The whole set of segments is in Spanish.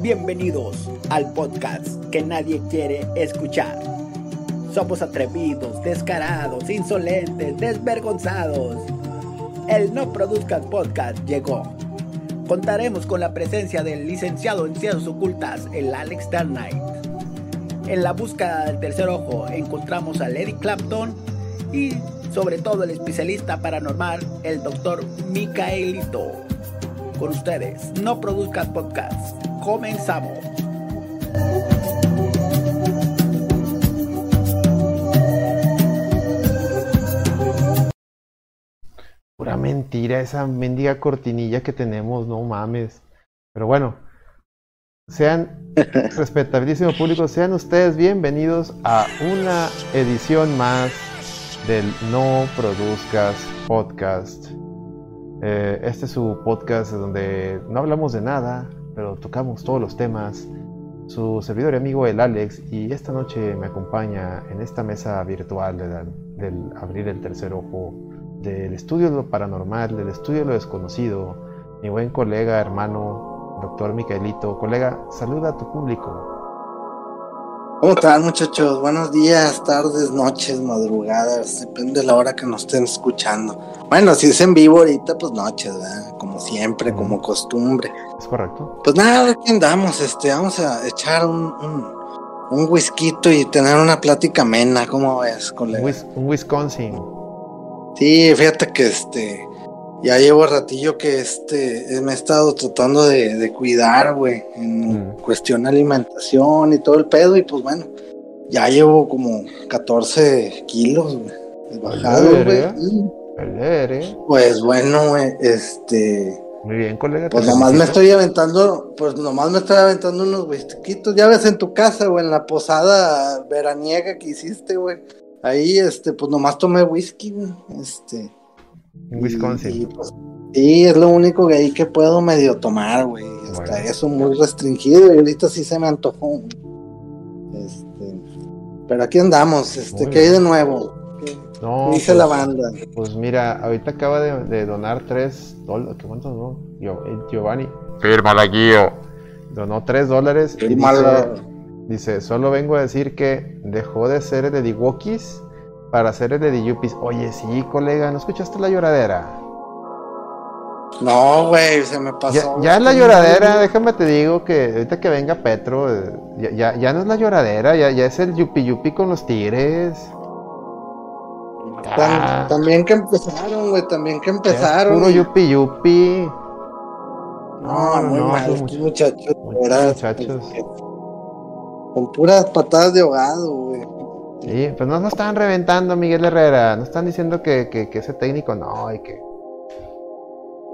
Bienvenidos al podcast que nadie quiere escuchar. Somos atrevidos, descarados, insolentes, desvergonzados. El No Produzcas Podcast llegó. Contaremos con la presencia del licenciado en Ciencias Ocultas, el Alex Dark Knight. En la búsqueda del tercer ojo encontramos a Lady Clapton y sobre todo el especialista paranormal, el doctor Micaelito. Con ustedes, No Produzcas Podcast. Comenzamos. Mentira esa mendiga cortinilla que tenemos, no mames. Pero bueno, sean, respetabilísimo público, sean ustedes bienvenidos a una edición más del No Produzcas Podcast. Eh, este es su podcast donde no hablamos de nada, pero tocamos todos los temas. Su servidor y amigo el Alex y esta noche me acompaña en esta mesa virtual de del abrir el tercer ojo del estudio de lo paranormal, del estudio de lo desconocido, mi buen colega, hermano, doctor Micaelito. Colega, saluda a tu público. ¿Cómo están muchachos? Buenos días, tardes, noches, madrugadas, depende de la hora que nos estén escuchando. Bueno, si es en vivo ahorita, pues noches, ¿verdad? Como siempre, como costumbre. ¿Es correcto? Pues nada, aquí andamos, este, vamos a echar un, un, un whisky y tener una plática amena, ¿cómo ves, colega? Un Wisconsin. Sí, fíjate que este, ya llevo ratillo que este, me he estado tratando de, de cuidar, güey, en Mm. cuestión de alimentación y todo el pedo, y pues bueno, ya llevo como 14 kilos, güey, de bajado, güey. ¿eh? Pues bueno, güey, este, Muy bien, colega. pues nomás me estoy aventando, pues nomás me estoy aventando unos whiskitos, ya ves en tu casa, güey, en la posada veraniega que hiciste, güey. Ahí, este, pues nomás tomé whisky, güey, este. Un Wisconsin. Y, y, pues, sí, es lo único que ahí que puedo medio tomar, güey. Hasta Bueno. eso muy restringido y ahorita sí se me antojó. Este, pero aquí andamos, este, ¿qué hay de nuevo? ¿Qué, No, qué dice pues, la banda? Pues mira, ahorita acaba de, de donar 3 dólares. ¿Qué cuántos no? Gio- eh, Giovanni. Fírmala, Gio. Donó 3 dólares. y Fírmala. Dice, solo vengo a decir que dejó de ser el de Wokis para ser el de Yuppies. Oye, sí, colega, ¿no escuchaste la lloradera? No, güey, se me Ya, pasó. ya es la lloradera, déjame te digo que ahorita que venga Petro, eh, ya, ya, ya no es la lloradera, ya, ya es el yupi yupi con los tigres. Tam- Ah. también que empezaron, güey, también que Ya es empezaron. puro yupi yupi. No, muy no, mal, muchachos. muchachos. Con puras patadas de ahogado, güey. Sí, pues no nos estaban reventando Miguel Herrera, no están diciendo que, que, que ese técnico no, y que...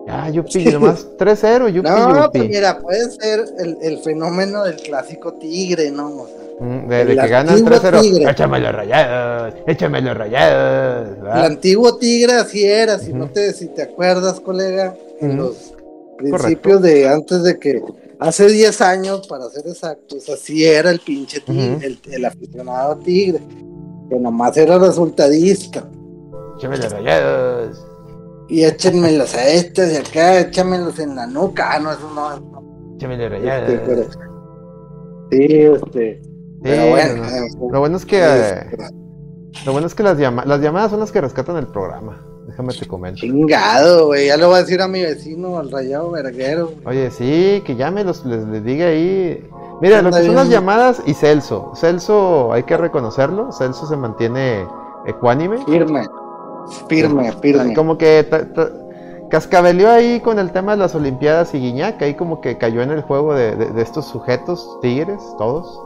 Ya, yupi, nomás 3-0, yupi No, yupi. pues mira, puede ser el, el fenómeno del clásico tigre, ¿no? O sea, Mm, de, que ganan antiguo 3-0, Tigre. échame los rayados, échame los rayados. el antiguo tigre así era, si no te, si te acuerdas, colega, en los principios de antes de que, hace 10 años, para ser exactos, así era el pinche tigre, el, el aficionado tigre, que nomás era resultadista. Échame los rayados. Y échenmelos a estos de acá, échamelos en la nuca. Ah, no, eso no. no. Échame los Este, rayados. pero- sí, este. pero bueno. no, no. eh, Lo bueno es que este, eh, lo bueno es que las, llama- las llamadas son las que rescatan el programa. Déjame te comento. Chingado, güey. Ya lo voy a decir a mi vecino, al rayado verguero. Oye, sí, que llame los les, les diga ahí. Mira, lo que son las llamadas y Celso. Celso, hay que reconocerlo. Celso se mantiene ecuánime. Firme. Firme, firme. Como que cascabeleó ahí con el tema de las Olimpiadas y Guiñac. Ahí como que cayó en el juego de, de- de estos sujetos, tigres, todos.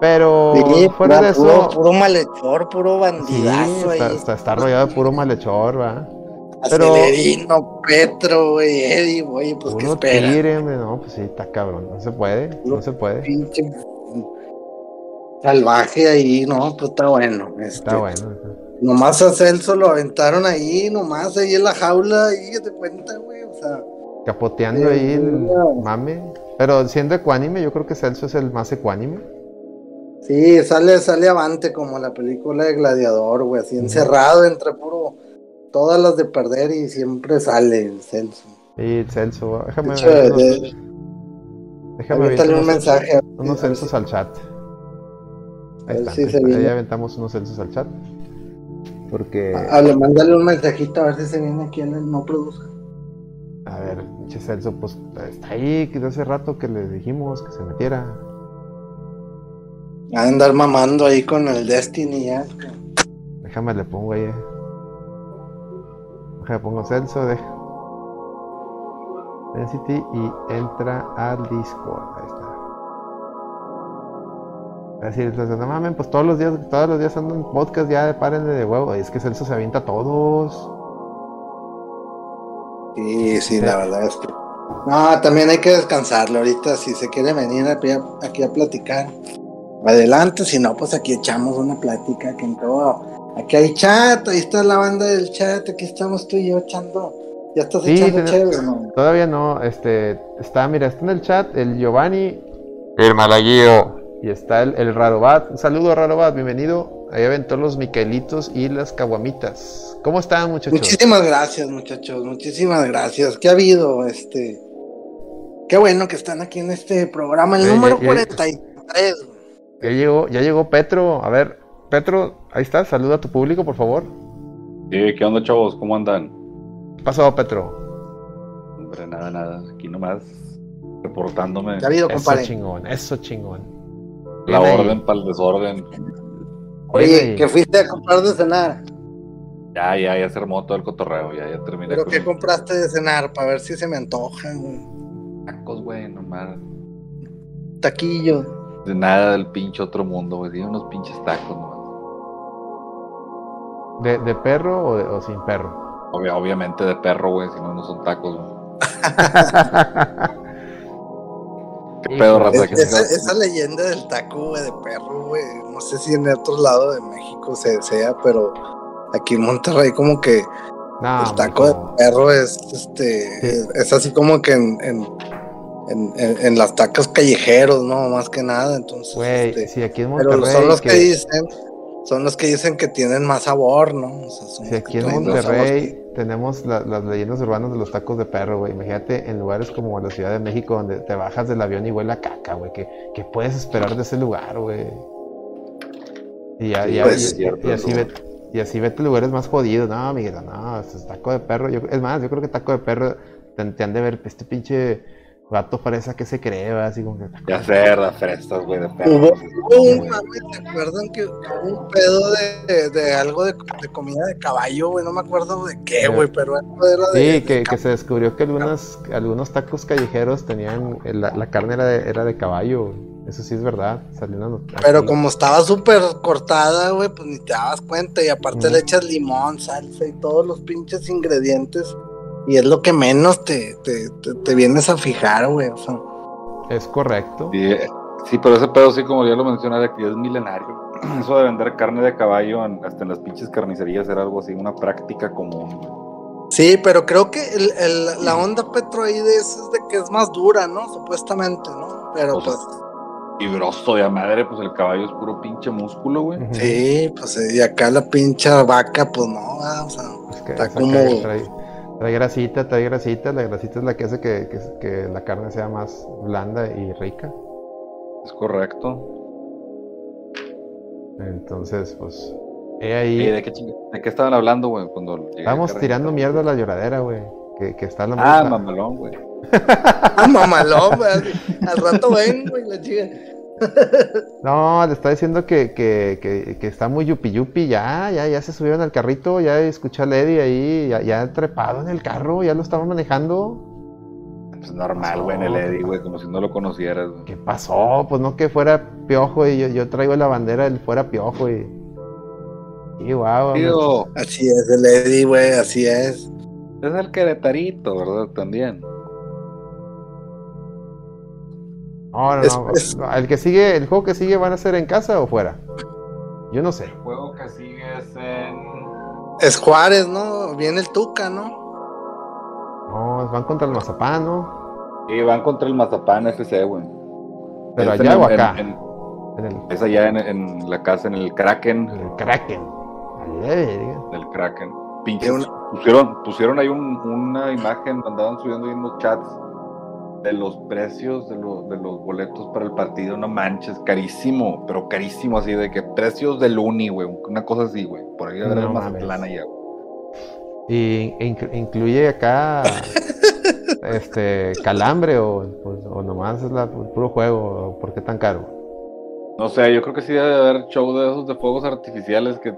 Pero Sí, fuera de puro, eso. Puro malhechor, puro Sí, bandidazo está, ahí. está, está rodeado de puro malhechor, va. pero- Acelerino, Petro, güey, Eddie, güey, pues qué espera. no, pues sí, está cabrón. No se puede, no se puede. Pinche salvaje ahí, no, pues está bueno. Este, Está bueno. Nomás a Celso lo aventaron ahí, nomás ahí en la jaula, ahí te cuenta, güey. O sea, capoteando ahí el mame. Pero siendo ecuánime, yo creo que Celso es el más ecuánime. Sí, sale, sale avante como la película de Gladiador, güey, así encerrado entre puro todas las de perder y siempre sale el Celso. Sí, Celso, déjame De hecho, ver de- déjame ver un mensaje. Unos a Celsos si- al chat. a Ahí ver está, ahí está, aventamos unos Celsos al chat. Porque, Ah, le mándale un mensajito a ver si se viene aquí en el no produzca. a ver, pinche Celso, pues está ahí, que hace rato que le dijimos que se metiera. A andar mamando ahí con el Destiny ya. Déjame le pongo ahí. eh. Déjame pongo Celso, deja. Density y entra al Discord. Ahí está. Así, entonces, no mames, pues todos los días, todos los días ando en podcast, ya párenle de huevo. Es que Celso se avienta a todos. Sí, sí, la verdad es que. No, también hay que descansarlo ahorita. Si se quiere venir aquí a, aquí a platicar, adelante. Si no, pues aquí echamos una plática. Que en todo. Aquí hay chat, ahí está la banda del chat. Aquí estamos tú y yo echando. Ya estás Sí, echando chévere, ¿no? Todavía no, este, está, mira, está en el chat el Giovanni El malaguillo. y está el, el Rarobat. Un saludo, Rarobat, bienvenido. Ahí aventó los Miquelitos y las Caguamitas. ¿Cómo están, muchachos? Muchísimas gracias, muchachos. Muchísimas gracias. ¿Qué ha habido? Este. Qué bueno que están aquí en este programa, el Sí, número ya- ya- 43. Ya llegó, ya llegó Petro. A ver, Petro, ahí está, saluda a tu público, por favor. Sí, ¿qué onda, chavos? ¿Cómo andan? ¿Qué pasó, Petro? Hombre, nada, nada. Aquí nomás reportándome ¿Qué ha habido, Eso compadre? chingón, eso chingón. la Bien orden para el desorden. bien Oye, ahí. que fuiste a comprar de cenar. Ya, ya, ya se armó todo el cotorreo. Ya, ya terminé ¿Pero con qué compraste de cenar? Para ver si se me antoja, güey. tacos, güey, nomás. Taquillo. De nada del pinche otro mundo, güey. Tiene unos pinches tacos nomás. ¿De, de perro o, de- o sin perro? Obvia- obviamente de perro, güey, si no, no son tacos, güey. ¿Qué pedo, raza? Es- ¿Qué esa, esa leyenda del taco, güey, de perro, güey. No sé si en otro lado de México se sea, pero aquí en Monterrey como que el taco mijo. de perro es, este, Sí. es, es así como que en, en, en, en- en las tacos callejeros, ¿no? Más que nada, entonces. Güey, este, si aquí en pero Monterrey. son los que... que- dicen, son los que dicen que tienen más sabor, ¿no? O sea, son Si aquí en Monterrey tenemos la- las leyendas urbanas de los tacos de perro, güey. Imagínate en lugares como la Ciudad de México donde te bajas del avión y huele a caca, güey. ¿Qué, qué puedes esperar de ese lugar, güey? Y, ya, Sí, ya- pues, y- es cierto, y así ve- y así vete lugares más jodidos. No, Miguel, no, este es taco de perro. Yo- es más, yo creo que taco de perro te, te han de ver este pinche gato fresa que se cree, ¿verdad? Así como que. Ya cerda, fresas, güey, de perro. Hubo, hubo un mame, ¿te acuerdan que hubo un pedo de, de- de algo de, de comida de caballo, güey? No me acuerdo de qué, güey, pero era de. Sí, de que, se descubrió que algunos, algunos tacos callejeros tenían, la, la carne era de, era de caballo, güey. Eso sí es verdad. Salió una Pero aquí. como estaba súper cortada, güey, pues ni te dabas cuenta. Y aparte Mm. le echas limón, salsa y todos los pinches ingredientes. Y es lo que menos te, te, te, te vienes a fijar, güey. O sea, Es correcto. Sí, eh, sí, pero ese pedo, sí, como ya lo mencioné, aquí es milenario. Eso de vender carne de caballo en- hasta en las pinches carnicerías era algo así, una práctica común. güey. sí, pero creo que el, el- la onda Petro ahí de eso es de que es más dura, ¿no? Supuestamente, ¿no? Pero O sea, pues. Fibroso de madre, pues el caballo es puro pinche músculo, güey. Sí, pues eh, y acá la pinche vaca, pues no, ah, o sea, Es que- está como- trae, grasita, trae grasita. La grasita es la que hace que, que- que la carne sea más blanda y rica. Es correcto. Entonces, pues, he ahí. ¿de, qué ching- ¿De qué estaban hablando, güey? Cuando acá, tirando mierda a la lloradera, güey. Que, que está la Ah, mamalón, güey. ah, mamalón, güey, al rato vengo y la chica. No, le está diciendo que, que, que, que está muy yupi yupi, ya, ya, ya se subieron al carrito, ya escuché a Lady ahí, ya, ya trepado en el carro, ya lo estaba manejando. Pues normal, güey, en el Eddie, güey, como si no lo conocieras. ¿Qué pasó? Pues no que fuera piojo y yo, yo traigo la bandera del fuera piojo y. Y guau, Tío, Así es, el Eddie, güey, así es. es el queretarito, ¿verdad? También. No, no, Es- no, es- no, El que sigue, el juego que sigue van a ser en casa o fuera. Yo no sé. El juego que sigue es en. Es Juárez, ¿no? Viene el Tuca, ¿no? No. Van contra el Mazapán, ¿no? Sí, van contra el Mazapán FC, güey. Pero Es allá en- o acá. en- en- En el, es allá en, en la casa, en el Kraken. en el Kraken. Verga. Del Kraken. Pinches. Una- Pusieron, pusieron ahí un- una imagen, andaban subiendo ahí en los chats de los precios de, lo- de los boletos para el partido. No manches, carísimo, pero carísimo así, de que precios del Uni, güey. Una cosa así, güey. Por ahí ver No. Mazatlán allá, güey. Y inclu- incluye acá este calambre o, pues, o nomás es la, el puro juego, ¿por qué tan caro? No sé, yo creo que sí debe de haber show de esos de fuegos artificiales que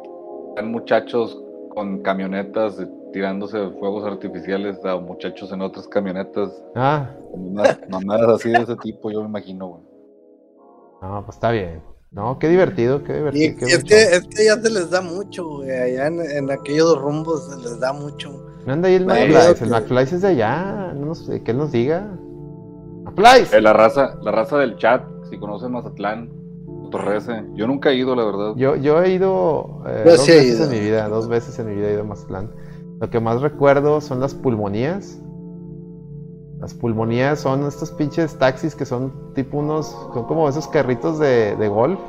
están muchachos con camionetas tirándose fuegos artificiales a muchachos en otras camionetas. Ah, unas mamadas así de ese tipo, yo me imagino, güey. no, pues está bien. No, qué divertido, qué Y, divertido. qué y es, que, es que ya se les da mucho, güey. Allá en, en aquellos rumbos se les da mucho. ¿No anda ahí el McFly? que- El McFly es de allá, no sé, que él nos diga. McFly. Eh, la raza, la raza del chat, si conocen Mazatlán, Torrece. Yo nunca he ido, la verdad. Yo, yo he ido eh, Yo dos sí he veces ido. en mi vida, dos veces en mi vida he ido a Mazatlán. Lo que más recuerdo son las pulmonías. Las pulmonías son estos pinches taxis que son tipo unos, son como esos carritos de, de golf.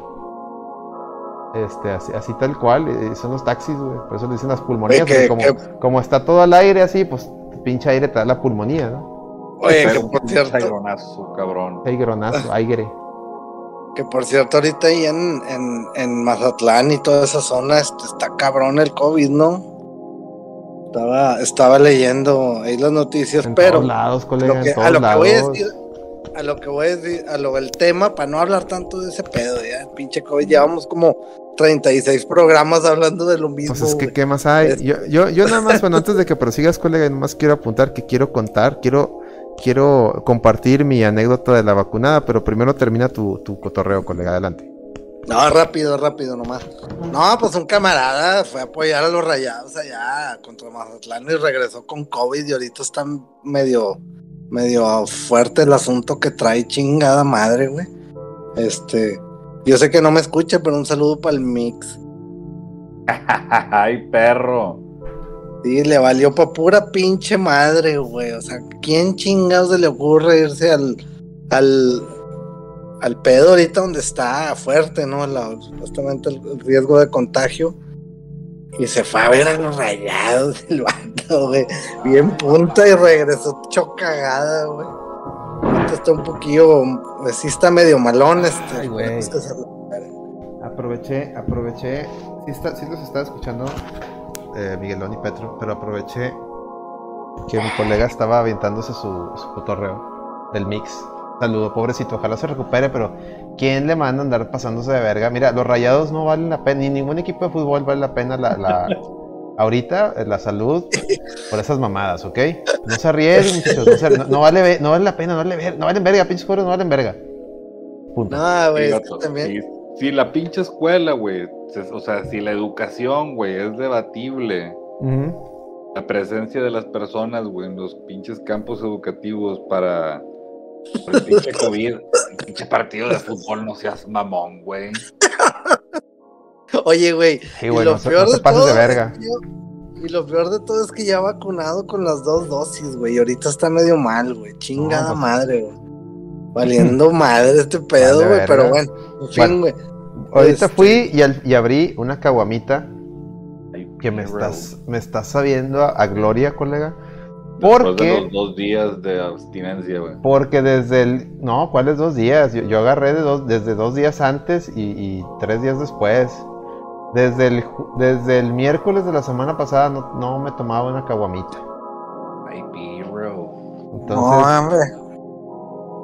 Este, así, así tal cual, son los taxis, güey. Por eso le dicen las pulmonías. Oye, que- como, como está todo al aire así, pues pinche aire te da la pulmonía, ¿no? Oye, que por cierto, aironazo, cabrón. Aigronazo, aire. que por cierto, ahorita ahí en, en, en Mazatlán y toda esa zona este, está cabrón el COVID, ¿no? Estaba, estaba leyendo ahí las noticias, En pero todos lados, colega, lo que- en todos a lo que voy a decir, a lo que voy a decir, a lo del tema, para no hablar tanto de ese pedo, ya, pinche COVID, llevamos como 36 programas hablando de lo mismo. Pues es que. ¿qué más hay? Es- Yo, yo, yo nada más, bueno, antes de que prosigas, colega, nomás quiero apuntar que quiero contar, quiero, quiero compartir mi anécdota de la vacunada, pero primero termina tu, tu cotorreo, colega, adelante. No, rápido, rápido nomás. No, pues un camarada fue a apoyar a los rayados allá contra Mazatlán y regresó con COVID y ahorita está medio, medio fuerte el asunto que trae chingada madre, güey. Este, yo sé que no me escucha, pero un saludo para el mix. Ay, perro. Sí, le valió pa' pura pinche madre, güey. O sea, ¿quién chingados se le ocurre irse al, al, al pedo ahorita donde está fuerte, ¿no? La- supuestamente el, riesgo de contagio. Y se fue a ver a los rayados del vato, güey. Bien punta y regresó chocagada, güey. Ahorita está un poquillo, pues sí está medio malón este. Ay, güey. Aproveché, aproveché, sí, está, sí los estaba escuchando eh, Miguelón y Petro, pero aproveché que mi colega estaba aventándose su, su cotorreo del mix. Saludo, pobrecito, ojalá se recupere, pero ¿quién le manda a andar pasándose de verga? Mira, los rayados no valen la pena, ni ningún equipo de fútbol vale la pena la, la- ahorita eh, la salud por esas mamadas, ¿ok? No se arriesguen, muchachos, no, se- no- no vale, no vale la pena, no vale, ver- no valen verga, pinches juegos no valen verga. Punto. No, güey, Sí, también. Si, si la pinche escuela, güey, o sea, si la educación, güey, es debatible, la presencia de las personas, güey, en los pinches campos educativos para el pinche COVID, el pinche partido de fútbol, no seas mamón, güey. Oye, güey. Sí, y güey, lo no, peor no te de pases todo de es verga. que yo- y lo peor de todo es que ya vacunado con las dos dosis, güey. y Ahorita está medio mal, güey. Chingada No, pues- madre, güey. Valiendo madre este pedo, güey. pero bueno, en fin, güey. Ahorita Este- fui y, al- y abrí una caguamita que me estás, me estás sabiendo a, a gloria, colega. Después ¿Por de los dos días de abstinencia, güey. Porque desde el... No, ¿cuáles dos días? Yo, yo agarré de dos, desde dos días antes y, y tres días después. Desde el, desde el miércoles de la semana pasada no, no me tomaba una caguamita. Ay. Entonces, no, hombre.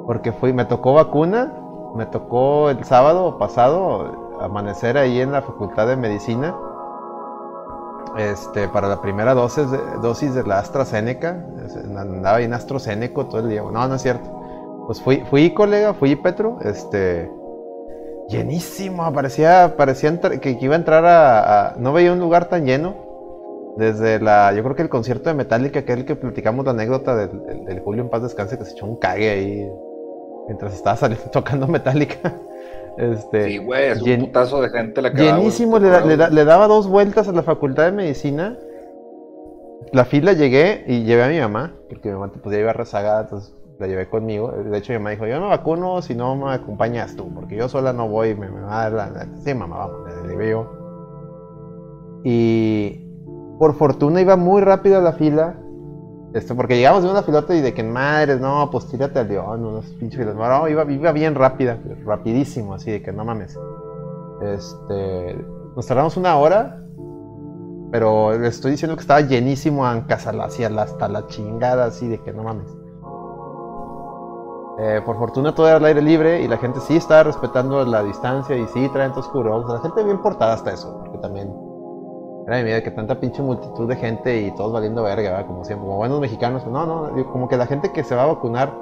porque fui, me tocó vacuna, me tocó el sábado pasado amanecer ahí en la Facultad de Medicina. Este, para la primera dosis de, dosis de la AstraZeneca, Es- andaba en AstraZeneca todo el día. No, no es cierto. Pues fui, fui colega, fui Petro, este, llenísimo, parecía, parecía que, que iba a entrar a, no veía un lugar tan lleno. Desde la, yo creo que el concierto de Metallica, aquel que platicamos la anécdota del, del- del Julio en paz descanse, que se echó un cague ahí mientras estaba saliendo tocando Metallica. Este, Sí, güey, es un llen- putazo de gente la que llenísimo, le, da- le da- le daba dos vueltas a la facultad de medicina. la fila llegué y llevé a mi mamá, porque mi mamá pues, ya iba rezagada, entonces la llevé conmigo. De hecho, mi mamá dijo, yo me vacuno si no me acompañas tú, porque yo sola no voy, me, me va a dar la... Sí, mamá, vamos, le llevé yo. Y por fortuna iba muy rápido la fila. Esto, porque llegamos de una filota y de que madres, no, pues tírate al león, unos pinches filas. No, iba, iba bien rápida, rapidísimo, así de que no mames. Este, nos tardamos una hora, pero le estoy diciendo que estaba llenísimo a hacia hasta la chingada, así de que no mames. Eh, por fortuna todo era al aire libre y la gente sí estaba respetando la distancia y sí traen tus cubrebocas. La gente bien portada hasta eso, porque también era mi miedo que tanta pinche multitud de gente y todos valiendo verga, ¿verdad? como siempre, como buenos mexicanos. No, no, como que la gente que se va a vacunar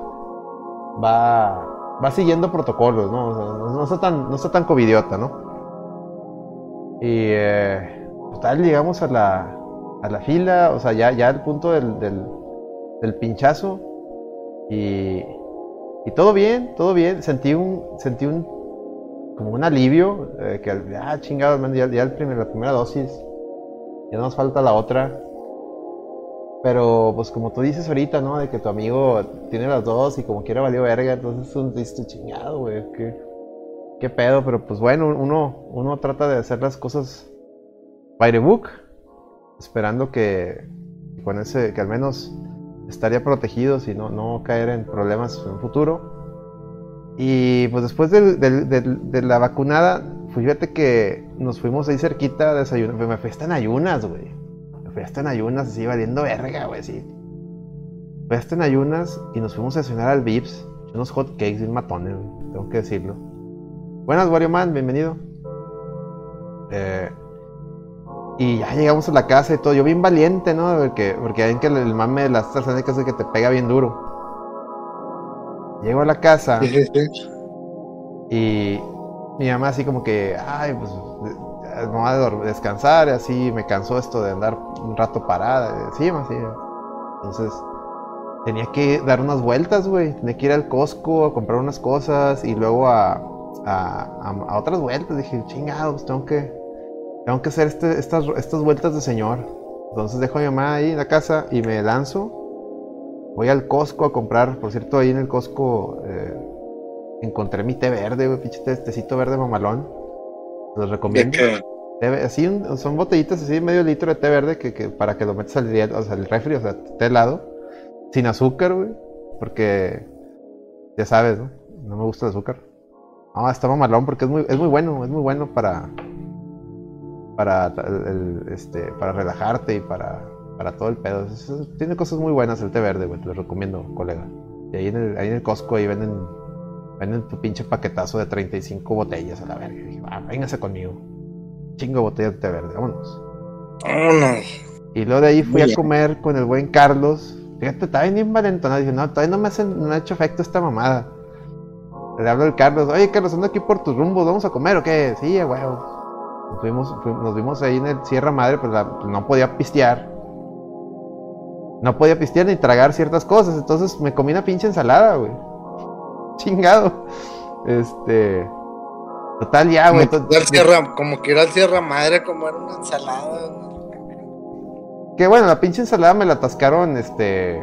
va, va siguiendo protocolos, ¿no? no, está tan, no está tan covidiota, ¿no? Y eh, total, llegamos a la, a la fila, o sea, ya, ya al punto del, del, del pinchazo y, y todo bien, todo bien. Sentí un, sentí un, como un alivio, eh, que, ah, chingado, ya, ya el primer, la primera dosis ya nos falta la otra. Pero pues como tú dices ahorita, ¿no? De que tu amigo tiene las dos y como quiera valió verga, entonces es un triste chingado, güey. ¿Qué, qué pedo, pero pues bueno, uno, uno trata de hacer las cosas by the book, esperando que con ese, que al menos estaría protegido y no, no caer en problemas en el futuro. Y pues después de, de la vacunada, fíjate que nos fuimos ahí cerquita a desayunar. Me fui hasta en ayunas, güey. Me fui hasta en ayunas, así valiendo verga, güey, sí. Fui hasta en ayunas y nos fuimos a desayunar al Vips. Unos hot cakes bien matones, güey. Tengo que decirlo. Buenas, Wario Man, bienvenido. Eh, y ya llegamos a la casa y todo. Yo bien valiente, ¿no? Porque, porque hay que el mame de las AstraZeneca es que te pega bien duro. Llego a la casa. Y mi mamá así como que, ay, pues me voy a descansar, así me cansó esto de andar un rato parada, encima, así. Entonces, tenía que dar unas vueltas, güey. Tenía que ir al Costco a comprar unas cosas y luego a, a, otras vueltas. Dije, chingados, pues tengo que, tengo que hacer este, estas, estas vueltas de señor. Entonces dejo a mi mamá ahí en la casa y me lanzo. Voy al Costco a comprar, por cierto, ahí en el Costco eh, encontré mi té verde, güey, pinche tecito verde mamalón. Los recomiendo. así son botellitas así, medio litro de té verde que, para que lo metas al, o sea, el refri, o sea, té helado, sin azúcar, güey, porque ya sabes, ¿no? No me gusta el azúcar. No, está mamalón porque es muy, es muy bueno, es muy bueno para para este para relajarte y para, para todo el pedo. tiene cosas muy buenas el té verde, güey, te lo recomiendo, colega. Y ahí en el, ahí en el Costco ahí venden Venden tu pinche paquetazo de 35 botellas a la verga. Y dije, ah, véngase conmigo. Chingo botellas de té verde, vámonos. Y luego de ahí fui a comer con el buen Carlos. Fíjate, estaba bien valentonado. Dije, no, todavía no me, hacen, no ha hecho efecto esta mamada. Le hablo al Carlos, oye Carlos, ando aquí por tus rumbos, ¿vamos a comer o qué? Sí, huevo. Nos, fuimos, nos vimos ahí en el Sierra Madre, pues no podía pistear. No podía pistear ni tragar ciertas cosas, entonces me comí una pinche ensalada, güey. chingado. Este. Total, ya, güey. Como, que era el Sierra Madre, como era una ensalada. Que bueno, la pinche ensalada me la atascaron, este.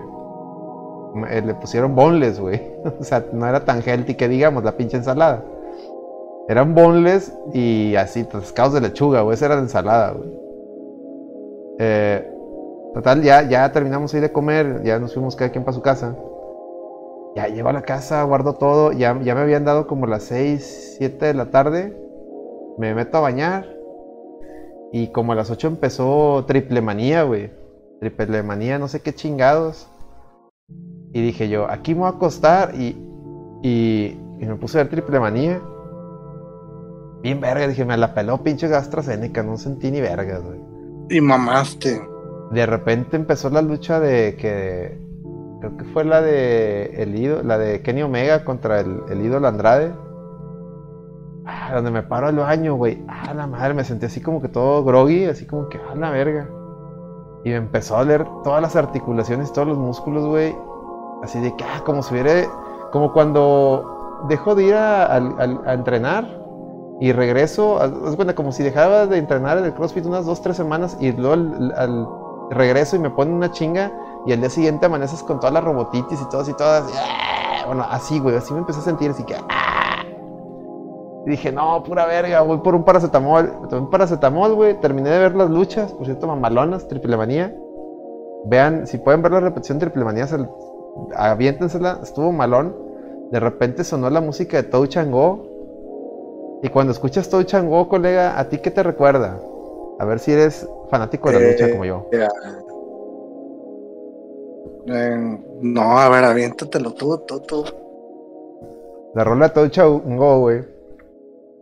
Le pusieron boneless, güey. O sea, no era tan healthy que digamos la pinche ensalada. Eran boneless y así, atascados de lechuga, güey. Esa era la ensalada, güey. Eh, total, ya, ya terminamos ahí de comer, ya nos fuimos cada quien para su casa. Ya llego a la casa, guardo todo. Ya, ya me habían dado como las 6, 7 de la tarde. Me meto a bañar. Y como a las 8 empezó triple manía, güey. Triple manía, no sé qué chingados. Y dije yo, aquí me voy a acostar. Y, y, me puse a ver triple manía. Bien verga, dije, me la peló pinche AstraZeneca, no sentí ni verga, güey. Y mamaste. De repente empezó la lucha de que creo que fue la de el ídolo, la de Kenny Omega contra el, el ídolo Andrade. Ah, donde me paro al baño, güey. Ah, la madre, me sentí así como que todo groggy, así como que, ah, la verga. Y me empezó a doler todas las articulaciones, todos los músculos, güey. Así de que, ah, como si hubiera, como cuando dejo de ir a, entrenar y regreso, es bueno, como si dejaba de entrenar en el CrossFit unas dos, tres semanas y luego al regreso y me ponen una chinga y al día siguiente amaneces con todas las robotitis y todas y todas. ¡ah! Bueno, así, güey, así me empecé a sentir, así que... ¡ah! Y dije, no, pura verga, voy por un paracetamol. Me tomé un paracetamol, güey. Terminé de ver las luchas, por cierto, mamalonas, triple manía. Vean, si pueden ver la repetición de triple manía, se, aviéntensela, estuvo malón. De repente sonó la música de Touch and Go. Y cuando escuchas Touch and Go, colega, ¿a ti qué te recuerda? A ver si eres fanático de la lucha Eh, como yo. Eh, no, a ver, aviéntatelo tú, tú, tú. La rola de Touch and Go, güey.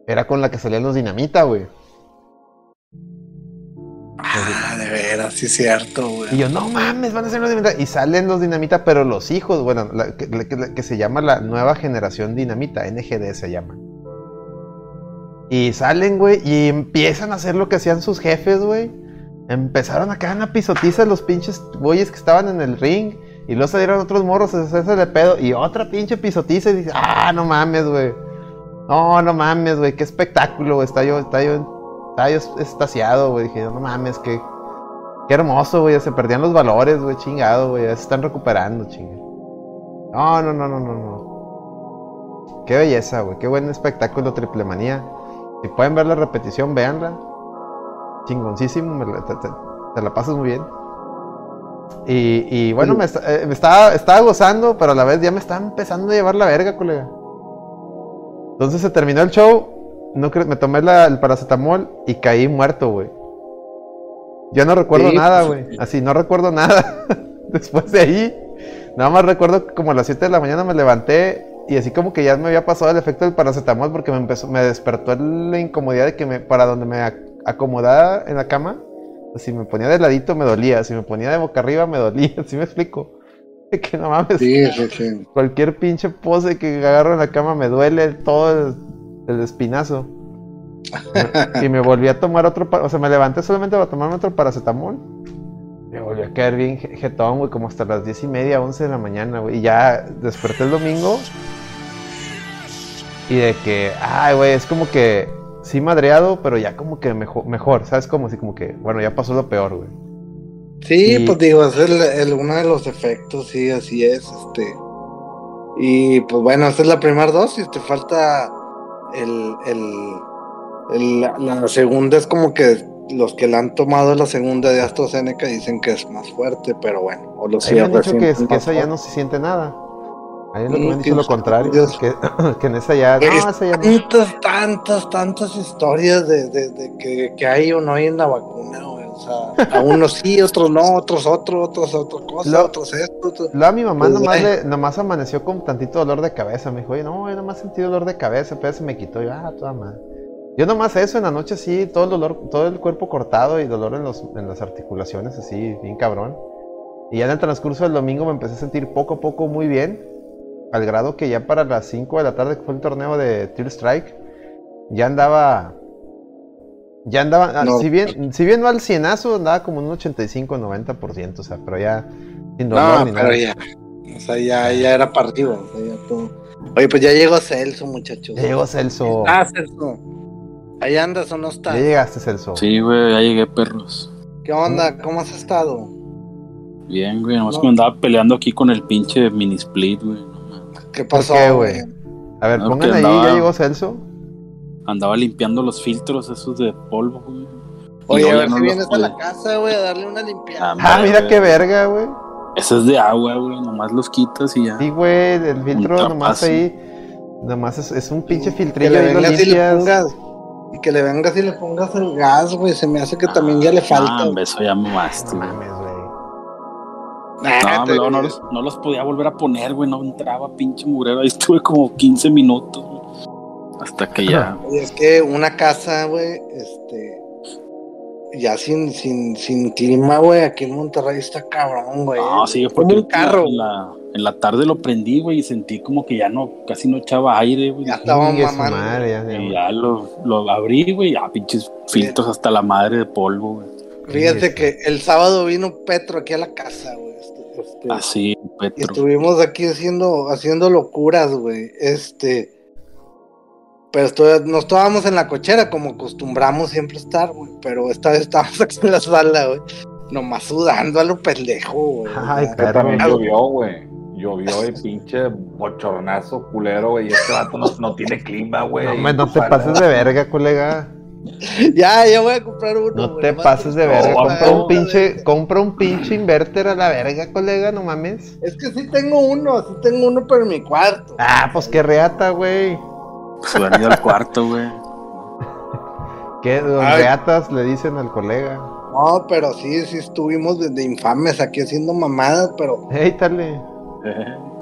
Era con la que salían los dinamita, güey. Ah, de veras, sí es cierto, güey. Y yo, no mames, van a ser los dinamita. Y salen los dinamita, pero los hijos, bueno, que, la- que- la- que se llama la nueva generación dinamita, NGD se llama. Y salen, güey, y empiezan a hacer lo que hacían sus jefes, güey. Empezaron a caer en la pisotiza los pinches güeyes que estaban en el ring. Y luego salieron otros morros a hacerse de pedo. Y otra pinche pisotiza. Y dice, ah, no mames, güey. No, no mames, güey. Qué espectáculo, güey. Está yo, está yo, está yo estasiado, güey. Dije, no mames, qué, qué hermoso, güey. Se perdían los valores, güey. Chingado, güey. Ya se están recuperando, chingado. No, no, no, no, no, no. Qué belleza, güey. Qué buen espectáculo, triple manía. Si pueden ver la repetición, véanla. Chingoncísimo, la- te, la pasas muy bien. Y, y bueno, me, esta- eh, me estaba, estaba gozando, pero a la vez ya me estaba empezando a llevar la verga, colega. Entonces se terminó el show, no me tomé la- el paracetamol y caí muerto, güey. Ya no recuerdo Sí, nada, pues, güey. Así, no recuerdo nada. Después de ahí, nada más recuerdo que como a las 7 de la mañana me levanté y así como que ya me había pasado el efecto del paracetamol porque me empezó, me despertó la incomodidad de que me, para donde me ac- acomodaba en la cama, pues, si me ponía de ladito me dolía, si me ponía de boca arriba me dolía, ¿sí me explico? De que no mames, Sí, cualquier pinche pose que agarro en la cama me duele todo el, el espinazo. y me volví a tomar otro, o sea, me levanté solamente para tomarme otro paracetamol. Me volví a caer bien je- jetón, güey, como hasta las diez y media, 11 de la mañana, güey. Y ya desperté el domingo. Y de que, ay, güey, es como que sí madreado, pero ya como que mejor, mejor ¿sabes? Como así, como que, bueno, ya pasó lo peor, güey. Sí, Y- pues digo, es el, el- uno de los efectos, sí, así es, este. Y pues bueno, esta es la primera dosis, te falta el, el, el- la, la segunda es como que los que la han tomado la segunda de AstraZeneca dicen que es más fuerte, pero bueno, o los me han dicho que, sienten que esa ya no se siente nada. Ahí lo que me han dicho lo contrario. Dios. Que, que en esa ya. Es No, esa ya tantas, tantas, tantas historias de, de- de que, que hay o no hay en la vacuna, güey. O sea, a unos sí, otros no, otros otro, otros otra cosa, Lo- otros esto. Luego a mi mamá Pues, nomás, le- nomás amaneció con tantito dolor de cabeza. Me dijo, oye, no, yo nomás sentí dolor de cabeza, pero se me quitó. Yo, ah, toda madre. Yo nomás eso en la noche sí, todo el dolor, todo el cuerpo cortado y dolor en, los, en las articulaciones, así, bien cabrón. Y ya en el transcurso del domingo me empecé a sentir poco a poco muy bien. Al grado que ya para las 5 de la tarde, que fue el torneo de Tear Strike, ya andaba. Ya andaba. ah, No. Si, bien, si bien no al cienazo, andaba como un 85-90%, o sea, pero ya sin dolor No, ni pero nada. ya. O sea, ya, ya era partido. o sea, ya todo. Oye, pues ya llegó Celso, muchachos. Ya llegó Celso. Ah, Celso. ¿Ahí andas o no estás? Ya llegaste, Celso. Sí, güey, ya llegué, perros. ¿Qué onda? ¿Cómo has estado? Bien, güey, nomás No. que me andaba peleando aquí con el pinche mini split, güey. ¿Qué pasó? güey? A ver, No, pongan que ahí, andaba- ya llegó Celso. Andaba limpiando los filtros esos de polvo, güey. Oye, a ver no si vienes a la casa, güey, a darle una limpiada. Ah, Ah, mira qué verga, güey. Ese es de agua, güey, nomás los quitas y ya. Sí, güey, el filtro nomás ahí. Nomás es, es un pinche que filtrillo le ahí lo vengas y le pongas. Y que le vengas y le pongas el gas, güey. Se me hace que también ya le falta. Ah, eso ya mamaste, güey. Nah, No, te- luego no los, no los podía volver a poner, güey, no entraba pinche murero. Ahí estuve como 15 minutos, güey. Hasta que ya. Oye, es que una casa, güey, este. Ya sin, sin, sin clima, güey, aquí en Monterrey está cabrón, güey. No, sí, porque un carro. En la, en la tarde lo prendí, güey, y sentí como que ya no, casi no echaba aire, güey. Ya estaba mamando. madre, ya, ya. Y ya lo, lo abrí, güey, ya pinches filtros hasta la madre de polvo, güey. Fíjate que el sábado vino Petro aquí a la casa, güey. Este, Así, y Petro. estuvimos aquí haciendo, haciendo locuras, güey. Este. Pero esto- no estábamos en la cochera como acostumbramos siempre estar, güey. Pero esta vez estábamos aquí en la sala, güey. nomás sudando a lo pendejo, güey. Ay, también llovió, güey. Llovió y pinche bochornazo culero, güey. Este vato no, no tiene clima, güey. No, hombre, no te pases de verga, colega. ya, ya voy a comprar uno. No te pases de verga. No, Compra un pinche, compra un pinche inverter a la verga, colega, no mames. Es que sí tengo uno, sí tengo uno, pero en mi cuarto. Ah, pues qué reata, güey. Se han ido al cuarto, güey. ¿Qué Ay. reatas le dicen al colega? No, pero sí, sí estuvimos desde infames aquí haciendo mamadas, pero. Ey, dale.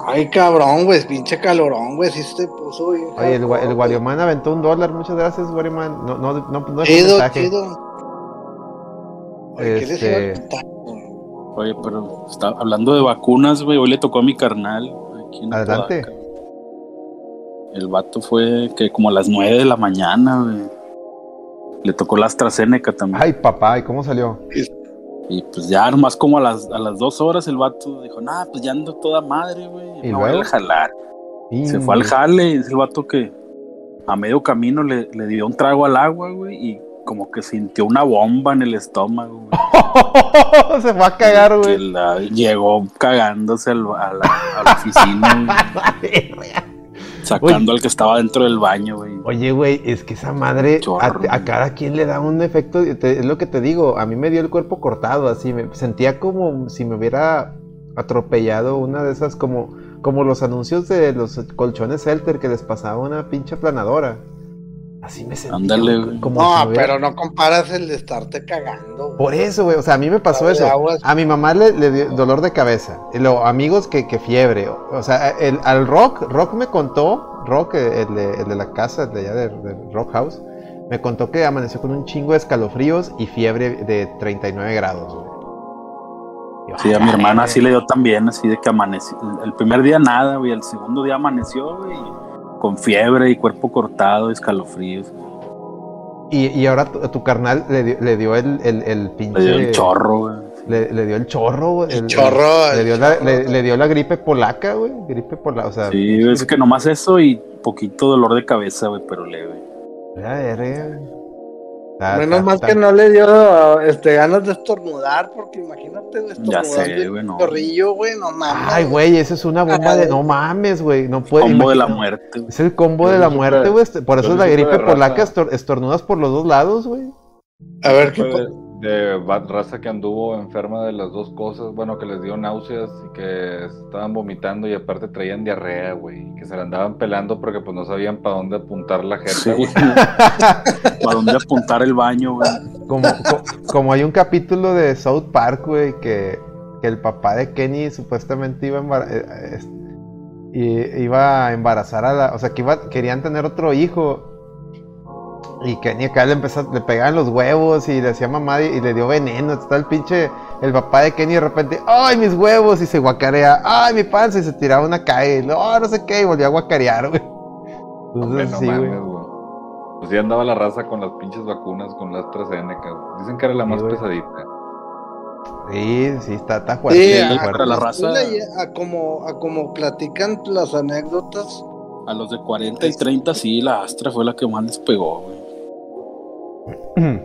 Ay, cabrón, güey, pinche calorón, güey, sí se puso bien. Oye, el, el aventó un dólar. Muchas gracias, Guarioman. No, no, no, no es un Chido, mensaje. chido. Oye, ¿qué Este- güey? Oye, pero está hablando de vacunas, güey. Hoy le tocó a mi carnal. Aquí en Adelante. El vato fue que como a las 9 de la mañana, güey. Le tocó la AstraZeneca también. Ay, papá, ¿y cómo salió? Y pues ya nomás como a las, a las dos horas el vato dijo, nah, pues ya ando toda madre, güey. ¿Y Me voy luego? a jalar. Se fue al jale y es el vato que a medio camino le, le dio un trago al agua, güey, y como que sintió una bomba en el estómago, güey. Se fue a cagar, güey. llegó cagándose al- a, la, a la oficina, sacando al que estaba dentro del baño, güey. Oye, güey, es que esa madre Chorro. a, a cada quien le da un efecto. te- es lo que te digo, a mí me dio el cuerpo cortado, así. Me sentía como si me hubiera atropellado una de esas, como, como los anuncios de los colchones Celter que les pasaba una pinche planadora. Así me sentía. Ándale, como No, pero no comparas el de estarte cagando. güey. Por eso, güey. O sea, a mí me pasó De eso. aguas. A mi mamá le, le dio dolor de cabeza. Y luego, amigos que, que fiebre. O sea, el, al Rock, Rock me contó, Rock, el de, el de la casa, el de allá del del Rock House, me contó que amaneció con un chingo de escalofríos y fiebre de 39 grados, güey. Sí, a ay, mi hermana güey. sí le dio también, así de que amaneció. El primer día nada, güey. El segundo día amaneció, güey, con fiebre y cuerpo cortado, escalofríos. Y, y ahora tu, tu carnal le dio, le dio el, el, el pinche. Le dio el chorro, güey. Le, le dio el chorro, güey. El chorro, Le el dio, la, chorro. le, le dio la gripe polaca, güey. Gripe polaca, o sea. Sí, es que nomás eso y poquito dolor de cabeza, güey, pero leve. La verga, güey. Está- Menos está- mal está- que no le dio este, ganas de estornudar, porque imagínate el güey, no. chorrillo, güey, no mames. Ay, güey, eso es una bomba de. No mames, güey. No puede. Combo de la muerte. Es el combo de la muerte, güey. este- Por eso es la gripe polaca. estornudas por los dos lados, güey. A ver qué de raza que anduvo enferma de las dos cosas, bueno, que les dio náuseas y que estaban vomitando y aparte traían diarrea, güey, que se la andaban pelando porque pues no sabían para dónde apuntar la gente, Sí. ¿Para dónde apuntar el baño, güey? Como, co- como hay un capítulo de South Park, güey, que, que el papá de Kenny supuestamente iba a, eh, iba a embarazar a la. O sea, que iba, querían tener otro hijo. Y Kenny acá le empezó, le pegaban los huevos y le hacía mamá y, y le dio veneno. Está el pinche, el papá de Kenny de repente, ¡ay, mis huevos! Y se guacarea, ¡ay, mi panza! Y se tiraba una calle, no, no sé qué, y volvió a guacarear, güey. Entonces, no sí, güey. mames, güey. Pues sí andaba la raza con las pinches vacunas, con la AstraZeneca, güey. Dicen que era la Sí, más güey. pesadita. Sí, sí, está, está fuerte. Sí, está a, para la raza. a como, a como platican las anécdotas, A los de 40 y 30, sí, la Astra fue la que más les pegó, güey.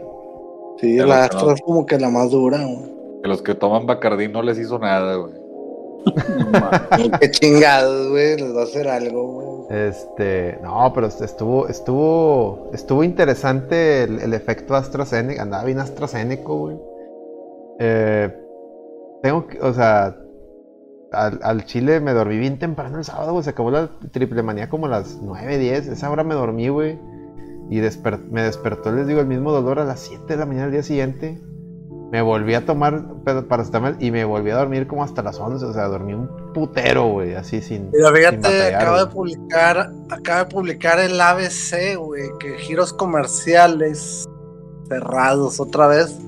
sí, Pero la no. Astra es como que la más dura, güey. Que los que toman Bacardí no les hizo nada, güey. No mames. Qué chingados, güey, les va a hacer algo, güey. Este, no, pero estuvo, estuvo, estuvo interesante el, el efecto AstraZeneca, andaba bien AstraZeneca, güey. Eh, tengo que, o sea, al, al Chile me dormí bien temprano el sábado, güey, se acabó la triple manía como a las 9, 10, esa hora me dormí, güey. Y desper- me despertó, les digo, el mismo dolor a las 7 de la mañana del día siguiente. Me volví a tomar paracetamol y me volví a dormir como hasta las 11, o sea, dormí un putero, güey, así sin... Sin fíjate, acaba de publicar, acaba de publicar el ABC, güey, que giros comerciales cerrados otra vez.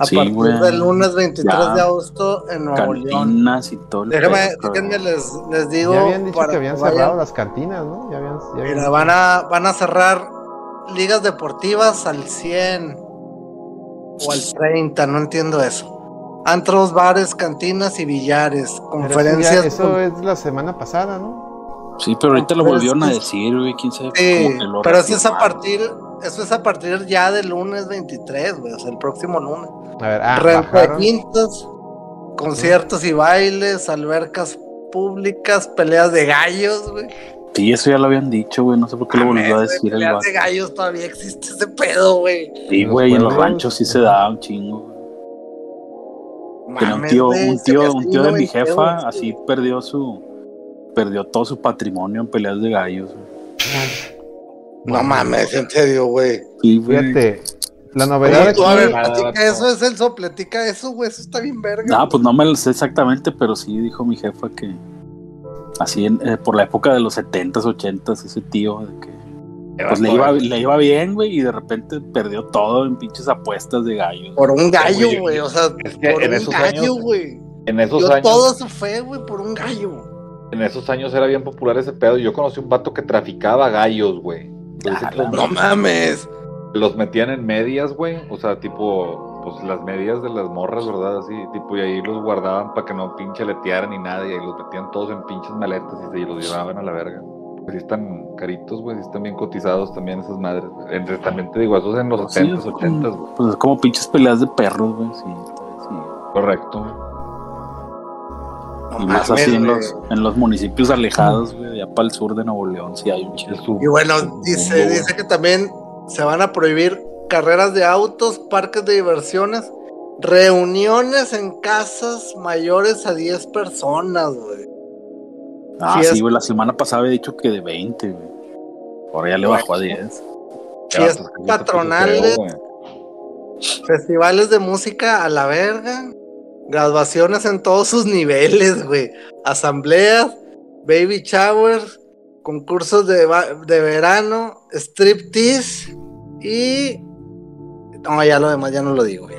A Sí, partir güey. del lunes 23 Ya. de agosto en Nuevo León. Cantinas y todo. Déjame, déjenme les, les digo. Ya habían dicho para que habían vayan. cerrado las cantinas, ¿no? Ya habían, ya habían Mira, van a, van a cerrar ligas deportivas al 100 o al 30, no entiendo eso. Antros, bares, cantinas y billares, Pero conferencias. Eso, ya- con- es la semana pasada, ¿no? Sí, pero ahorita lo Pero volvieron a decir, güey. Quién sabe Sí, cómo que lo pero ese es a partir, eso es a partir ya del lunes 23, güey, o sea, el próximo lunes. A ver, ah, Renta de bajaron. quintas, conciertos y bailes, albercas públicas, peleas de gallos, güey. Sí, eso ya lo habían dicho, güey. No sé por qué lo volvió a Mames, decir el Peleas de gallos todavía existe ese pedo, güey. Sí, güey, en los ranchos sí se da un chingo. güey. Tenía un Mames, tío, un tío, un tío de mi jefa, así perdió su, perdió todo su patrimonio en peleas de gallos. güey. No mames, en serio, güey. Sí, güey. Fíjate, la novedad tú, a ver, platica eso, es el sopletica eso, güey, eso está bien verga. No, pues no me lo sé exactamente, pero sí dijo mi jefa que así en- eh, por la época de los 70s, 80s, ese tío de que pues le iba, le iba bien, güey, y de repente perdió todo en pinches apuestas de gallos. Por un gallo, güey, o sea, es que por en un esos gallo, güey. En esos Yo años, todo eso fue, güey, por un gallo. en esos años era bien popular ese pedo. Yo conocí un vato que traficaba gallos, güey. Ah, Los- No mames. Los metían en medias, güey. O sea, tipo, pues las medias de las morras, ¿verdad? Así, tipo, y ahí los guardaban para que no pinche letearan ni nada. Y ahí los metían todos en pinches maletas y se los llevaban a la verga. Pues sí están caritos, güey. Sí están bien cotizados también esas madres. Entre, también te digo, esos en los Sí, 70s, es 80s, como, güey. pues es como pinches peleas de perros, güey. Sí, sí. Correcto, Y más así en los, en los municipios alejados, güey, allá para el sur de Nuevo León, sí hay un su- Y bueno, dice, dice que también se van a prohibir carreras de autos, parques de diversiones, reuniones en casas mayores a 10 personas, güey. Ah, sí güey, la semana pasada había dicho que de 20, güey. Ahora ya le bajó a 10. Fiestas Ya, pues, ¿qué te puso patronales, festivales de música a la verga, graduaciones en todos sus niveles, güey. Asambleas, baby showers, concursos de, de verano, striptease y... No, ya lo demás ya no lo digo, ya.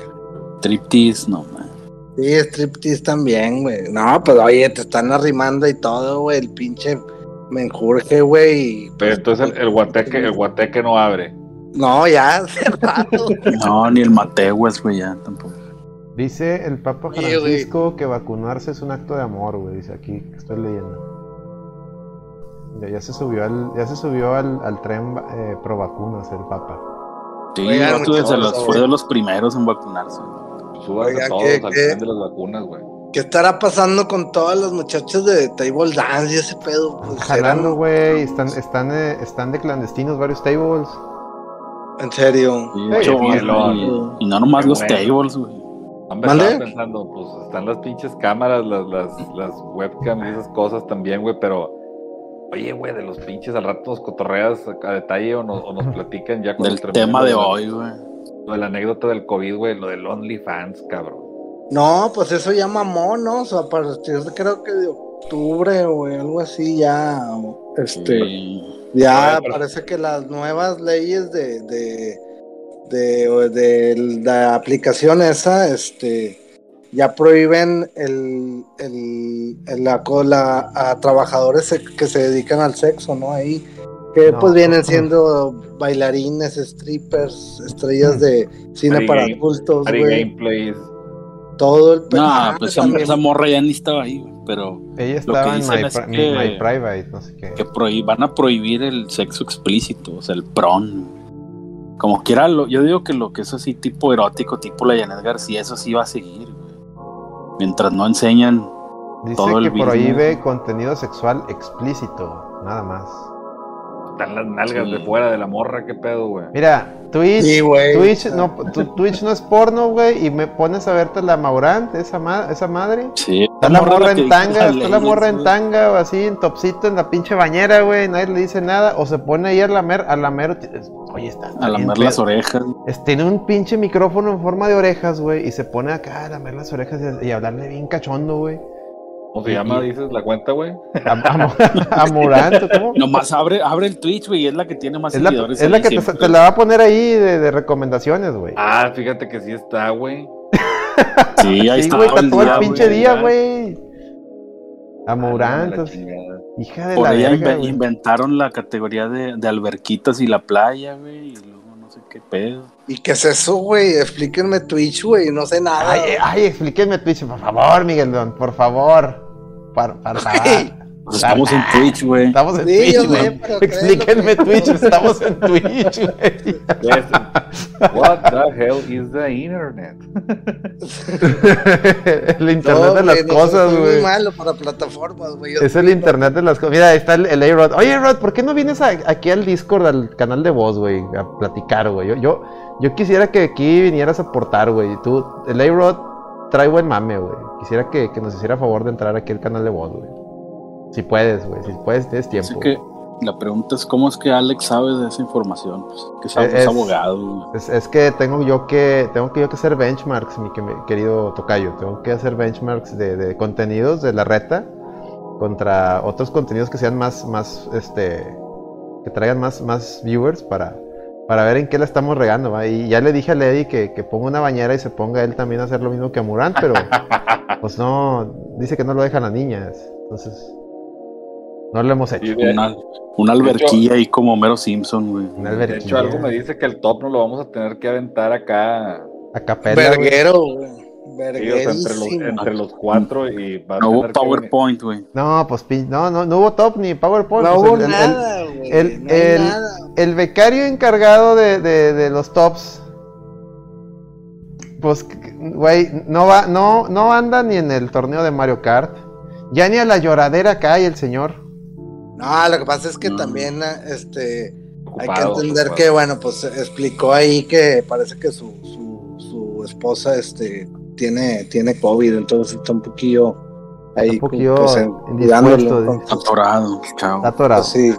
Triptease, no, man. Sí, striptease también, güey. No, pues oye, te están arrimando y todo, güey. El pinche menjurje, güey. Pero pues, entonces el, el guateque, el guateque no abre. No, ya, hace rato. No, ni el Matehues, güey, ya tampoco. Dice el Papa. Francisco que vacunarse es un acto de amor, güey. Dice aquí, que estoy leyendo. Ya, ya se subió al, ya se subió al, al tren eh, pro vacunas el Papa. Sí, Oigan, vato desde los- fue de los primeros en vacunarse. Súbanse Oigan, todos ¿qué- al qué? tren de las vacunas, güey. ¿Qué estará pasando con todas las muchachas de Table Dance y ese pedo? Pues, Jalando, eran- güey. Están, están, eh, están de clandestinos varios tables. En serio. Sí, y, y no nomás Qué los bueno. tables, güey. Hombre, ¿Mande? estaba pensando, pues están las pinches cámaras, las, las, las webcams y esas cosas también, güey, pero oye, güey, de los pinches al rato nos cotorreas a detalle o nos, o nos platican ya cuando Del terminemos tema de hoy, güey. Lo de la anécdota del COVID, güey, lo del OnlyFans, cabrón. No, pues eso ya mamó, ¿no? O sea, a partir creo que de octubre o algo así ya. Este. Sí. Ya pero- parece que las nuevas leyes de, de, de, de la aplicación esa, este, ya prohíben el, el, el- la, la- a trabajadores que se dedican al sexo, ¿no? Ahí, que No. pues vienen siendo bailarines, strippers, estrellas de cine para game- adultos, güey. gameplays. Todo el No, Ah, pues esa, también. esa morra ya ni estaba ahí, güey. Pero Ella Lo que estaba en my, es que- my Private, no sé qué. que van a prohibir el sexo explícito, o sea, el pron. Como quiera, lo, yo digo que lo que es así tipo erótico, tipo la Janet García, eso sí va a seguir, güey. Mientras no enseñan Dice todo el que prohíbe contenido sexual explícito, nada más. Están las nalgas Sí. de fuera de la morra, qué pedo, güey. Mira, Twitch, Sí. Twitch, no, tu- Twitch no es porno, güey, y me pones a verte la Maurant, esa, ma- esa madre. Sí, Está la morra en tanga, está la morra en tanga, o así, en topsito, en la pinche bañera, güey, nadie le dice nada, o se pone ahí a lamer, a lamer, oye, está, está A lamer las orejas. Es- Tiene un pinche micrófono en forma de orejas, güey, y se pone acá a lamer las orejas y, y hablarle bien cachondo, güey. ¿Cómo se llama, y- dices, la cuenta, güey? A, a, Mo- a Morant, ¿o ¿cómo? Nomás abre, abre el Twitch, güey, y es la que tiene más Es la, seguidores. es la que te, la va a poner ahí de, de recomendaciones, güey. Ah, fíjate que sí está, güey. Sí, ahí sí, está. güey, está todo el día, pinche día, güey. A Ah, la hija de Por la ella verga, inve- inventaron la categoría de, de alberquitas y la playa, güey, y luego no sé qué pedo. ¿Y qué es eso, güey? Explíquenme Twitch, güey, no sé nada. Ay, ay, explíquenme Twitch, por favor, Miguel Don, por favor. Pues estamos en Twitch, güey. Estamos en Sí, Twitch, güey. Explíquenme créelo, Twitch, estamos en Twitch, güey. What the hell is the internet? el internet No, de las güey, cosas, soy muy güey. malo para plataformas, güey. Es el internet de las cosas. Mira, ahí está el, el A-Rod. Oye, Rod, ¿por qué no vienes a- aquí al Discord, al canal de voz, güey? A platicar, güey. Yo, yo, yo quisiera que aquí vinieras a aportar, güey. Tú, el A-Rod trae buen mame, güey. Quisiera que, que nos hiciera favor de entrar aquí al canal de voz, güey. Si puedes, güey. Si puedes, tienes tiempo. Así que la pregunta es cómo es que Alex sabe de esa información. Pues, que sabe, Es- es abogado. Es, es que tengo yo que tengo que yo que hacer benchmarks, mi que- mi querido Tocayo. Tengo que hacer benchmarks de, de contenidos de la reta contra otros contenidos que sean más, más, este, que traigan más, más viewers para, para ver en qué la estamos regando. ¿va? Y ya le dije a Lady que, que ponga una bañera y se ponga él también a hacer lo mismo que a Murán, pero pues no, dice que no lo dejan las niñas. Entonces, no lo hemos hecho. Una, una alberquilla ahí como Homero Simpson, güey. Una de hecho, algo me dice que el top no lo vamos a tener que aventar acá. A capela. Verguero, güey. Sí, o sea, entre, los, entre los cuatro y va a No hubo PowerPoint, güey. No, pues no, no, no hubo top ni PowerPoint. No pues, hubo el- el- el- nada, güey. el- no el- nada. el becario encargado de, de- de los tops, pues, güey, no va, no, no anda ni en el torneo de Mario Kart. Ya ni a la lloradera cae el señor. No, lo que pasa es que No. también, este, hay que entender ocupado. que, bueno, pues explicó ahí que parece que su, su, su esposa, este, tiene, tiene COVID, entonces está un poquillo ahí, Un poquillo pues, en- Atorado, chao. Está atorado. pues, sí.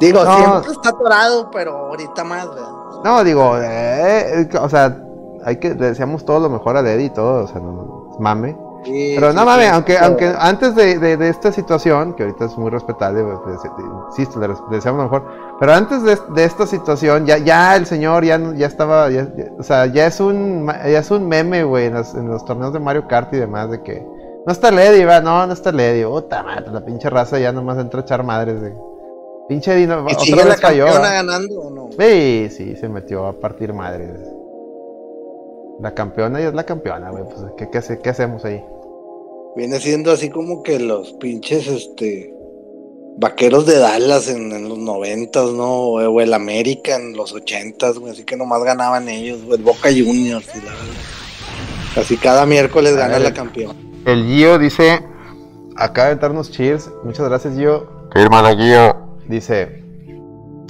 Digo, No. siempre está atorado, pero ahorita más, ¿verdad? No, digo, eh, eh, o sea, hay que, le deseamos todo lo mejor a Eddie y todo, o sea, no, mame. Sí, Pero no sí, mames, sí, aunque, aunque antes de, de- de esta situación, que ahorita es muy respetable, pues, insisto, le deseamos lo mejor, pero antes de, de esta situación, ya, ya el señor ya, ya estaba, ya- ya- o sea, ya es un, ya es un meme, güey, en, los- en los torneos de Mario Kart y demás, de que no está Lady, va, no, no está Lady, puta madre, la pinche raza ya nomás entra a echar madres, de pinche Eddie, no- ¿Y otra sigue la vez cayó, ganando o no? Sí, sí, se metió a partir madres. La campeona y es la campeona, güey, pues, ¿qué, qué, hace- qué hacemos ahí? Viene siendo así como que los pinches, este, vaqueros de Dallas en, en los noventas, ¿no? O, el América en los ochentas, güey. Así que nomás ganaban ellos, güey. El Boca Juniors y la verdad. Así cada miércoles A gana ver. la campeona. El Gio dice, acaba de darnos cheers, muchas gracias Gio. Fírmala, Guío. Dice,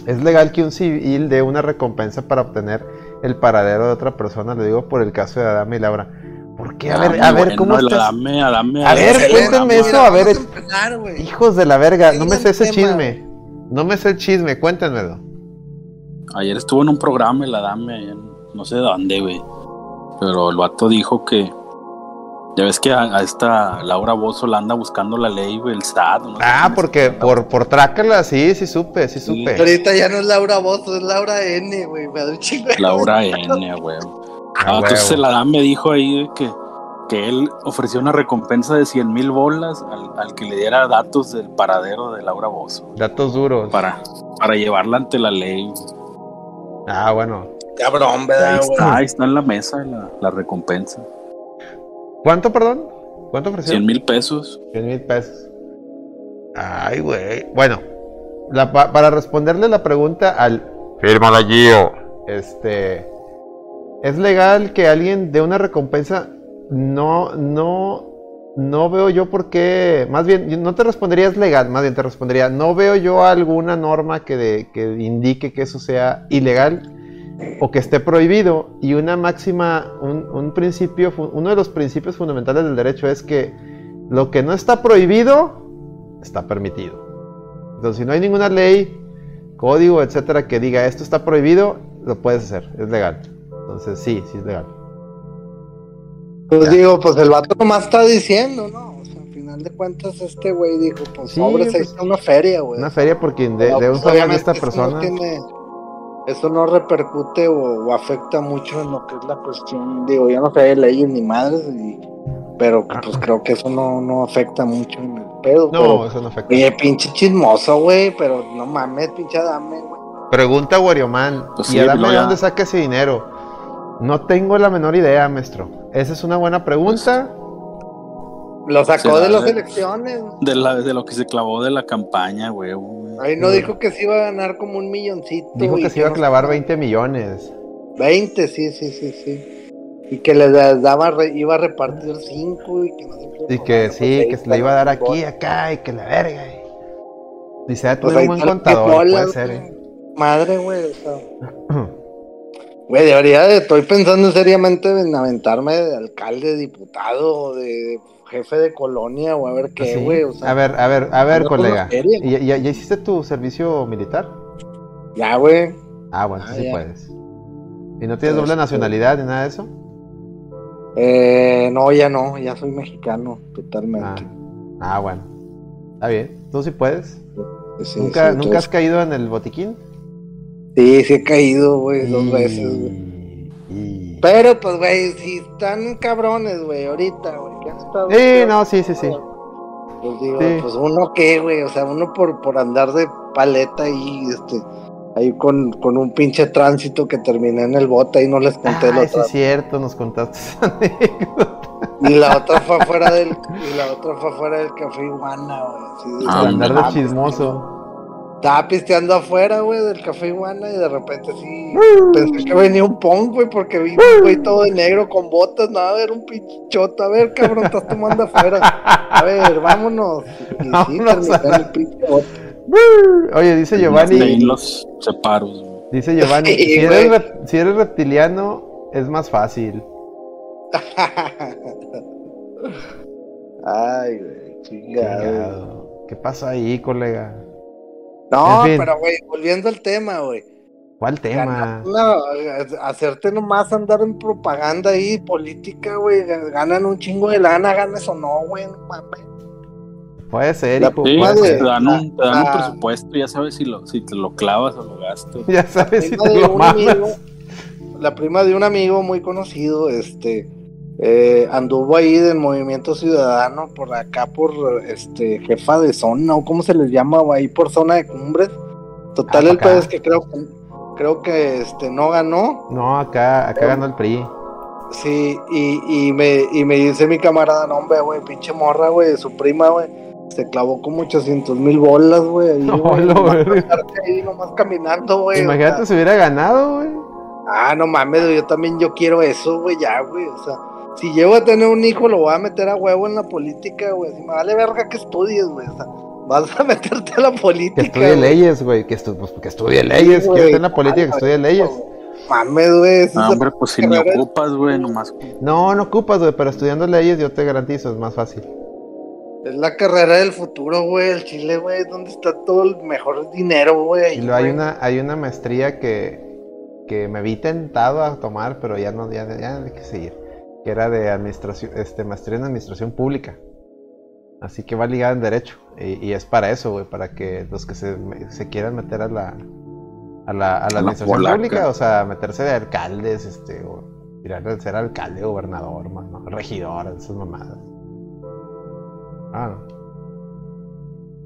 ¿es legal que un civil dé una recompensa para obtener el paradero de otra persona? Le digo por el caso de Adame y Laura. ¿Por qué? A ver, Ah, a ver, bueno, ¿cómo estás? Adame, Adame, A ver, Adame, cuéntame Adame. eso, a ver, empezar, güey. Hijos de la verga, no me sé ese Tema. chisme. No me sé el chisme, cuéntenmelo. Ayer estuvo en un programa el Adame, no sé de dónde, güey. Pero el vato dijo que. Ya ves que a, a esta Laura Bozo la anda buscando la ley, güey, el SAT. no sé Ah, porque por, por trácala, sí, sí supe, sí Sí. supe. Ahorita ya no es Laura Bozo, es Laura N, güey. Me da un chingo de- Laura N, güey. Ah, Ah, entonces el Adame dijo ahí que, que él ofreció una recompensa de 100 mil bolas al, al que le diera datos del paradero de Laura Bozo. Datos duros. Para, para llevarla ante la ley. Ah, bueno. Cabrón, ¿verdad, güey? está, ahí está en la mesa la, la recompensa. ¿Cuánto, perdón? ¿Cuánto ofreció? 100 mil pesos. 100 mil pesos. Ay, güey. Bueno, la- pa- para responderle la pregunta al, Fírmala, Guío. este, ¿es legal que alguien dé una recompensa? No, no, no veo yo por qué, más bien, no te respondería es legal, más bien te respondería, no veo yo alguna norma que, de- que indique que eso sea ilegal o que esté prohibido y una máxima, un, un principio, uno de los principios fundamentales del derecho es que lo que no está prohibido está permitido. Entonces, si no hay ninguna ley, código, etcétera, que diga esto está prohibido, lo puedes hacer, es legal. Entonces, sí, sí es legal. Pues Ya. digo, pues el vato nomás está diciendo, ¿no? O sea, al final de cuentas, este güey dijo, pues Sí, ahí pues, está una feria, güey. Una feria porque de, de un pues, de esta persona. No tiene- eso no repercute o, o afecta mucho en lo que es la cuestión. Digo, yo no sé de leyes ni madres, y- pero pues creo que eso no, no afecta mucho en el pedo. No, pero- eso no afecta. Oye, pinche chismoso, güey, pero no mames, pinche dame, güey. Pregunta Warioman. Pues ¿Y sí, Adame no, de dónde saca ese dinero? No tengo la menor idea, maestro. Esa es una buena pregunta. Lo sacó de las elecciones. De, la, de lo que se clavó de la campaña, güey. Ahí no dijo que se iba a ganar como un milloncito. Dijo que se iba a clavar 20 millones. 20, sí, sí, sí, sí. Y que le daba, re- iba a repartir 5 y que no sé. Y que Pues sí, que se le iba a dar aquí, acá, y que la verga. Dice, Pues tener ahí un buen contador, puede ser, eh. Madre, güey. o sea. Güey, debería de, estoy pensando seriamente en aventarme de alcalde, diputado, de jefe de colonia o a ver qué, Sí. güey. o sea, a ver, a ver, a ver, colega. una feria. ¿Y, ya, ya hiciste tu servicio militar? Ya, güey. Ah, bueno, Ah, sí ya. puedes. ¿Y no tienes doble Este- nacionalidad ni nada de eso? Eh, no, ya no, ya soy mexicano, totalmente. Ah, bueno. Está bien. ¿Tú sí puedes? Sí, ¿Nunca, sí, ¿nunca entonces- has caído en el botiquín? Sí, sí he caído, güey, dos veces, güey. y- Pero, pues, güey, si están cabrones, güey, ahorita, güey, que han estado... Sí, no, sí, sí, sí. Pues digo, Sí. pues uno qué, güey, o sea, uno por, por andar de paleta ahí, este, ahí con, con un pinche tránsito que terminé en el bote y no les conté la Ay, sí otra. es cierto, nos contaste esa anécdota. Y la otra fue afuera del, y la otra fue afuera del café Iguana, güey. así de- Ah, andar de Ah, chismoso. Estaba pisteando afuera, güey, del café Iguana y de repente sí pensé que venía un pong, güey, porque vi un güey todo de negro con botas, nada, era un pinchoto. A ver, cabrón, estás tomando afuera. A ver, vámonos. Y a el. Oye, dice Giovanni, los separos, güey. dice Giovanni, Sí, si, eres güey. rep- si eres reptiliano es más fácil. Ay, güey, chingado. Chingado. ¿Qué pasa ahí, colega? No, En fin. pero, güey, volviendo al tema, güey. ¿Cuál tema? Ganar una- hacerte nomás andar en propaganda ahí, política, güey. Ganan un chingo de lana, ganes o no, güey. No mames. Puede ser, La hijo. Sí, puede te dan un, te dan un Ah. presupuesto, ya sabes si, lo, si te lo clavas o lo gastas. Ya sabes si prima te de lo amigo, la prima de un amigo muy conocido, este, eh, anduvo ahí del Movimiento Ciudadano por acá por este jefa de zona o cómo se les llama ahí por zona de cumbres. Total Ah, el pedo es que creo que creo que este no ganó. No, acá, acá ganó el PRI. Sí, y, y me y me dice mi camarada, no hombre, güey, pinche morra, güey, su prima, güey. Se clavó como 800 mil bolas, güey. ahí, No, lo nomás ahí, nomás caminando, güey. o Imagínate sea. si hubiera ganado, güey. Ah, no mames, yo también yo quiero eso, güey, ya, güey. O sea, si llego a tener un hijo, lo voy a meter a huevo en la política, güey. Si me vale verga que estudies, güey. O sea, vas a meterte a la política. Que estudie güey. leyes, güey. Que, estu pues, que estudie leyes. Sí, güey. estar en la política, que estudie leyes. Mames, güey. No, hombre, pues si carrera- ocupas, güey, nomás. No, no ocupas, güey. Pero estudiando leyes yo te garantizo, es más fácil. Es la carrera del futuro, güey. El Chile, güey, donde está todo el mejor dinero, güey. ahí, Y hay una, hay una maestría que, que me vi tentado a tomar, pero ya no, ya, ya hay que seguir. Que era de administración, este, maestría en administración pública. Así que va ligada en derecho. Y, y es para eso, güey, para que los que se, se quieran meter a la, a la, a la la administración polaca. pública, o sea, meterse de alcaldes, este, o tirar ser alcalde, gobernador, mano, regidor, esas mamadas. Ah, no.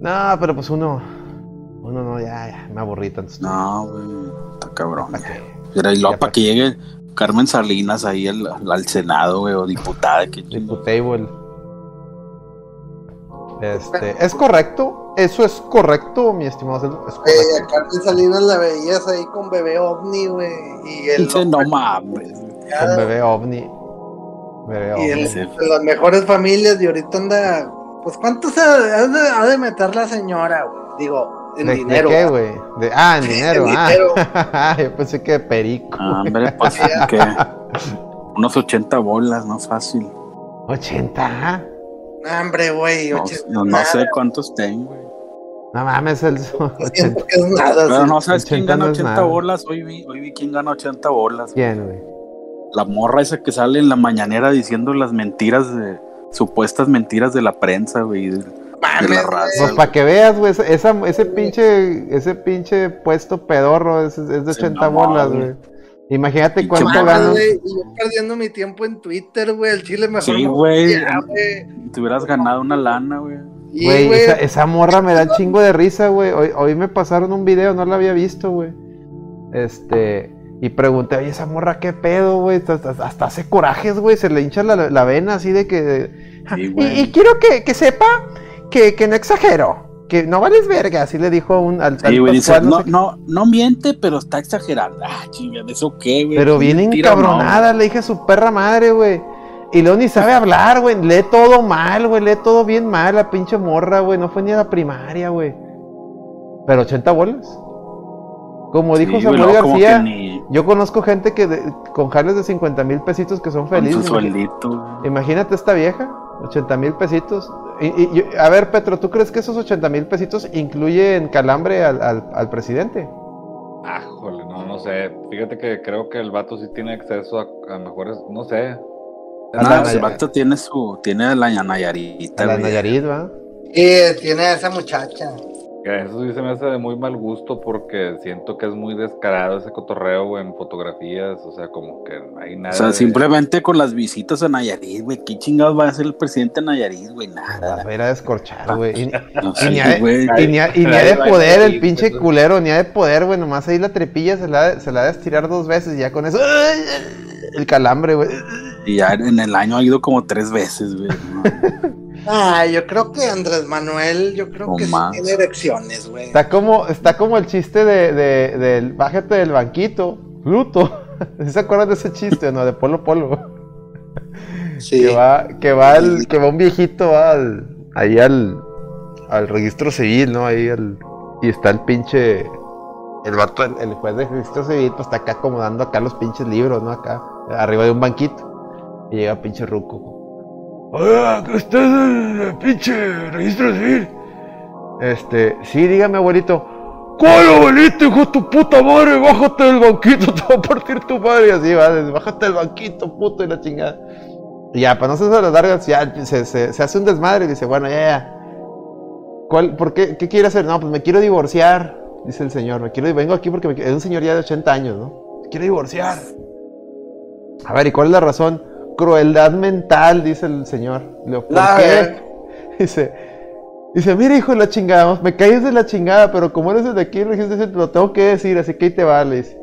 No, pero pues uno, uno no, ya, ya, me aburrí tanto. No, güey, está cabrón. Mira, y para pa- que llegue Carmen Salinas ahí al, al Senado, güey, o diputada, que Diputable. Este, ¿es correcto? ¿Eso es correcto, mi estimado? Es correcto. a Carmen Salinas la veías ahí con bebé ovni, güey. Y el Dice, no mames. Con bebé ovni. Bebé Y ovni. el- de las mejores familias y ahorita anda. Pues cuánto se ha de, ha de meter la señora, güey. Digo, en ¿De, de dinero. qué, ¿verdad? güey? De- Ah, en dinero. en ah. dinero. Yo pensé que de perico. Ah, hombre, pues que unos 80 bolas, no fácil. 80. No, hombre, güey. No, no, no sé cuántos tengo, güey. No mames. Siento 80. que es nada. Pero no sabes quién 80 gana no es 80 nada. bolas. Hoy vi, hoy vi quién gana 80 bolas. ¿Quién, güey? La morra esa que sale en la mañanera diciendo las mentiras de supuestas mentiras de la prensa, güey. De- Mames, de la güey. raza. Pues para que veas, güey, esa, ese pinche, ese pinche puesto pedorro es, es de Sí, 80 no, bolas, güey. Imagínate cuánto ganas. yo perdiendo mi tiempo en Twitter, güey. El chile mejor. Sí, güey. Te hubieras ganado una lana, güey. Y, Güey, esa, esa morra me da un chingo de risa, güey. Hoy, hoy me pasaron un video, no lo había visto, güey. Este, Y pregunté, oye, esa morra, ¿qué pedo, güey? Hasta, hace corajes, güey. Se le hincha la, la vena así de que. Sí, y, y quiero que, que sepa que, que no exagero. Que no vales verga. Así le dijo un, al, Sí, güey, dice, Pascual, no no, sé no, no miente, pero está exagerando. Ah, chinga, ¿de eso qué, güey? Pero bien no. encabronada, le dije a su perra madre, güey. Y luego ni sabe hablar, güey. Lee todo mal, güey. Lee todo bien mal, la pinche morra, güey. No fue ni a la primaria, güey. Pero 80 bolas. Como Sí, dijo Samuel García, ni- yo conozco gente que de- con jales de 50 mil pesitos que son con felices. su Imagi- sueldito. Imagínate esta vieja, 80 mil pesitos. Y, y- y- a ver, Petro, ¿tú crees que esos 80 mil pesitos incluyen calambre al, al- al presidente? Ah, jole, no, no sé. Fíjate que creo que el vato sí tiene acceso a, a mejores, no sé. A No, la- pues el vato tiene su, tiene la Nayarita, la. Nayarit, ¿va? Sí, tiene a esa muchacha. Eso sí se me hace de muy mal gusto porque siento que es muy descarado ese cotorreo güey, en fotografías, o sea, como que no hay nada. O sea, de- simplemente con las visitas a Nayarit, güey. ¿Qué chingados va a hacer el presidente de Nayarit, güey? Va Nada. a ir a descorchar, güey. Y- No Y sé, ni güey. y ni ha- y ni ha Ahí de va, poder el pinche pues, culero, ni ha de poder, güey. Nomás ahí la trepilla se la, ha de- se la ha de estirar dos veces y ya con eso. El calambre, güey. Y ya en el año ha ido como tres veces, güey. ¿no? Ah, yo creo que Andrés Manuel, yo creo que sí tiene erecciones, güey. Está como, está como el chiste de, de- del bájate del banquito, Pluto. ¿Sí se acuerdan de ese chiste no? De Polo Polo. Sí. Que va, que va el, que va un viejito va al, ahí al, al registro civil, ¿no? Ahí al, y está el pinche, el vato, el, el juez de registro civil, pues está acá acomodando acá los pinches libros, ¿no? Acá, arriba de un banquito. Y llega pinche ruco. Oiga, que usted es el pinche registro civil. Este, sí, dígame, abuelito. ¿Cuál abuelito, hijo de tu puta madre? Bájate del banquito, te va a partir tu madre. Y así va, bájate del banquito, puto, y la chingada. Y ya, para no hacerse las largas, ya se, se- se hace un desmadre y dice, bueno, ya, ya. ¿Cuál, ¿Por qué? ¿Qué quiere hacer? No, pues me quiero divorciar, dice el señor. Me quiero, vengo aquí porque me- es un señor ya de 80 años, ¿no? Me quiero divorciar. A ver, ¿y cuál es la razón? Crueldad mental, dice el señor. Le digo, ¿Por La qué? ver- Dice, dice, mira hijo de la chingada, me caes de la chingada, pero como eres de aquí, lo tengo que decir, así que ahí te va, le dice.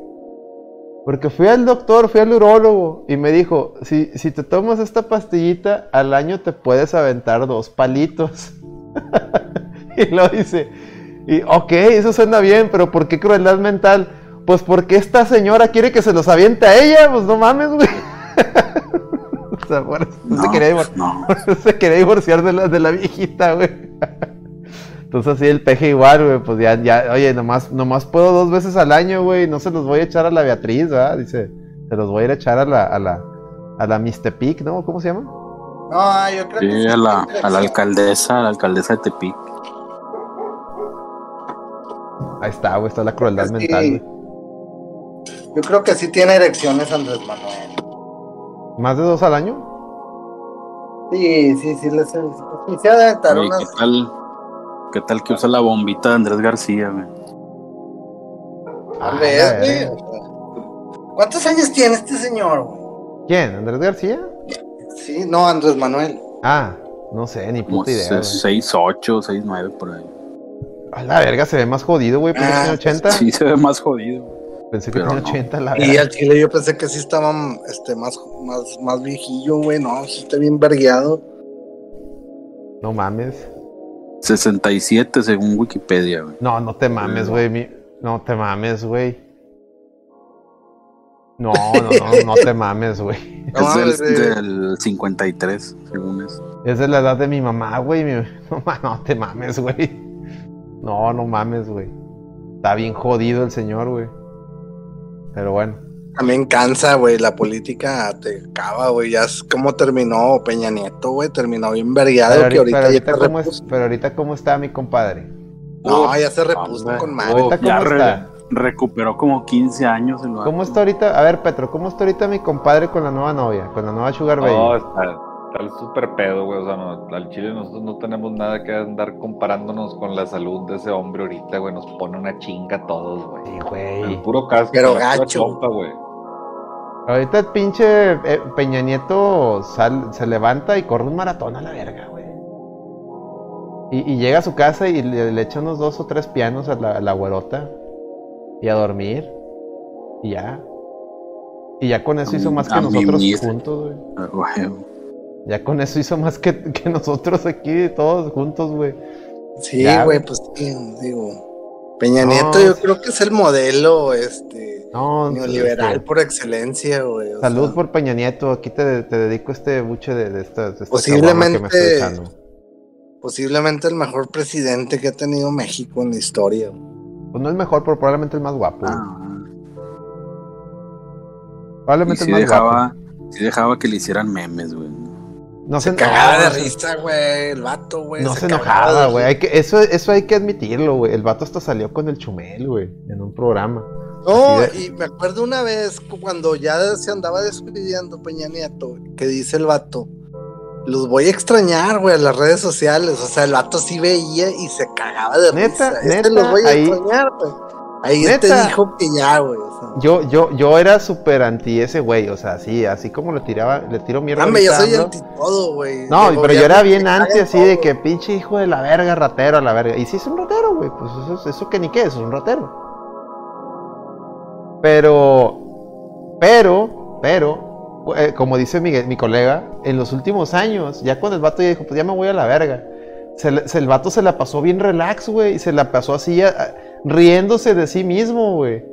Porque fui al doctor, fui al urólogo y me dijo, si, si te tomas esta pastillita, al año te puedes aventar dos palitos. y lo dice, y ok, eso suena bien, pero ¿por qué crueldad mental? Pues porque esta señora quiere que se los aviente a ella, pues no mames, güey. o sea, por eso no, se No, quería divorciar. no. se quería divorciar de la, de la viejita, güey. Entonces así el peje igual, güey, pues ya, ya, oye, nomás, nomás puedo dos veces al año, güey, no se los voy a echar a la Beatriz, ¿verdad? Dice, se los voy a ir a echar a la, a la, a la Mistepec, ¿no? ¿Cómo se llama? No, yo creo que Sí, a la, a la alcaldesa, a la alcaldesa de Tepic. Ahí está, güey, está la crueldad Sí. mental, güey. Yo creo que sí tiene erecciones Andrés Manuel. ¿Más de dos al año? Sí, sí, sí, les he Sí, se ha de estar Oye, unas... ¿qué tal? ¿Qué tal que usa la bombita de Andrés García, güey? Ah, Tal vez, la güey. ¿Cuántos años tiene este señor, güey? ¿Quién? ¿Andrés García? Sí, no, Andrés Manuel. Ah, no sé, ni Como puta idea, güey. 6, 8, 6, 9 por ahí. A la verga, se ve más jodido, güey, pensé que Ah, tenía 80. Sí, se ve más jodido. Pensé que pero tenía no. 80, la Y verga. al chile yo pensé que sí estaba este, más, más, más viejillo, güey. No, sí está bien vergueado. No mames. 67 según Wikipedia, güey. No, no te mames, güey. mi- No te mames, güey. No, no, no, no te mames, güey. No es del, del 53, según es. Es de la edad de mi mamá, güey. No, no te mames, güey. No, no mames, güey. Está bien jodido el señor, güey. Pero bueno. También cansa, güey. La política te acaba, güey. Ya es como terminó Peña Nieto, güey. Terminó bien vergueado Pero que ahorita, pero ya ahorita se cómo es- pero ahorita cómo está mi compadre. No, ya se repuso hombre. con madre. Ahorita Ya re- está. recuperó como 15 años. el. ¿Cómo está ahorita? A ver, Petro, ¿cómo está ahorita mi compadre con la nueva novia? Con la nueva Sugar Baby. No, está, está el súper pedo, güey. O sea, no, al chile nosotros no tenemos nada que andar comparándonos con la salud de ese hombre ahorita, güey. Nos pone una chinga a todos, güey. Sí, El güey. puro casco. Pero gacho. chompa, güey. Ahorita el pinche eh, Peña Nieto sal- se levanta y corre un maratón a la verga, güey. Y, y llega a su casa y le, le echa unos dos o tres pianos a la, a la güerota. Y a dormir. Y ya. Y ya con eso hizo más que nosotros juntos, güey. Ya con eso hizo más que, que nosotros aquí, todos juntos, güey. Sí, Ya, güey, pues sí, digo. Peña No, Nieto yo sí. creo que es el modelo este No, neoliberal este, por excelencia, güey. o Salud sea, por Peña Nieto. Aquí te, te dedico este buche de, de esta. de esta Posiblemente- que me estoy echando. posiblemente el mejor presidente que ha tenido México en la historia. Pues no es mejor, pero probablemente el más guapo. Ah, y probablemente sí el más dejaba, guapo. sí dejaba que le hicieran memes, güey. No Se se, cagaba de risa, güey, el vato, güey. No se, enojaba, güey. eso, eso hay que admitirlo, güey. El vato hasta salió con el chumel, güey, en un programa. No, de- y me acuerdo una vez cu- cuando ya se andaba despidiendo Peña Nieto, que dice el vato, los voy a extrañar, güey, a las redes sociales. O sea, el vato sí veía y se cagaba de Neta, risa. Este neta, los voy a ahí- extrañar, güey. Ahí Neta. te dijo que ya, güey. o sea. Yo, yo, yo era súper anti ese güey, o sea, sí, así como le tiraba, le tiro mierda. Dame, yo soy anti todo, güey. No, pero yo era bien anti así de que pinche hijo de la verga, ratero a la verga. Y sí es un ratero, güey, pues eso, es- eso que ni qué, eso es un ratero. Pero, pero, pero, eh, como dice mi, mi colega, en los últimos años, ya cuando el vato ya dijo, pues ya me voy a la verga. Se, le- se- el vato se la pasó bien relax, güey, y se la pasó así, a- a- riéndose de sí mismo, güey.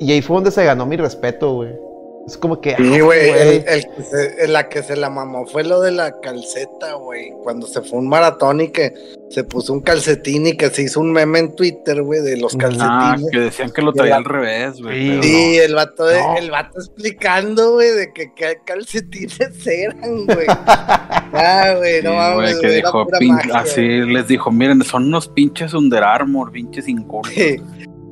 Y ahí fue donde se ganó mi respeto, güey. Es como que, Sí, ah, güey, el, el que se- el la que se la mamó fue lo de la calceta, güey. Cuando se fue un maratón y que se puso un calcetín y que se hizo un meme en Twitter, güey, de los Ah, Ah, calcetines. que decían que lo traía al revés, güey. Sí. el vato, de- No. el vato explicando, güey, de que qué calcetines eran, güey. Ah, güey, no. Sí, mames, güey, que pin- magia, así les dijo, miren, son unos pinches Under Armour, pinches incultos.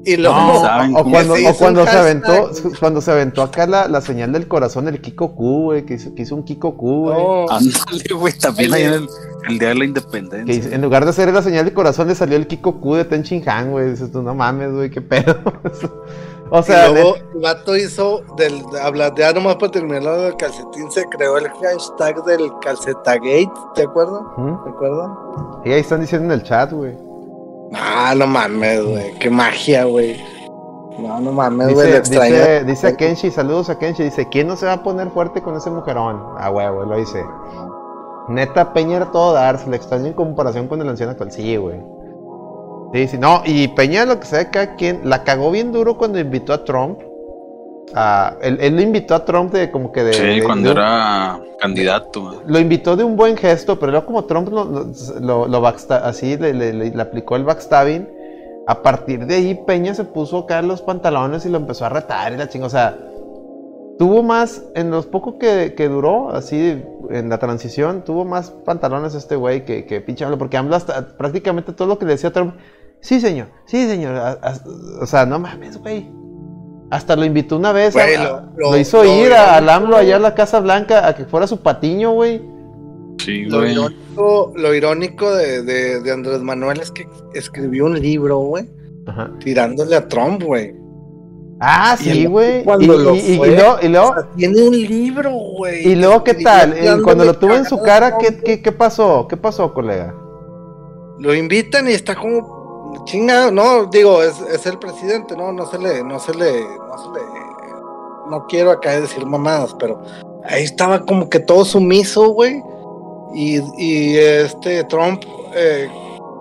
Y luego, No, saben o cuando, se o cuando se aventó, cuando se aventó acá la, la señal del corazón del Kiko Q, güey, que hizo, que hizo un Kiko Q, güey. no, Ándale, güey, también ahí en el, el día de la Que independencia. hizo- en lugar de hacer la señal del corazón le salió el Kiko Q de Ten Han, güey. Dices tú, no mames, güey, qué pedo. o sea, y luego el vato hizo del habla ya nomás para terminar lo del calcetín se creó el hashtag del calcetagate, ¿te acuerdas? Ujú. ¿Te acuerdas? y ahí están diciendo en el chat, güey. Ah, no mames, güey, qué magia, güey. No, no mames, güey, lo Dice, dice, dice a Kenshi, saludos a Kenshi, dice, ¿quién no se va a poner fuerte con ese mujerón? Ah, huevo, lo dice. Neta, Peña era todo dar, se le extraña en comparación con el anciano actual. Sí, güey. Sí, sí, no, y Peña lo que sabe cada quien, la cagó bien duro cuando invitó a Trump. A, él, él lo invitó a Trump de como que de... Sí, de- cuando de era candidato. güey. Lo invitó de un buen gesto, pero luego como Trump lo, lo, lo- así le, le- le- le aplicó el backstabbing, a partir de ahí Peña se puso acá los pantalones y lo empezó a retar y la chinga. O sea, tuvo más, en los pocos que, que duró, así en la transición, tuvo más pantalones este güey que, que pinche AMLO, porque AMLO hasta prácticamente todo lo que le decía Trump, sí señor, sí señor, a- a- o sea, no mames, güey. Hasta lo invitó una vez, Güey, a- lo- lo, lo- hizo lo ir a- al AMLO allá a la Casa Blanca a que fuera su patiño, güey. Sí, Lo güey. irónico, lo irónico de, de, de Andrés Manuel es que escribió un libro, güey, Ajá. tirándole a Trump, güey. Ah, Y sí, güey. Y, cuando lo y- y- y fue, luego, y luego- O sea, tiene un libro, güey. y luego, ¿qué tal? Eh, Cuando lo tuvo en su cara, a ¿qué, Trump. qué, qué pasó? ¿Qué pasó, colega? Lo invitan y está como chingado, no, digo, es, es el presidente, no, no se le, no se le, no se le, no quiero acá decir mamadas, pero ahí estaba como que todo sumiso, güey, y, y este Trump, eh,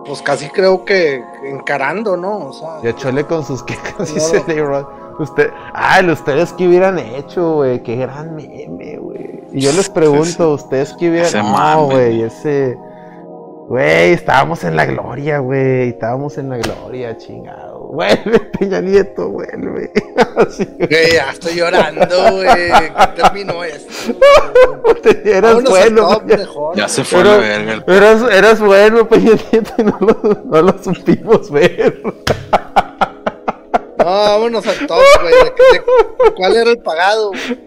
pues casi creo que encarando, ¿no? O sea, Y a Chole con sus quejas y No. se le Usted, ay, ustedes qué hubieran hecho, güey, qué gran meme, güey. Y yo les pregunto, ustedes qué hubieran, mame. güey, ese, güey, estábamos en la gloria, güey, estábamos en la gloria, chingado. Vuelve, Peña Nieto, vuelve. Así, güey, ya estoy llorando, güey, ¿qué terminó esto? eras Vámonos bueno, top Peña- mejor, Ya se fue a Pero- la verga. el- Eras, eras bueno, Peña Nieto, y no lo, no lo supimos ver. No, vámonos al top, güey. ¿De, de- cuál era el pagado? güey?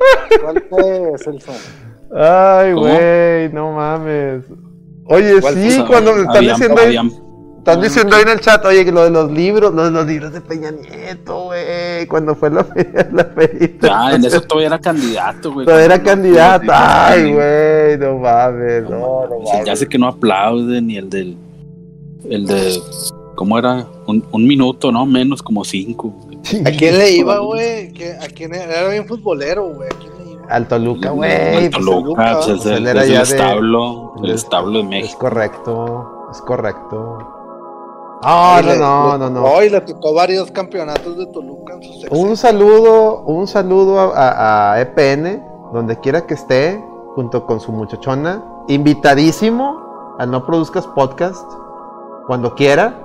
¿Cuál fue, Celso? Ay, ¿Cómo? güey, no mames. Oye, ¿Cuál sí, sea, cuando están habían- diciendo ahí, habían- están diciendo ahí en el chat, oye, que lo de los libros, lo de los libros de Peña Nieto, güey, cuando fue la feria, la ferita. Ah, en eso todavía era candidato, güey. Todavía era candidato. Ay, güey, no mames, no, no O sea, ya mames. sé que no aplaude ni el del. El de. ¿Cómo era? Un, un minuto, ¿no? Menos como cinco. ¿A quién le iba, güey? ¿Qué- ¿A quién era? Era bien futbolero, güey. Al Toluca, El güey. pues, Toluca, pues, es pues, el, él era es el ya de- establo, el es- establo de Es México. correcto, es correcto. No, Y no, le- no, no, no. tocó y le tocó varios campeonatos de Toluca en sus sexenios. Un saludo, un saludo a, a- a EPN, donde quiera que esté, junto con su muchachona. Invitadísimo a No Produzcas Podcast, cuando quiera.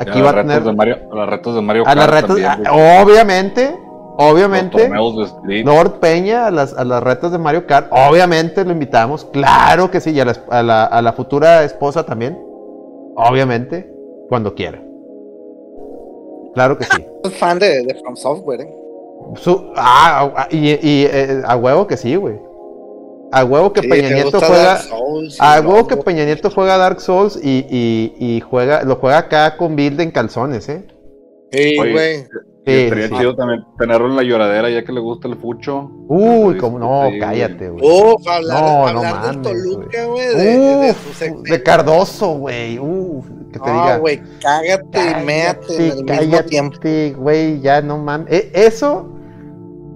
Aquí a va a tener de Mario, a las retas de Mario a las Kart retas, también, obviamente, obviamente. torneos de Street. Lord Peña a las, a las retas de Mario Kart, obviamente lo invitamos, claro que sí, y a la, a la- a la futura esposa también, obviamente, cuando quiera. Claro que sí. Es fan de, de From Software, ¿eh? Su- ah, ah, y, y, eh, a huevo que sí, güey. A huevo que Sí, Peña Nieto juega. Dark Souls A huevo no, que. Peña Nieto juega Dark Souls y, y, y juega, lo juega acá con build en calzones, ¿eh? Sí, güey. Sí, estaría sí. chido también tenerlo en la lloradera ya que le gusta el fucho. Uy, como no, sí, cállate, güey. Uf, hablar, No, no hablar del mames, Toluca, güey. De, Cardoso, güey. Uf, que te diga. No, güey, cágate y méate en el mismo cállate, tiempo. güey, ya no mames. Eh, eso,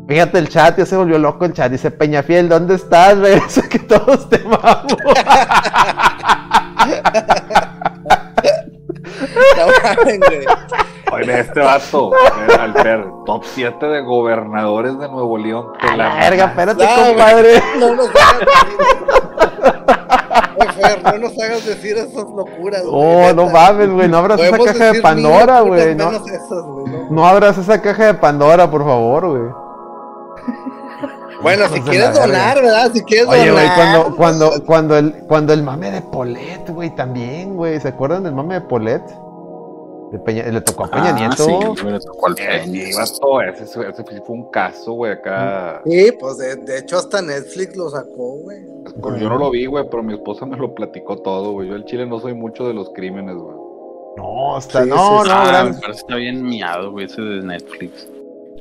fíjate el chat, ya se volvió loco el chat. Dice Peñafiel, ¿dónde estás? Regresa que todos te vamos. No. Oye, este vato, eh, Alper, top 7 de gobernadores de Nuevo León. Te la Verga, espérate, No, compadre. No nos hagas decir. Oye, Fer, no nos hagas decir esas locuras. güey, Oh, no neta. mames, güey. No abras esa caja de Pandora, No, esas, güey, no. no abras esa caja de Pandora, por favor, güey. Bueno, si quieres verga. donar, ¿verdad? Si quieres Oye, güey, donar. cuando, cuando, cuando el, cuando el mame de Polet, güey, también, güey. ¿Se acuerdan del mame de Polet? De Peña- le tocó a Peña Ah, Nieto. sí, le tocó al Peña. ese, ese fue un caso, güey, acá. Sí, pues de, de hecho hasta Netflix lo sacó, güey. Pues yo no lo vi, güey, pero mi esposa me lo platicó todo, güey. Yo en Chile no soy mucho de los crímenes, güey. No, está, Sí, no, sí, no, Ah, gran- me parece que está bien miado, güey, ese de Netflix.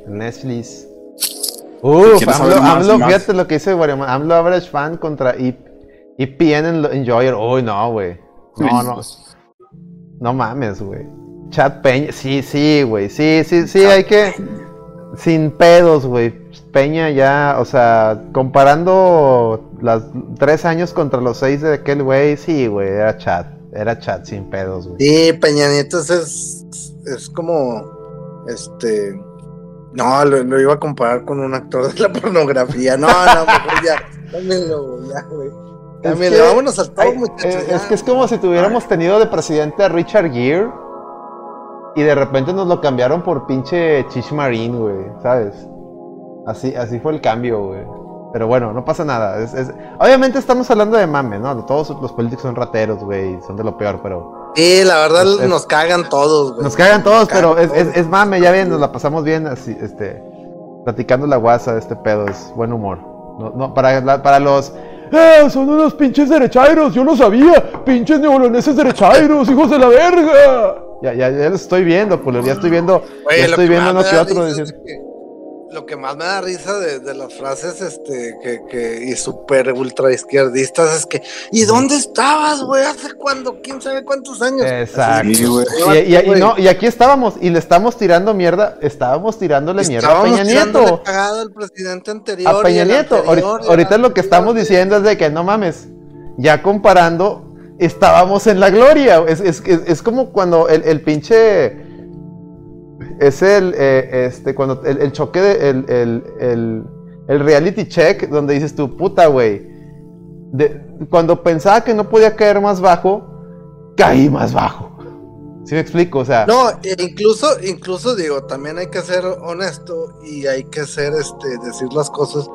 Netflix. Uf, ¿Quieres AMLO, más, AMLO, más? fíjate lo que dice Guariamón. AMLO Average Fan contra EPN en- Enjoyer. Uy, no, güey. No, no. No mames, güey. Chat Peña. Sí, sí, güey. Sí, sí, sí, hay que. Sin pedos, güey. Peña ya, o sea, comparando las tres años contra los seis de aquel güey, sí, güey, era chat. Era chat sin pedos, güey. Sí, Peña Nieto es, es como, este, no, lo, lo iba a comparar con un actor de la pornografía. No, no, mejor ya, dámelo, ya, güey. Dámelo, que- vámonos al top, muchachos. eh, es que es como si tuviéramos tenido de presidente a Richard Gere y de repente nos lo cambiaron por pinche Chish Marine, güey, ¿sabes? Así, así fue el cambio, güey. Pero bueno, no pasa nada. es- es- Obviamente estamos hablando de mame, ¿no? Todos los políticos son rateros, güey, son de lo peor, pero... Sí, la verdad es- nos cagan todos, güey. Nos cagan todos, pero es, es mame, ya ven, nos la pasamos bien así, este... Platicando la guasa de este pedo, es buen humor. No, no, para, la- para los... ¡Eh! Son unos pinches derechairos, yo no sabía. Pinches neoloneses derechairos, hijos de la verga. Ya, ya, ya lo estoy viendo, culo, ya estoy viendo, Güey, ya estoy viendo uno que otro. decir- que- lo que más me da risa de, de las frases este que, que y súper ultra izquierdistas es que ¿y dónde estabas, güey? ¿Hace cuándo? ¿Quién sabe cuántos años? Exacto. Sí, güey. Y, y- y no, y aquí estábamos, y le estamos tirando mierda, estábamos tirándole mierda a Estábamos Peña tirándole Nieto. presidente anterior. A Peña Nieto. anterior, Ahorita, y al ahorita lo que estamos diciendo es de que no mames, ya comparando, estábamos en la gloria. Es, es, es- es como cuando el, el pinche. Es el. eh, este, cuando el, el choque de. El, el, el- reality check, donde dices tú, puta, güey. Cuando pensaba que no podía caer más bajo, caí más bajo. ¿Sí me explico? O sea. No, e incluso, incluso digo, también hay que ser honesto y hay que ser, este, decir las cosas.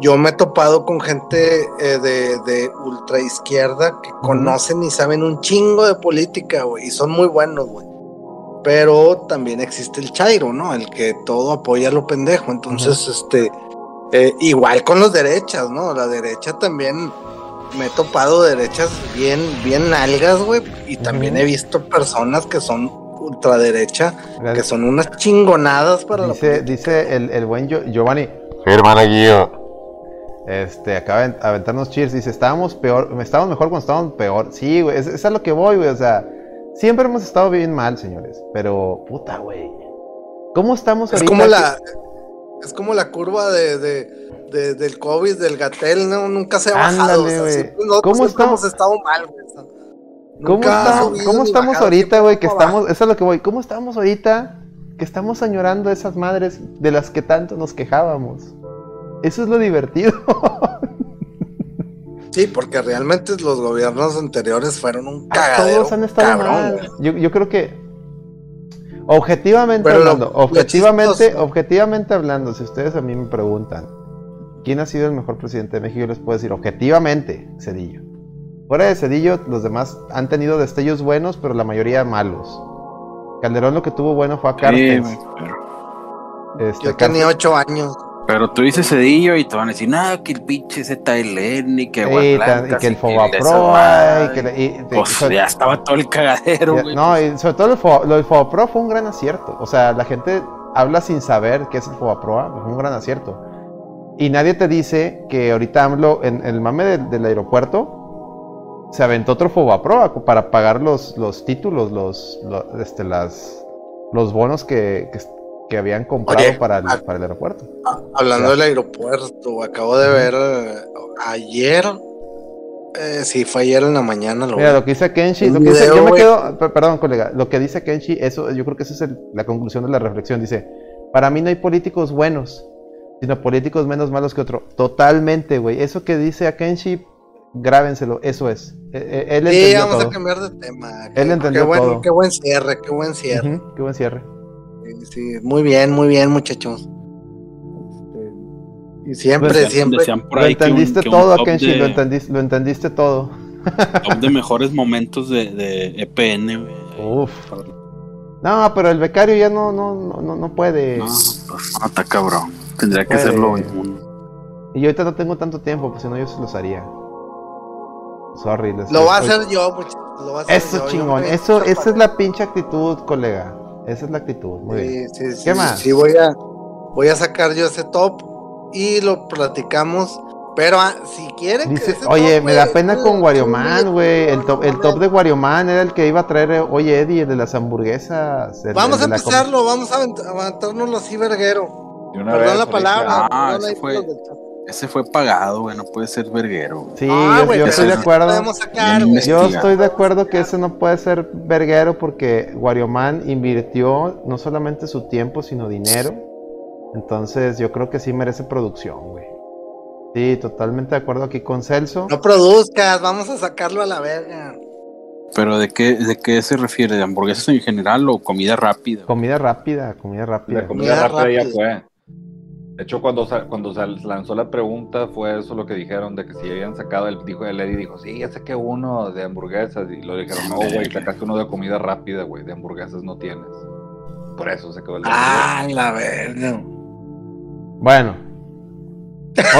Yo me he topado con gente eh, de, de ultra izquierda que conocen y saben un chingo de política, güey, y son muy buenos, güey. Pero también existe el chairo, ¿no? El que todo apoya a lo pendejo. Entonces, este, eh, igual con los derechas, ¿no? La derecha también me he topado derechas bien, bien nalgas, güey. Y también he visto personas que son ultraderecha, Gracias. que son unas chingonadas para la dice, política. dice el, el buen Gio- Giovanni. Sí, hermana Gio. Este, acaba de aventarnos cheers. Dice, estábamos peor, estábamos mejor cuando estábamos peor. Sí, güey, es, es a lo que voy, güey. O sea, siempre hemos estado bien mal, señores. Pero, puta, güey. ¿Cómo estamos Es ahorita? como la, es como la curva de, de, de- del COVID, del Gatel, ¿no? Nunca se ha bajado. Ándale, o sea, ¿Cómo estamos? estado mal, güey. ¿Cómo, subido cómo estamos bajado, ahorita, güey? Que estamos, eso es lo que voy. ¿Cómo estamos ahorita? Que estamos añorando a esas madres de las que tanto nos quejábamos. Eso es lo divertido. Sí, porque realmente los gobiernos anteriores fueron un Ah, cagadero. Todos han estado cabrón, mal. Yo, yo creo que objetivamente Pero hablando, lo objetivamente, objetivamente hablando, si ustedes a mí me preguntan quién ha sido el mejor presidente de México, yo les puedo decir objetivamente Cedillo. Fuera de Cedillo, los demás han tenido destellos buenos, pero la mayoría malos. Calderón lo que tuvo bueno fue a Sí, pero, Este, Yo tenía ocho años. Pero tú dices Cedillo y te van a decir, no, que el pinche ZLN y que Sí, y que el Fobaproa, madre". y que le- y- Pues sobre- ya estaba todo el cagadero, güey. No, y sobre todo el Fo- lo del Fobapro fue un gran acierto. O sea, la gente habla sin saber qué es el Fobaproa, fue un gran acierto. Y nadie te dice que ahorita AMLO, en, en el mame del, del aeropuerto, se aventó otro Fobaproa para pagar los, los títulos, los, lo- este, las, los bonos que, que, que habían comprado Oye, para, el, para el aeropuerto. Hablando del aeropuerto, acabo de ver eh, ayer. eh, sí, fue ayer en la mañana. Lo Mira, vi. lo que dice Kenshi, lo que dice- yo me quedo, per- perdón colega, lo que dice Kenshi, eso, yo creo que esa es el- la conclusión de la reflexión. Dice, para mí no hay políticos buenos, sino políticos menos malos que otro. Totalmente, güey. Eso que dice a Kenshi, grábenselo, eso es. Eh, eh, Él Sí, vamos todo. a cambiar de tema. Él Qué- entendió qué buen, todo. Qué buen cierre, qué buen cierre. Qué buen cierre. Sí, sí, muy bien, muy bien, muchachos. Este, Y siempre, Pues, siempre. Decían por Lo ahí que un- entendiste que un todo, Kenshi, de- lo, entendiste, lo entendiste todo. top de mejores momentos de, de EPN. Uf. No, pero el becario ya no, no, no, no, puede. No, pues, no, está cabrón. Tendría que Puede. hacerlo en Y yo ahorita no tengo tanto tiempo, pues si no yo se los haría. Sorry. les- Lo va a hacer yo, muchachos. Lo va a hacer Eso yo, yo chingón, eso, esa es la pinche actitud, colega. Esa es la actitud, muy bien. Sí, sí, sí, ¿Qué más? Sí, voy a, voy a sacar yo ese top y lo platicamos. Pero ah, si quieren que Dice, oye, top, me da pena con le- güey. El top, el no top de Warioman era el que iba a traer, eh, oye, Eddie, el de las hamburguesas. el- Vamos el a empezarlo, vamos a avent- aventárnoslo así, verguero. Perdón vez, la palabra. Ah, perdón ese ahí fue- Ese fue pagado, güey. No puede ser verguero. güey. Sí, Ah, yo, güey, yo pero estoy de acuerdo. Sacar. Yo estoy de acuerdo que ese no puede ser verguero porque Warioman invirtió no solamente su tiempo, sino dinero. Entonces yo creo que sí merece producción, güey. Sí, totalmente de acuerdo aquí con Celso. No produzcas, vamos a sacarlo a la verga. Pero ¿de qué, ¿de qué se refiere? ¿De hamburguesas en general o comida rápida? Comida rápida, comida rápida. La comida Comida rápida ya rápida. fue. De hecho, cuando, cuando sal- lanzó la pregunta, fue eso lo que dijeron: de que si habían sacado, el dijo el Eddie, dijo, sí, ya saqué uno de hamburguesas. Y lo dijeron, no, güey, sacaste uno de comida rápida, güey, de hamburguesas no tienes. Por eso se quedó el Ah, la verga. Bueno.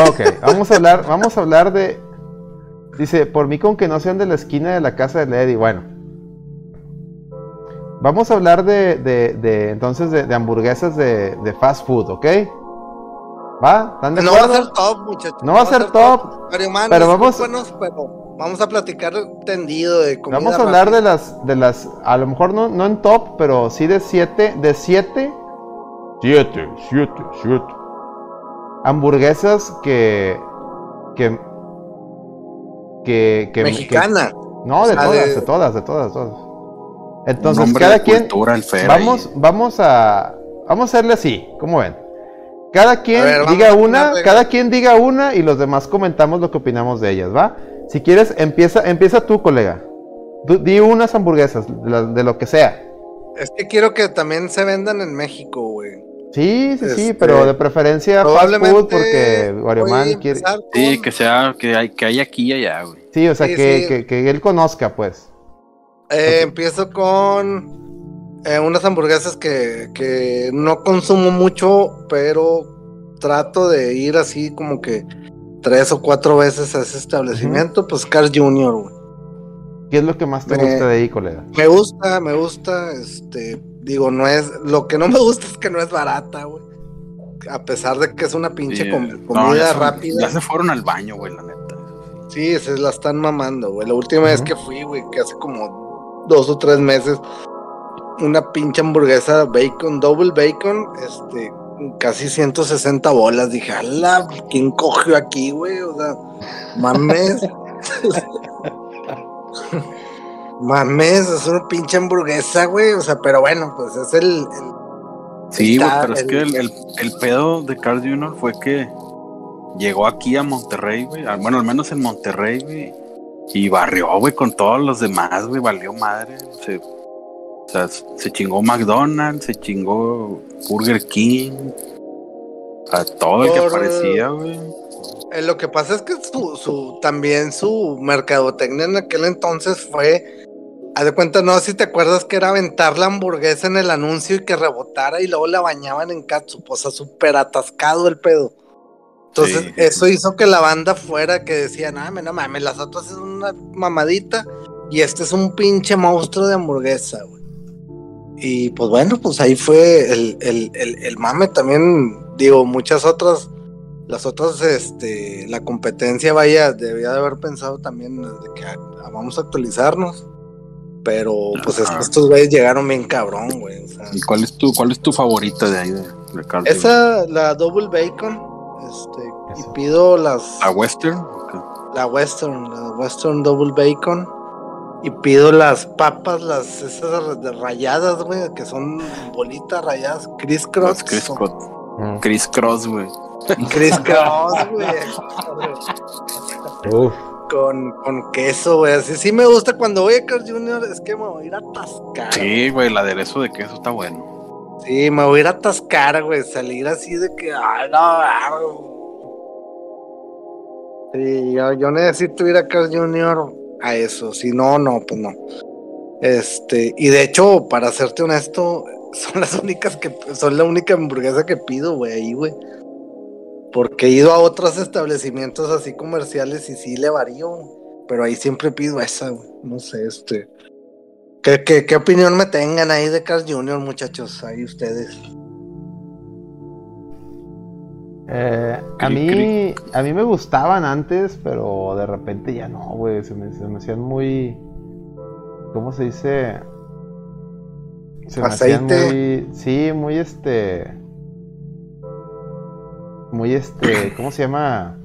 Ok, vamos a hablar, vamos a hablar de. Dice, por mí con que no sean de la esquina de la casa de Lady. Bueno. Vamos a hablar de, de, de, entonces de, de hamburguesas de, de fast food, ¿ok? ¿Va? ¿Están de No va a acuerdo? ser top, muchachos. No va a ser top, Pero, man, pero vamos- pero vamos a platicar tendido de comida Vamos a hablar rápida. de las, de las, a lo mejor no, no en top, pero sí de siete, de siete, siete, siete, siete hamburguesas que, que, que, que Mexicana. que- no, de O sea, todas, de- de todas, de todas, todas. Un Entonces cada de quien, cultura, vamos, vamos a, vamos a hacerle así, ¿cómo ven? Cada quien ver, diga una, cada quien diga una y los demás comentamos lo que opinamos de ellas, ¿va? Si quieres, empieza, empieza tú, colega. Di unas hamburguesas, de lo que sea. Es que quiero que también se vendan en México, güey. Sí, sí, sí, Este, pero de preferencia fast Probablemente food porque voy Warioman a quiere... Sí, que sea, que hay, que hay aquí y allá, güey. Sí, o sea, Sí, que, sí. Que, que él conozca, pues. Eh, Empiezo con eh, unas hamburguesas que, que no consumo mucho, pero trato de ir así como que tres o cuatro veces a ese establecimiento. Pues Carl Jr., güey. ¿Qué es lo que más te Me- gusta de ahí, colega? Me gusta, me gusta, este, digo, no es, lo que no me gusta es que no es barata, güey. A pesar de que es una pinche Sí, com- no, comida ya rápida. Ya se fueron al baño, güey, la neta. Sí, se la están mamando, güey. La última vez que fui, güey, que hace como dos o tres meses, una pinche hamburguesa bacon, double bacon, este, casi 160 bolas. Dije, ala, ¿quién cogió aquí, güey? O sea, mames. mames, es una pinche hamburguesa, güey. O sea, pero bueno, pues es el. el- Sí, güey, pero es que el, el, pedo de Carl Jr. fue que llegó aquí a Monterrey, güey. Bueno, al menos en Monterrey, güey. Y barrió, güey, con todos los demás, güey. Valió madre. Se, sea, se chingó McDonald's, se chingó Burger King. A todo el que Por- aparecía, güey. eh, lo que pasa es que su, su, también su mercadotecnia en aquel entonces fue. Haz de cuenta, no si te acuerdas que era aventar la hamburguesa en el anuncio y que rebotara y luego la bañaban en catsup, o sea, súper atascado el pedo. Entonces, Sí. eso hizo que la banda fuera que decía, no mames, no mames, las otras es una mamadita y este es un pinche monstruo de hamburguesa, güey. Y pues bueno, pues ahí fue el, el, el, el mame también, digo, muchas otras, las otras, este, la competencia, vaya, debía de haber pensado también de que ah, vamos a actualizarnos. Pero pues es que Ajá. estos güeyes llegaron bien cabrón, güey. o sea. ¿Y cuál es tu, cuál es tu favorita de ahí, de, de Carl? Esa, la double bacon, este, y pido las, ¿La Western? Ok. la western, la western double bacon, y pido las papas, las esas rayadas, güey, que son bolitas rayadas, criss cross, Las Chris, Cross- Mm. Chris Cross, güey. criss cross, güey, Uf. con, con queso, güey, así sí me gusta cuando voy a Carl Jr. es que me voy a ir a atascar, Sí, güey, el aderezo de queso está bueno. Sí, me voy a ir a atascar, güey. Salir así de que, ah, no, Sí, yo, yo necesito ir a Carl Jr. a eso. Si no, no, pues no. Este, y de hecho, para serte honesto, son las únicas que, son la única hamburguesa que pido, güey, ahí, güey. Porque he ido a otros establecimientos así comerciales y sí le varío, pero ahí siempre pido esa, güey. No sé, este. ¿Qué, qué, qué opinión me tengan ahí de Carl Jr., muchachos? Ahí ustedes. Eh, a mí, a mí me gustaban antes, pero de repente ya no, güey. Se me, se me hacían muy, ¿cómo se dice? Se me hacían muy, sí, muy este, muy este, ¿cómo se llama?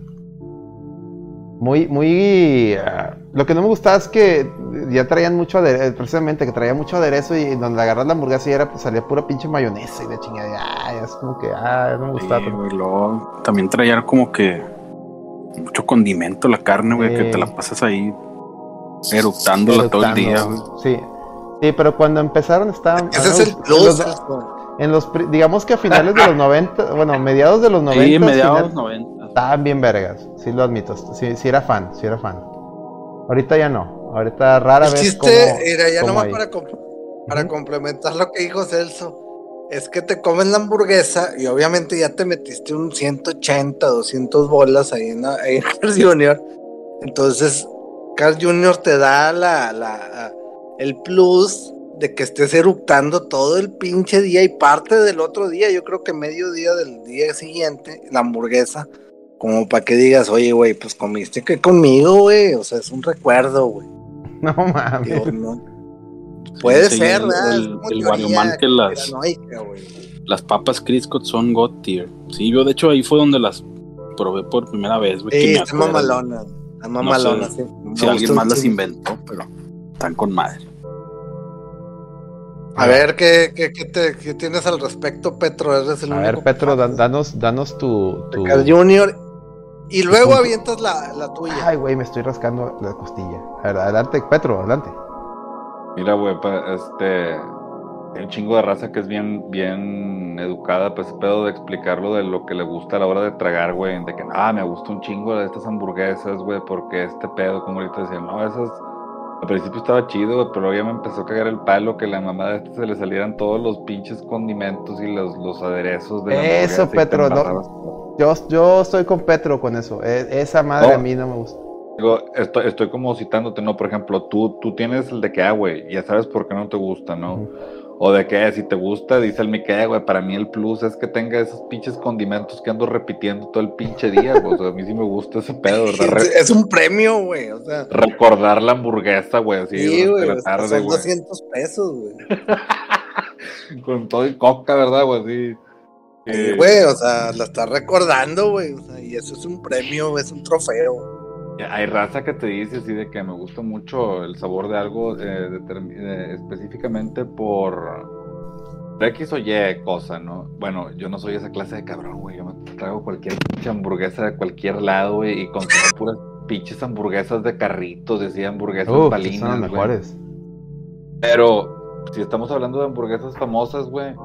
Muy, muy, ah, lo que no me gustaba es que ya traían mucho aderezo, precisamente que traía mucho aderezo y donde agarras la hamburguesa y era, pues salía pura pinche mayonesa y de chingada, y, ah, es como que, ah, no me gustaba Sí, güey, también traía como que mucho condimento la carne, güey, que te la pasas ahí eructándola todo el día, güey. Sí. Sí, pero cuando empezaron estaban. Ese es el plus. En los, digamos que a finales de los 90, bueno, mediados de los 90, Sí, mediados final- 90. estaban bien vergas, sí lo admito, sí, sí era fan, sí era fan. Ahorita ya no, ahorita rara El vez chiste, como- mira, ya nomás para, com- para Ujú. complementar lo que dijo Celso, es que te comes la hamburguesa y obviamente ya te metiste un 180, 200 bolas ahí en, ahí en Carl Jr. Entonces, Carl Jr. te da la, la, el plus de que estés eructando todo el pinche día y parte del otro día, yo creo que medio día del día siguiente, la hamburguesa, como para que digas, oye, güey, pues comiste que conmigo, güey, o sea, es un recuerdo, güey. No mames. Digo, no. Puede Sí, ser, el- ¿verdad? el- el Guarioman que las-. Las papas Crisco son God tier. Sí, yo de hecho ahí fue donde las probé por primera vez, güey. Sí, me está acuerdo. mamalona. Está mamalona, sé sí. Si alguien más las inventó, pero están con madre. A ver, ¿qué, qué, qué te, qué tienes al respecto, Petro? Eres el A único ver, Petro, danos, danos tu. tu... Jr. Y luego avientas la, la tuya. Ay, güey, me estoy rascando la costilla. A ver, adelante, Petro, adelante. Mira, güey, pa- este. Hay un chingo de raza que es bien, bien educada, pues pedo de explicarlo de lo que le gusta a la hora de tragar, güey. De que, ah, me gusta un chingo de estas hamburguesas, güey, porque este pedo, como ahorita decían, no, esas. Al principio estaba chido, güey, pero luego ya me empezó a cagar el palo que la mamá de este se le salieran todos los pinches condimentos y los, los aderezos de la Eso, Petro, no-. Yo, yo estoy con Petro con eso. E- esa madre No. a mí no me gusta. Digo, estoy, estoy como citándote, ¿no? Por ejemplo, tú, tú tienes el de que, ah, güey, ya sabes por qué no te gusta, ¿no? O de que si te gusta, dice el Mique, güey, para mí el plus es que tenga esos pinches condimentos que ando repitiendo todo el pinche día, güey. O sea, a mí sí me gusta ese pedo, ¿verdad? Es, es un premio, güey. O sea, recordar la hamburguesa, güey, así sí, güey. la tarde, son güey. 200 pesos, güey. Con todo y coca, ¿verdad, güey? Sí, Eh, güey, o sea, lo estás recordando, güey. O sea, y eso es un premio, es un trofeo. Hay raza que te dice así de que me gusta mucho el sabor de algo eh, eh, específicamente por X o Y cosa, ¿no? Bueno, yo no soy esa clase de cabrón, güey. Yo me trago cualquier pinche hamburguesa de cualquier lado, güey, y consumo puras pinches hamburguesas de carritos, decía hamburguesas güey. las mejores. Pero si estamos hablando de hamburguesas famosas, güey,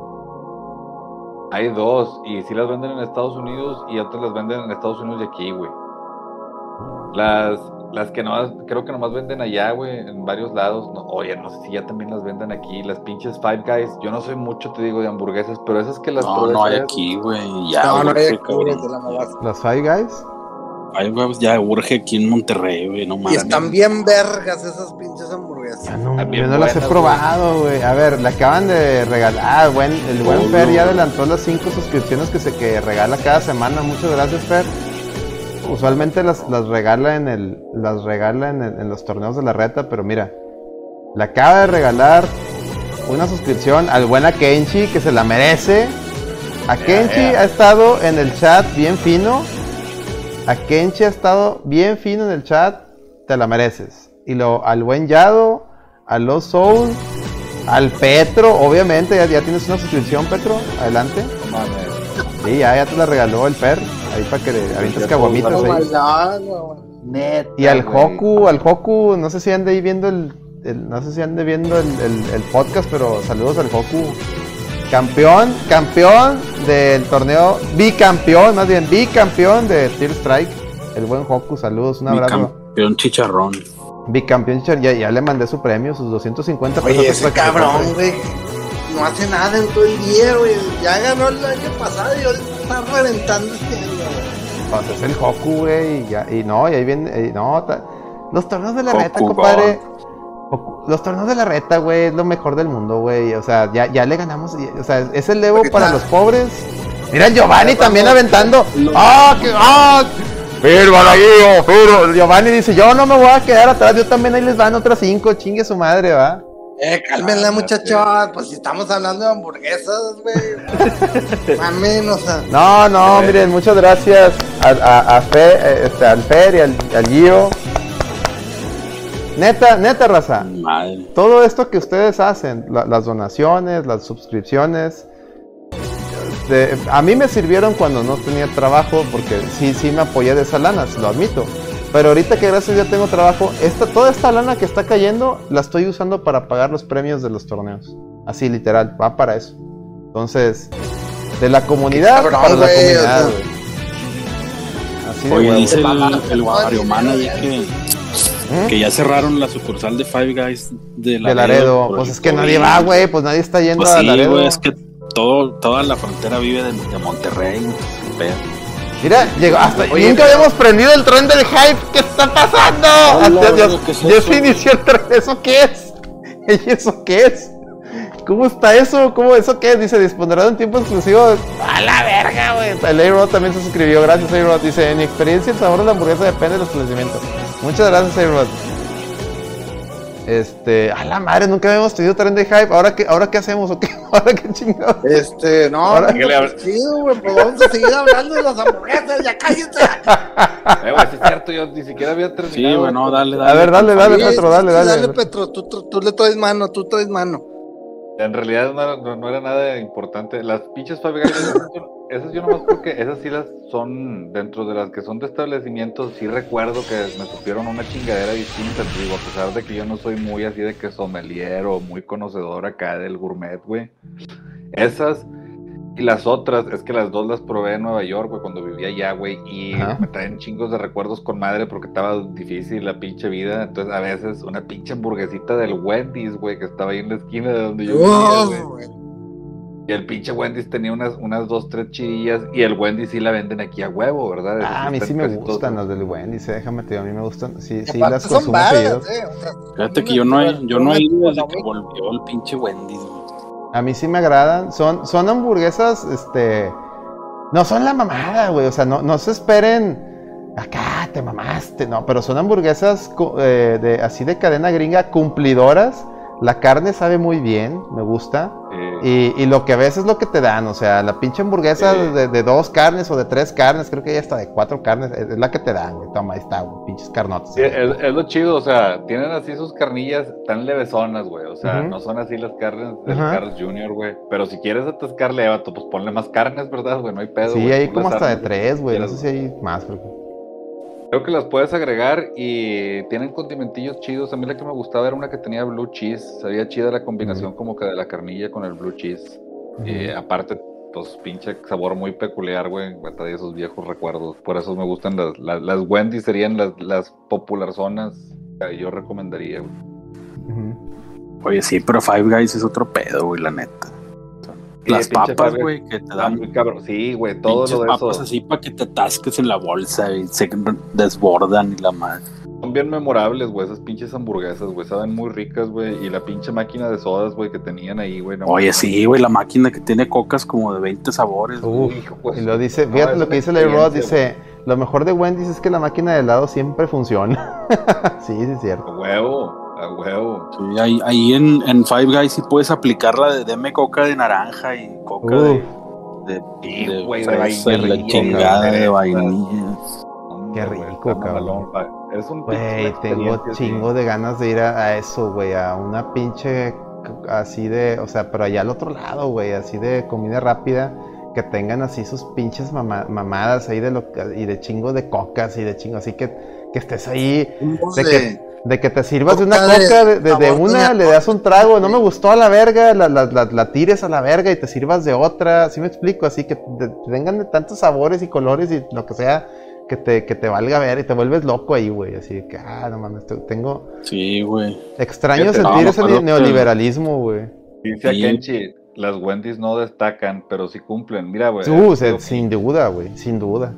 hay dos. Y sí las venden en Estados Unidos y otras las venden en Estados Unidos y aquí, güey. Las, las que nomás, creo que nomás venden allá, güey, en varios lados. No, oye, no sé si ya también las venden aquí. Las pinches Five Guys. Yo no soy mucho, te digo, de hamburguesas, pero esas que las No, no hay aquí, güey. Ya, no, no hay cabrón. de la mamá. Las Five Guys. Güey, ya urge aquí en Monterrey, güey. No Y mames. están bien vergas esas pinches hamburguesas. Ya no, yo no las he probado, güey. A ver, le acaban de regalar. Ah, buen, el buen Oh, Fer ya adelantó las cinco suscripciones que se que regala cada semana. Muchas gracias, Fer. Usualmente las, las regala en el, las regala en, el- en los torneos de la reta, pero mira, le acaba de regalar una suscripción al buen Akenchi que se la merece. Akenchi yeah. ha estado en el chat bien fino. Akenchi ha estado bien fino en el chat. Te la mereces. Y lo, al buen Yado, a los Soul, al Petro, obviamente, ya, ya tienes una suscripción, Petro. Adelante. Mames. Sí, ya, ya te la regaló el Per. Ahí para que le avientes caguamitas ahí. Neta, Y al. Hoku, al Hoku, no sé si ande ahí viendo el, el- no sé si ande viendo el, el- el podcast, pero saludos al Hoku. Campeón, campeón del torneo, bicampeón, más bien bicampeón de Tear Strike. El buen Hoku, saludos, un abrazo. campeón chicharrón. Bicampeón, ya, ya le mandé su premio, sus 250 pesos. Oye, ese cabrón, güey. No hace nada en todo el día, güey. Ya ganó el año pasado y ahorita está reventando este año, güey. Pues es el Hoku, güey. Y, ya- y no, y ahí viene. y no, ta- los torneos de la Hoku reta, compadre. Los torneos de la reta, güey, es lo mejor del mundo, güey. O sea, ya, ya le ganamos. O sea, es el Evo para los pobres. Mira, el Giovanni también aventando. ¡Ah! que ¡Ah! Pero, Balaguillo, pero Giovanni dice: Yo no me voy a quedar atrás. Yo también ahí les van otras cinco. Chingue su madre, va. Eh, cálmenla, Ah, muchachos. Pues si estamos hablando de hamburguesas, güey. Mamen, o sea. No, no, miren, muchas gracias a, a, a Fe, eh, este, al Fer y al, al Gio. Neta, neta, raza. Madre. Todo esto que ustedes hacen, la- las donaciones, las suscripciones, de- a mí me sirvieron cuando no tenía trabajo, porque sí, sí me apoyé de esa lana, se lo admito. Pero ahorita que gracias ya tengo trabajo, esta, toda esta lana que está cayendo, la estoy usando para pagar los premios de los torneos. Así literal, va para eso. Entonces, de la comunidad cabrón, para la comunidad. Así Oye, dice el, el que. Que ya cerraron la sucursal de Five Guys de Laredo. de Laredo. Pues es que nadie va, güey. Pues nadie está yendo Pues a sí, Laredo. es que todo, toda la frontera vive de, de Monterrey. Mira, llegó hasta Oye, nunca habíamos prendido el tren del hype. ¿Qué está pasando? Ya, se inició el tren. ¿Eso qué es? ¿Y eso qué es? ¿Cómo está eso? ¿Cómo eso qué es? Dice, dispondrá de un tiempo exclusivo. A la verga, güey. El A-Rod también se suscribió. Gracias, A-Rod. Dice, en mi experiencia el sabor de la hamburguesa depende de los establecimientos. Muchas gracias, A-Rod. Este, a la madre, nunca habíamos tenido tren de hype. ¿Ahora qué, ahora qué hacemos? ¿O qué? ¿Ahora qué chingados? Este, no, Ahora- no, pues, chido, güey. Pues vamos a seguir hablando de las hamburguesas. Ya cállate. Eh, güey, sí es cierto, yo ni siquiera había terminado. Sí, güey, no, dale, dale. A ver, dale, dale, Sí, Petro, dale, sí, dale. Dale, Petro. Tú, tú, tú le traes mano, tú traes mano. En realidad no era, no- no era nada importante. Las pinches Five Guys, esas, yo nomás porque esas sí las son, dentro de las que son de establecimientos, sí recuerdo que me supieron una chingadera distinta, digo, a pesar de que yo no soy muy así de que sommelier o muy conocedor acá del gourmet, güey. Esas y las otras, es que las dos las probé en Nueva York, güey, cuando vivía allá, güey, y Ajá. me traen chingos de recuerdos con madre porque estaba difícil la pinche vida. Entonces, a veces una pinche hamburguesita del Wendy's, güey, que estaba ahí en la esquina de donde yo vivía, güey. Y el pinche Wendy's tenía unas, unas dos, tres chirillas. Y el Wendy's sí la venden aquí a huevo, ¿verdad? Ah, a mí sí me gustan las del Wendy's, eh, déjame te digo, a mí me gustan, sí, sí aparte las son consumo baratas, seguido. eh, o sea, Fíjate que yo no he, yo no he ido desde que volvió el pinche Wendy's, güey. A mí sí me agradan, son, son hamburguesas, este, no son la mamada, güey, o sea, no, no se esperen, acá te mamaste, no, pero son hamburguesas eh, de, así de cadena gringa, cumplidoras, la carne sabe muy bien, me gusta. Eh, Y, y lo que ves es lo que te dan, o sea, la pinche hamburguesa de, de dos carnes o de tres carnes, creo que ya está de cuatro carnes, es, es la que te dan, güey. Toma, ahí está, güey, pinches carnotas. sí, es, es lo chido, o sea, tienen así sus carnillas tan levezonas, güey. O sea, no son así las carnes del Ajá. Carl's Jr., güey. Pero si quieres atascarle, pues ponle más carnes, ¿verdad, güey? No hay pedo. Sí, güey, hay como hasta de tres, güey, no sé si hay más, que. Creo que las puedes agregar y tienen condimentillos chidos. A mí la que me gustaba era una que tenía blue cheese. Sabía chida la combinación como que de la carnilla con el blue cheese. Y aparte, pues pinche sabor muy peculiar, güey. Me trae esos viejos recuerdos. Por eso me gustan las, las, las Wendy's, serían las, las popular zonas que yo recomendaría, güey. Oye, sí, pero Five Guys es otro pedo, güey, la neta. Las papas, güey, que te dan muy cabrón. Sí, güey, todo lo de papas eso. así para que te atasques en la bolsa y se desbordan y la madre. Son bien memorables, güey, esas pinches hamburguesas, güey. Saben muy ricas, güey. Y la pinche máquina de sodas, güey, que tenían ahí, güey. no Oye, sí, güey, la máquina que tiene cocas como de 20 sabores. güey. Uf, Hijo, pues, y lo dice, no, fíjate lo que dice Larry Rod, dice, lo mejor de Wendy's es que la máquina de helado siempre funciona. sí, sí es cierto. Huevo, a huevo. Sí, ahí, ahí en, en Five Guys sí puedes aplicar la de deme coca de naranja y coca de, de, de güey, de fresa y la vainilla, chingada de vainilla. Qué rico, cabrón. Es un Güey, tengo chingo de ganas de ir a, a eso, güey, a una pinche así de, o sea, pero allá al otro lado, güey, así de comida rápida, que tengan así sus pinches mama- mamadas ahí de lo que- y de chingo de cocas y de chingo, así que, que estés ahí, Unos de de- que, de que te sirvas de una Coca de una, le das un trago, no me gustó a la verga, la, la- la- la tires a la verga y te sirvas de otra, así me explico, así que te- tengan de tantos sabores y colores y lo que sea, que te, que te valga ver y te vuelves loco ahí, güey, así que, ah, no mames, te- tengo, Sí, güey. extraño Fíjate, sentir ese pero- neoliberalismo, güey. Dice a Sí. Kenchi, las Wendy's no destacan, pero sí cumplen. Mira, güey. Uh, sin duda, güey, sin duda.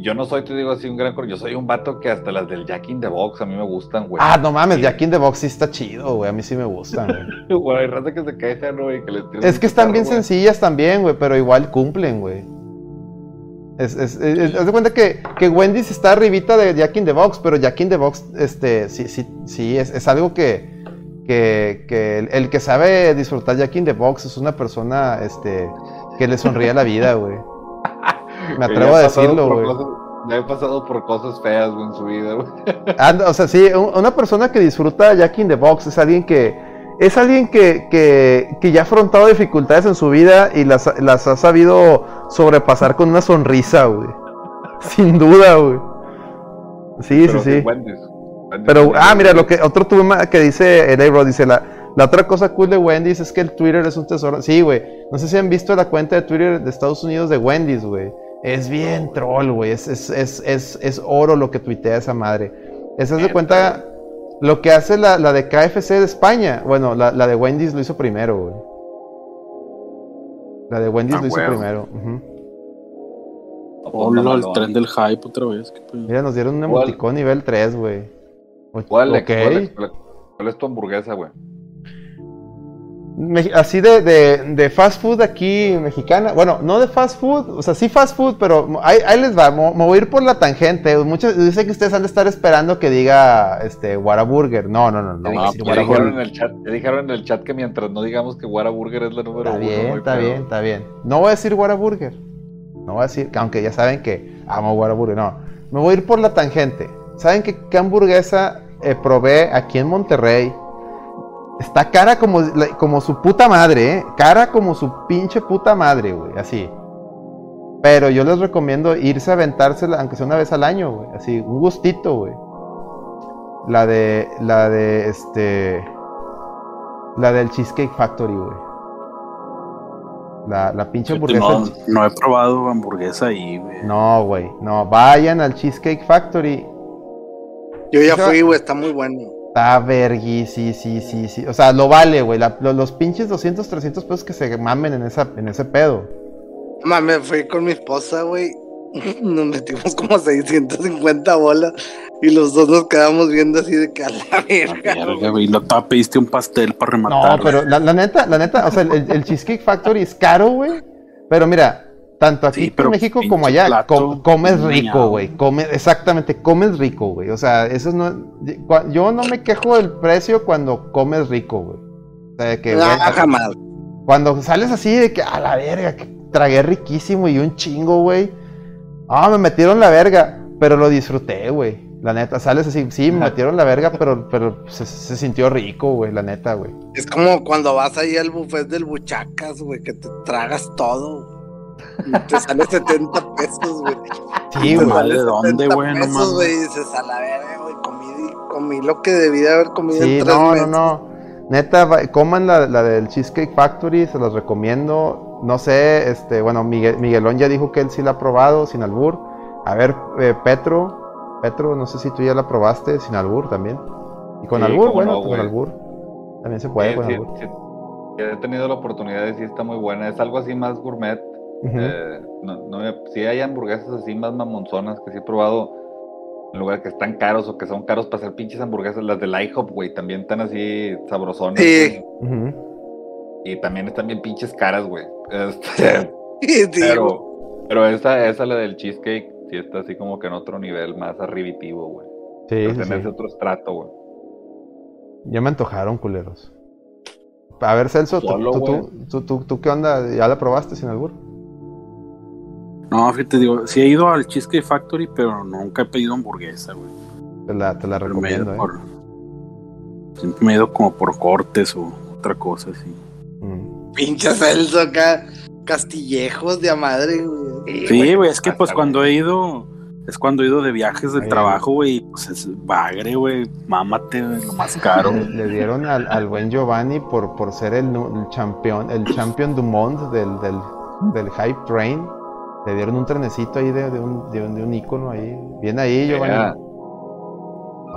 Yo no soy, te digo así, un gran Yo soy un vato que hasta las del Jack in the Box a mí me gustan, güey. Ah, no mames. Jack in the Box sí está chido, güey, a mí sí me gustan, güey. Güey, hay raza que se queja, ¿no? Y que les Es que están bien güey. sencillas también, güey, pero igual cumplen, güey. Es, es, es- es- haz de cuenta que, que Wendy's está arribita de Jack in the Box, pero Jack in the Box, este, sí, sí, sí, es, es algo que, que, que el, el que sabe disfrutar Jack in the Box es una persona, este, que le sonríe a la vida, güey. Me atrevo a decirlo, güey. Ya he pasado por cosas feas, güey, en su vida, güey. Anda, o sea, sí, un- una persona que disfruta Jack in the Box es alguien que es alguien que, que, que ya ha afrontado dificultades en su vida y las, las ha sabido sobrepasar con una sonrisa, güey. Sin duda, güey. Sí, Pero sí, sí. Wendy's. Wendy's Pero, ah, mira, lo que otro tema que dice el Ebro, dice la, la otra cosa cool de Wendy's es que el Twitter es un tesoro. Sí, güey. No sé si han visto la cuenta de Twitter de Estados Unidos de Wendy's, güey. Es bien troll, güey. Es, es, es, es, es oro lo que tuitea esa madre. Esa es de cuenta lo que hace la, la de KFC de España. Bueno, la, la de Wendy's lo hizo primero, güey. La de Wendy's Ah, lo hizo primero. pues, Hola, el tren del hype otra vez. Mira, nos dieron un ¿Cuál? emoticón nivel 3, güey. ¿Cuál, ok. Alex? ¿Cuál, Alex? ¿Cuál- cuál es tu hamburguesa, güey? Me- así de, de, de fast food aquí mexicana. Bueno, no de fast food, o sea, sí fast food, pero ahí, ahí les va. Me, me voy a ir por la tangente. Muchos dicen que ustedes han de estar esperando que diga este Whataburger. No, no, no, no. Te Whataburger. dijeron en el chat, te dijeron en el chat que mientras no digamos que Whataburger es la número Está uno. bien, no está bien, está bien. No voy a decir Whataburger. No voy a decir, aunque ya saben que amo Whataburger. No, me voy a ir por la tangente. ¿Saben qué, qué hamburguesa eh, probé aquí en Monterrey? Está cara como, como su puta madre, ¿eh? Cara como su pinche puta madre, güey. Así. Pero yo les recomiendo irse a aventársela, aunque sea una vez al año, güey. Así, un gustito, güey. La de, la de, este... La del Cheesecake Factory, güey. La, la pinche hamburguesa. No, no he probado hamburguesa ahí, güey. No, güey. No, vayan al Cheesecake Factory. Yo ya fui, güey, está muy bueno. Está vergui, sí, sí, sí, sí. O sea, lo vale, güey. La- lo- los pinches 200, 300 pesos que se mamen en, esa, en ese pedo. Mames, fui con mi esposa, güey. Nos metimos como 650 bolas y los dos nos quedamos viendo así de que a la La verga. verga, güey. Y lo tapa, pediste un pastel para No, rematar. pero la, la neta, la neta, o sea, el, el Cheesecake Factory es caro, güey. Pero mira, tanto aquí Sí, en México como allá, plato com- comes rico, güey. Come, exactamente, comes rico, güey. O sea, eso no. Yo no me quejo del precio cuando comes rico, güey. O sea, que, Ah, güey, jamás. Cuando sales así de que a la verga, que tragué riquísimo y un chingo, güey. Ah, me metieron la verga, pero lo disfruté, güey. La neta, sales así, sí, me metieron la verga, pero, pero se, se sintió rico, güey, la neta, güey. Es como cuando vas ahí al buffet del Buchacas, güey, que te tragas todo. Y te sale 70 pesos, güey. Sí, güey. ¿de dónde, 70 güey? No pesos, mames. güey, y dices a la verga, güey, comí, comí lo que debí de haber comido Sí, en tres no, no, meses. no. Neta, coman la, la del Cheesecake Factory, se los recomiendo. No sé, este, bueno, Miguel, Miguelón ya dijo que él sí la ha probado, sin albur. A ver, eh, Petro, Petro, no sé si tú ya la probaste, sin albur también. Y con Sí, albur, bueno, no, con albur. También se puede Sí, con sí, albur. sí, sí, he tenido la oportunidad de sí está muy buena. Es algo así más gourmet. Eh, no, no me- sí hay hamburguesas así más mamonzonas que sí he probado en lugar que están caros o que son caros para hacer pinches hamburguesas. Las del IHOP, güey, también están así sabrosonas. Sí. Y también están bien pinches caras, güey. Este, Sí, pero, pero esa, esa, la del cheesecake, sí está así como que en otro nivel más arribitivo, güey. Sí, en ese otro estrato, güey. Ya me antojaron, culeros. A ver, Celso, ¿tú, Solo, tú, güey. tú, tú, tú- tú qué onda? ¿Ya la probaste sin albur? No, fíjate, digo, sí he ido al Cheesecake Factory, pero nunca he pedido hamburguesa, güey. Te la, te la me recomiendo, ido ¿eh? por. Siempre me he ido como por cortes o otra cosa así. Mm. Pinche Celso acá. Castillejos de a madre, güey. Sí, güey, es que pues cuando he ido, es cuando he ido de viajes de Ay, trabajo, güey, pues es bagre, güey, mámate, güey, lo más caro. Le, le dieron al, al buen Giovanni por, por ser el, el campeón, el champion du monde del, del, del Hype Train. Le dieron un trenecito ahí de, de un, de, un, de un ícono ahí. Bien ahí, Giovanni. Ya.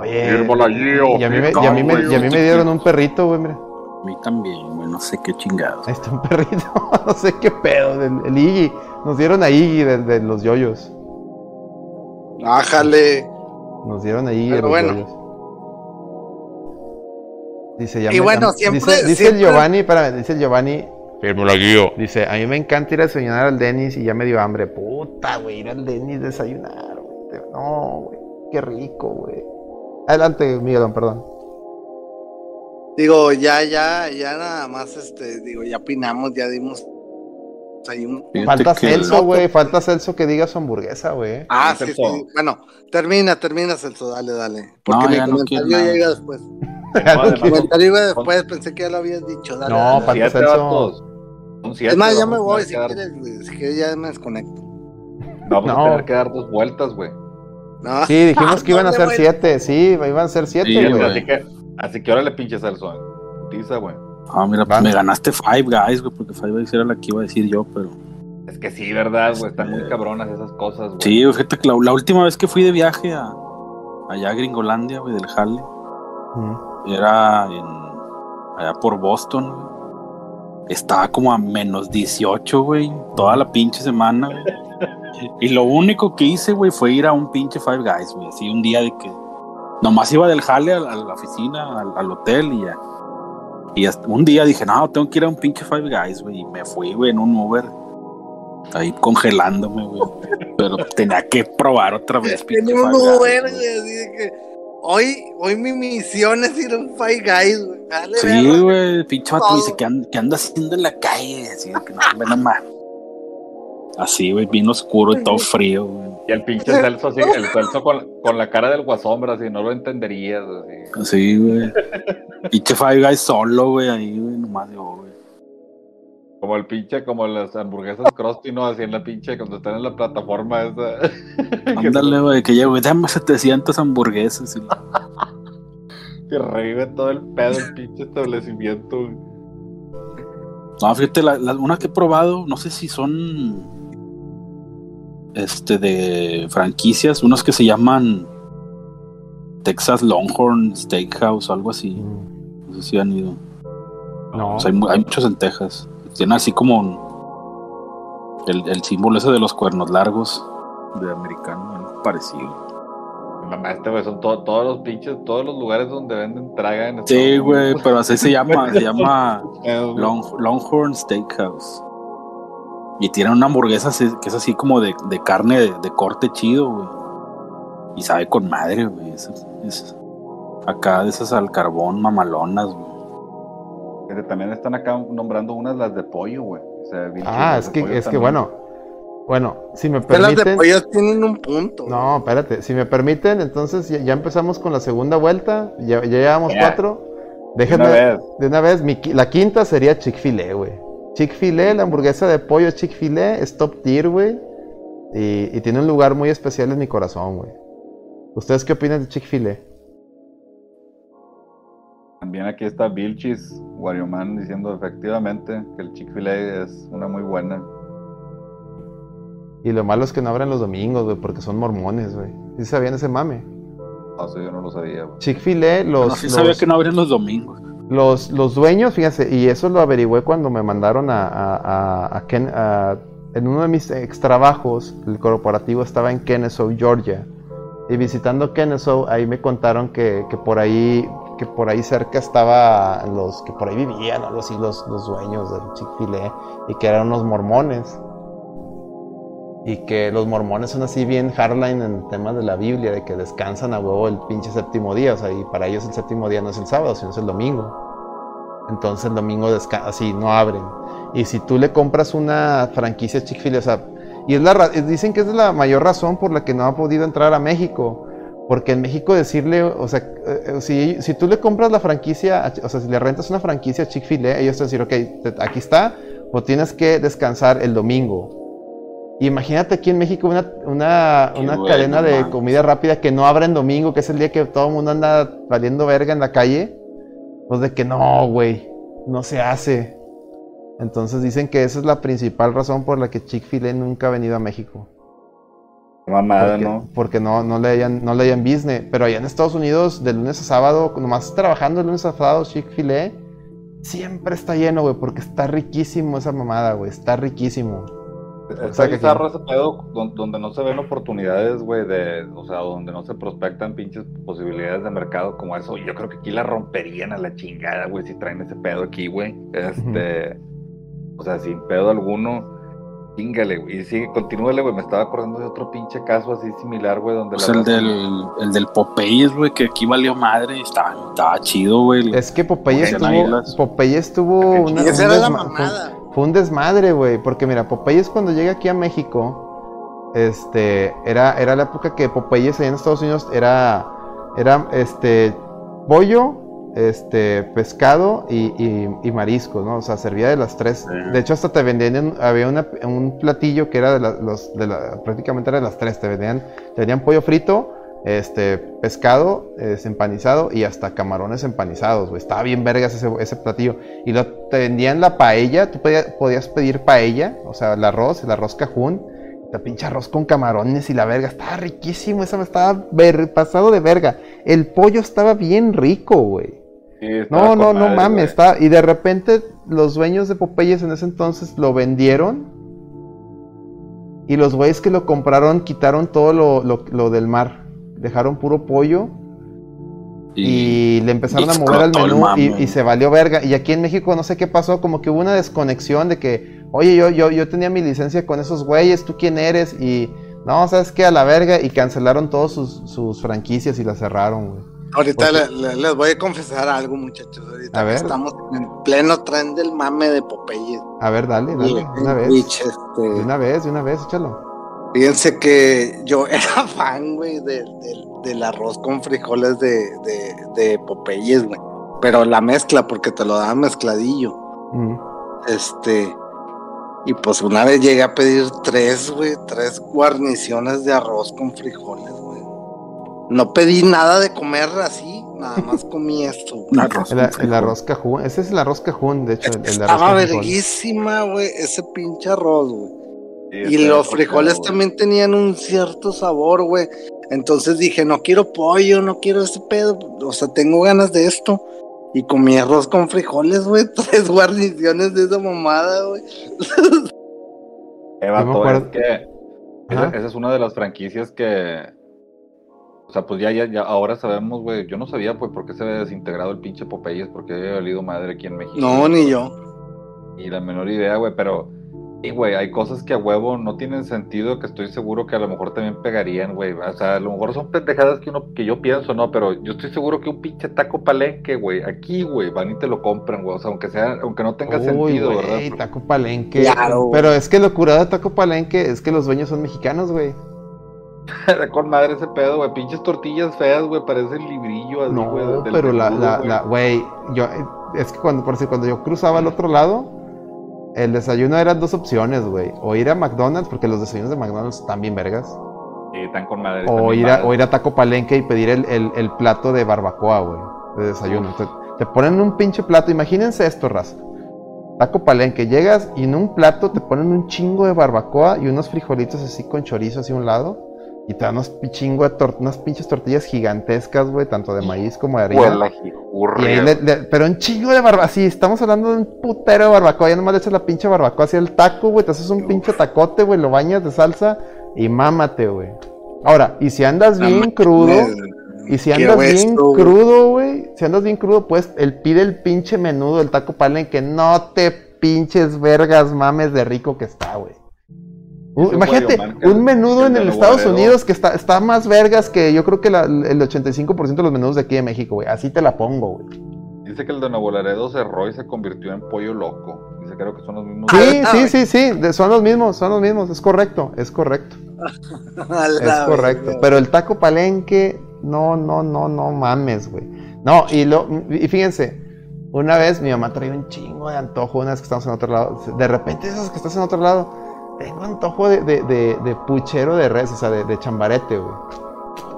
Oye, y a mí, me, y a mí me- y a mí me dieron un perrito, güey, mira. A mí también, güey, no sé qué chingados. Ahí está un perrito, no sé qué pedo, del, el Iggy. Nos dieron a Iggy de, de los yoyos. Bájale. Nos dieron a Iggy de Pero los bueno. yoyos. Dice, ya Y me- bueno, siempre- dice, dice siempre- el Giovanni, espérame, dice el Giovanni, Fírmala, Gio. dice, a mí me encanta ir a desayunar al Denis y ya me dio hambre. Puta, güey, ir al Denis a desayunar, güey. No, güey, qué rico, güey. Adelante, Miguelón, perdón. Digo, ya, ya, ya nada más, este, digo, ya opinamos, ya dimos un... Fíjate Falta Celso, güey, falta Celso que diga su hamburguesa, güey. Ah, Sí, sí. Bueno, termina, termina, Celso, dale, dale. Porque No, mi ya no comentario nada. llega después. No, Mi comentario iba después, pensé que ya lo habías dicho, dale. No, dale. falta Celso. Es más, ya me voy, si dar- quieres, güey, si quieres ya me desconecto. Vamos No. a tener que dar dos vueltas, güey. No. Sí, dijimos que iban a ¿Dónde, ser siete, sí, iban a ser siete, Sí, güey. Así que, así que ahora le pinches al son. Putiza, güey. Ah, mira, pues Van. me ganaste Five Guys, güey, porque Five Guys era la que iba a decir yo, pero. Es que sí, ¿verdad, güey? Están muy cabronas esas cosas, güey. Sí, fíjate que la, la última vez que fui de viaje a allá a Gringolandia, güey, del Mm. era en allá por Boston, güey. Estaba como a menos 18, güey, toda la pinche semana, güey. Y lo único que hice, güey, fue ir a un pinche Five Guys, güey. Así un día de que nomás iba del jale a, a la oficina, al, al hotel y ya. Y hasta un día dije, no, tengo que ir a un pinche Five Guys, güey. Y me fui, güey, en un Uber. Ahí congelándome, güey. Pero tenía que probar otra vez, pinche Tiene un Uber, güey, así de que hoy, hoy mi misión es ir a un Five Guys, güey. Dale, Sí, güey, pinche vato dice que anda, que anda haciendo en la calle, así que no, hombre, no más. Así, güey, bien oscuro y todo frío, güey. Y el pinche Celso así, el Celso con, con la cara del guasombra, así, no lo entenderías, así. Así, güey. Pinche Five Guys solo, güey, ahí, güey, nomás yo, güey. Como el pinche, como las hamburguesas Krusty, ¿no? Así en la pinche, cuando están en la plataforma esa. Ándale, güey, que ya, güey, dame 700 hamburguesas. y- Que revive todo el pedo, el pinche establecimiento, güey. No, fíjate, la, la- una que he probado, no sé si son este de franquicias, unos que se llaman Texas Longhorn Steakhouse o algo así. Mm. No sé si han ido. No. O sea, hay, hay muchos en Texas. Tienen así como el, el símbolo ese de los cuernos largos de americano, algo parecido. Mamá, este güey, son to- todos los pinches, todos los lugares donde venden traga en Sí, güey, pero así se llama, se llama Eh. Long- Longhorn Steakhouse. Y tienen una hamburguesa que es así como de, de carne de, de corte chido, güey. Y sabe con madre, güey. Es, es acá de esas al carbón mamalonas, güey. También están acá nombrando unas las de pollo, güey. O sea, bien Ah, es de que, es que bueno. Bueno, si me Pero las de permiten. pollo tienen un punto. No, espérate, si me permiten, entonces ya, ya empezamos con la segunda vuelta. Ya, ya llevamos cuatro. Déjenme. una vez. De una vez, mi la quinta sería Chick-fil-A, güey. Chick-fil-A, la hamburguesa de pollo Chick-fil-A es top tier, güey. Y, y tiene un lugar muy especial en mi corazón, güey. ¿Ustedes qué opinan de Chick-fil-A? También aquí está Vilchis, Warioman, diciendo efectivamente que el Chick-fil-A es una muy buena. Y lo malo es que no abren los domingos, güey, porque son mormones, güey. ¿Sí sabían ese mame? O sea, yo no lo sabía, güey. Chick-fil-A, los, no, sí los, sabía que no abren los domingos. los, los dueños, fíjense, y eso lo averigüé cuando me mandaron a, a, a- a Ken- a- en uno de mis ex trabajos, el corporativo estaba en Kennesaw, Georgia. Y visitando Kennesaw, ahí me contaron que, que por ahí que por ahí cerca estaba los que por ahí vivían, algo así, los, los dueños del Chick-fil-A, y que eran unos mormones. Y que los mormones son así bien hardline en temas de la Biblia, de que descansan a huevo el pinche séptimo día. O sea, y para ellos el séptimo día no es el sábado, sino es el domingo. Entonces el domingo así, no abren. Y si tú le compras una franquicia Chick-fil-A, o sea, y es la, dicen que es la mayor razón por la que no ha podido entrar a México. Porque en México decirle, o sea, eh, si, si tú le compras la franquicia, o sea, si le rentas una franquicia a Chick-fil-A, ellos te van a decir, ok, te- aquí está, o tienes que descansar el domingo. Imagínate aquí en México una, una, Qué una bueno, cadena de man. comida rápida que no abre en domingo, que es el día que todo el mundo anda valiendo verga en la calle. Pues de que no, güey, no se hace. Entonces dicen que esa es la principal razón por la que Chick-fil-A nunca ha venido a México. Mamada, Porque, ¿no? porque no, no le hayan, no le hayan business. Pero allá en Estados Unidos, de lunes a sábado, nomás trabajando de lunes a sábado, Chick-fil-A, siempre está lleno, güey, porque está riquísimo esa mamada, güey, está riquísimo. Está sea, que bizarro aquí- ese pedo don- donde no se ven oportunidades, güey, de, o sea, donde no se prospectan pinches posibilidades de mercado como eso. Yo creo que aquí la romperían a la chingada, güey, si traen ese pedo aquí, güey. Este, o sea, sin pedo alguno, chingale, güey. Y sigue, continúale, güey. Me estaba acordando de otro pinche caso así similar, güey, donde Pues la el raza- del, el del Popeyes, güey, que aquí valió madre. Estaba, estaba chido, güey. Es que Popeye Porque estuvo, águilas. Popeye estuvo una, esa un era la fue- mamada. Fue un desmadre, güey, porque mira, Popeyes cuando llega aquí a México, este, era, era la época que Popeyes allá en Estados Unidos era, era, este, pollo, este, pescado y, y, y mariscos, ¿no? O sea, servía de las tres. De hecho, hasta te vendían, en- había una- un platillo que era de, la- los, de la, prácticamente era de las tres, te vendían, te vendían pollo frito, este, pescado este, empanizado y hasta camarones empanizados, güey. Estaba bien vergas ese, ese platillo. Y lo, te vendían la paella, tú podías, podías pedir paella, o sea, el arroz, el arroz cajún, la pinche arroz con camarones y la verga. Estaba riquísimo, eso me estaba ver- pasado de verga. El pollo estaba bien rico, güey. No, no, no mames, está. Y de repente los dueños de Popeyes en ese entonces lo vendieron. Y los güeyes que lo compraron quitaron todo lo, lo- lo del mar. Dejaron puro pollo. Y, le empezaron a mover al menú y se valió verga. Y aquí en México no sé qué pasó, como que hubo una desconexión de que, oye, yo, yo, yo tenía mi licencia con esos güeyes, ¿tú quién eres? Y no, ¿sabes qué? A la verga. Y cancelaron todas sus, sus franquicias y las cerraron, güey. Ahorita Porque- le- le- les voy a confesar algo, muchachos. Ahorita A ver. estamos en pleno tren del mame de Popeye. A ver, dale, dale, de una vez. Este, De una vez, de una vez, échalo. Fíjense que yo era fan, güey, de- del- del arroz con frijoles de, de, de Popeyes, güey. Pero la mezcla, porque te lo daban mezcladillo. Mm. Este. Y pues una vez llegué a pedir tres, güey, tres guarniciones de arroz con frijoles, güey. No pedí nada de comer así, nada más comí esto, El, arroz cajún. Ese es el arroz cajún, de hecho. El, el arroz Estaba verguísima, güey, ese pinche arroz, güey. Sí, Y está los frijoles también tenían un cierto sabor, güey. Entonces dije, no quiero pollo, no quiero ese pedo. O sea, tengo ganas de esto. Y comí arroz con frijoles, güey. Tres guarniciones de esa mamada, güey. Eh, vato, acuerdo- es que esa es una de las franquicias que. O sea, pues ya, ya, ya ahora sabemos, güey. Yo no sabía, pues, por qué se había desintegrado el pinche Popeyes, porque había valido madre aquí en México. No, ni yo. Y la menor idea, güey, pero Sí, güey, hay cosas que a huevo no tienen sentido que estoy seguro que a lo mejor también pegarían, güey. O sea, a lo mejor son pendejadas que uno que yo pienso, no, pero yo estoy seguro que un pinche taco palenque, güey, aquí, güey, van y te lo compran, güey. O sea, aunque sea, aunque no tenga Uy, sentido, güey, ¿verdad? taco palenque. Claro. Pero es que lo curado de taco palenque es que los dueños son mexicanos, güey. Era con madre ese pedo, güey. Pinches tortillas feas, güey, parece el librillo así, No, güey. pero la, la, güey. la, güey, yo, es que cuando, por decir, cuando yo cruzaba al otro lado, el desayuno eran dos opciones, güey. O ir a McDonald's, porque los desayunos de McDonald's están bien vergas. Sí, están con madre. O ir, a, o ir a Taco Palenque y pedir el, el- el plato de barbacoa, güey, de desayuno. Te ponen un pinche plato, imagínense esto, raza. Taco Palenque, llegas y en un plato te ponen un chingo de barbacoa y unos frijolitos así con chorizo hacia un lado. Y te dan unos chingo de unas pinches tortillas gigantescas, güey, tanto de maíz como de harina. Huela, Y jijurria, ahí le- le- pero un chingo de barbacoa. Sí, estamos hablando de un putero de barbacoa. Ya nomás le echas la pinche barbacoa hacia el taco, güey. Te haces un pinche tacote, güey. Lo bañas de salsa y mámate, güey. Ahora, y si andas bien crudo, y si andas bien esto, crudo, güey. Si andas bien crudo, pues el pide el pinche menudo del taco palenque. No te pinches vergas mames de rico que está, güey. Uh, imagínate, un menudo en el Estados. Unidos que está, está más vergas que yo creo que la- el 85% de los menús de aquí de México, güey. Así te la pongo, güey. Dice que el de Nuevo Laredo cerró y se convirtió en pollo loco. Dice creo que son los mismos. Sí, Ah, sí, sí, sí, de- son los mismos, son los mismos, es correcto, es correcto, es correcto. Pero el taco palenque, no, no, no, no mames, güey. No, y lo, y fíjense, una vez mi mamá traía un chingo de antojo, una vez que estamos en otro lado, de repente esas que estás en otro lado, tengo antojo de, de, de, de puchero de res, o sea, de, chambarete, güey.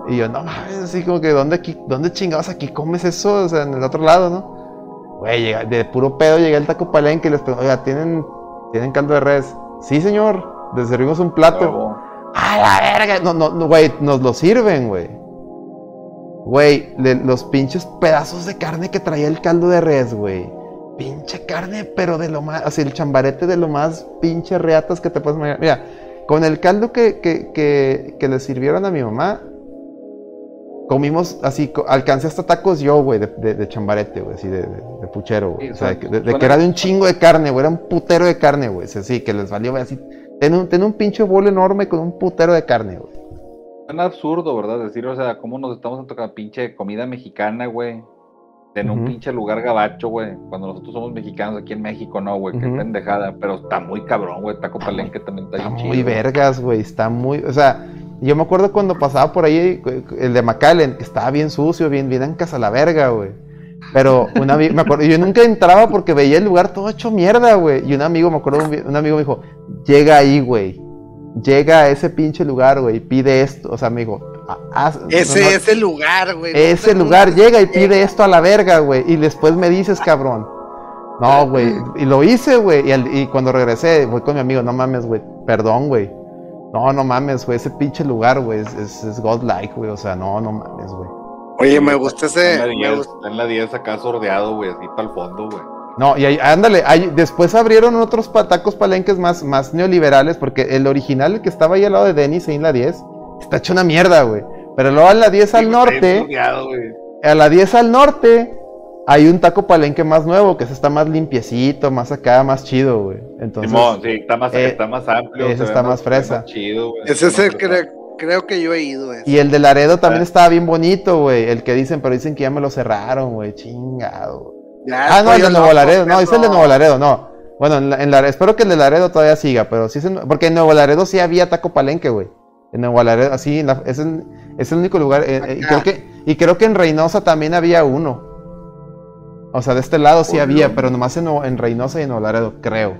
Y yo, no mames, así como que, ¿dónde, aquí, ¿dónde chingados aquí comes eso? O sea, en el otro lado, ¿no? Güey, de puro pedo llegué al taco palenque y les pregunté, oiga, ¿tienen, ¿tienen caldo de res? Sí, señor, les servimos un plato. ¡A la verga! No, no, no, güey, nos lo sirven, güey. Güey, los pinches pedazos de carne que traía el caldo de res, güey. Pinche carne, pero de lo más, así el chambarete de lo más pinche reatas que te puedes imaginar. Mira, con el caldo que, que, que, que le sirvieron a mi mamá, comimos así, alcancé hasta tacos yo, güey, de, de, de chambarete, güey, así de, de, puchero, güey. Sí, o sea, de, que era de un chingo de carne, güey, era un putero de carne, güey. Así que les valió, güey, así. Ten un, ten un pinche bol enorme con un putero de carne, güey. Es absurdo, ¿verdad? Decir, o sea, cómo nos estamos tocando pinche comida mexicana, güey. En un pinche lugar gabacho, güey. Cuando nosotros somos mexicanos aquí en México, no, güey. Qué pendejada. Pero está muy cabrón, güey. Taco Palenque también está, Está bien muy chido. vergas, güey. Está muy. O sea, yo me acuerdo cuando pasaba por ahí el de McAllen, que estaba bien sucio, bien, bien en casa la verga, güey. Pero un amigo, me acuerdo, yo nunca entraba porque veía el lugar todo hecho mierda, güey. Y un amigo, me acuerdo, un amigo me dijo, llega ahí, güey. Llega a ese pinche lugar, güey, y pide esto. O sea, me dijo, "Ah, haz- Ese, no, no, ese lugar, güey. ese lugar, llega y pide esto a la verga, güey. Y después me dices, cabrón. No, güey. Y lo hice, güey. Y, cuando regresé, voy con mi amigo, no mames, güey. Perdón, güey. No, no mames, güey. Ese pinche lugar, güey, es, es, es godlike, güey. O sea, no, no mames, güey. Oye, me gusta ese. la me 10, gusta- está en la 10 acá sordeado, güey. Así para el fondo, güey. No, y ahí, ándale, ahí- después abrieron otros pa- tacos palenques más, más neoliberales, porque el original, el que estaba ahí al lado de Denis, ahí en la 10, está hecho una mierda, güey. Pero luego a la 10 al norte, güey. a la 10 al norte, hay un taco palenque más nuevo, que ese está más limpiecito, más acá, más chido, güey. Entonces, Simón, sí, está más, eh, está más amplio. ese está más fresa. chido, güey. Ese es el que creo que yo he ido. ese. y el de Laredo también Ah. estaba bien bonito, güey. El que dicen, pero dicen que ya me lo cerraron, güey. Chingado. Ya, Ah, no, el de Nuevo Laredo, no, es el de. Nuevo Laredo, no. Bueno, en, la- en espero que el de Laredo todavía siga, pero sí es en- porque en Nuevo Laredo sí había taco palenque, güey. En Nuevo Laredo, así, en la- es, el, es el único lugar. eh, eh, y, creo que, y creo que en Reynosa también había uno. O sea, de este lado sí había, pero nomás en, en Reynosa y en Nuevo Laredo, creo.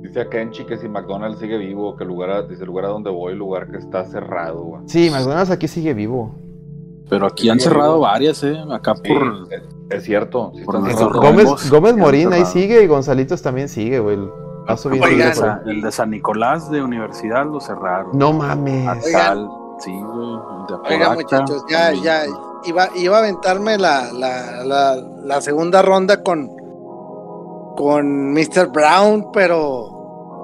Dice a Kenchi que si McDonald's sigue vivo, que el lugar, a- dice el lugar a donde voy, el lugar que está cerrado, güey. Sí, McDonald's aquí sigue vivo. Pero aquí han cerrado varias, ¿eh? Acá Sí, por. Es, cierto. sí están. Gómez- Gómez, Gómez ya Morín ahí sigue y Gonzalitos también sigue, güey. El paso bien Oigan, seguido por ahí. El de San Nicolás de Universidad lo cerraron. No mames. Sí, muchachos, ya, ya. Iba, iba a aventarme la, la, la, la segunda ronda con, con Mr. Brown, pero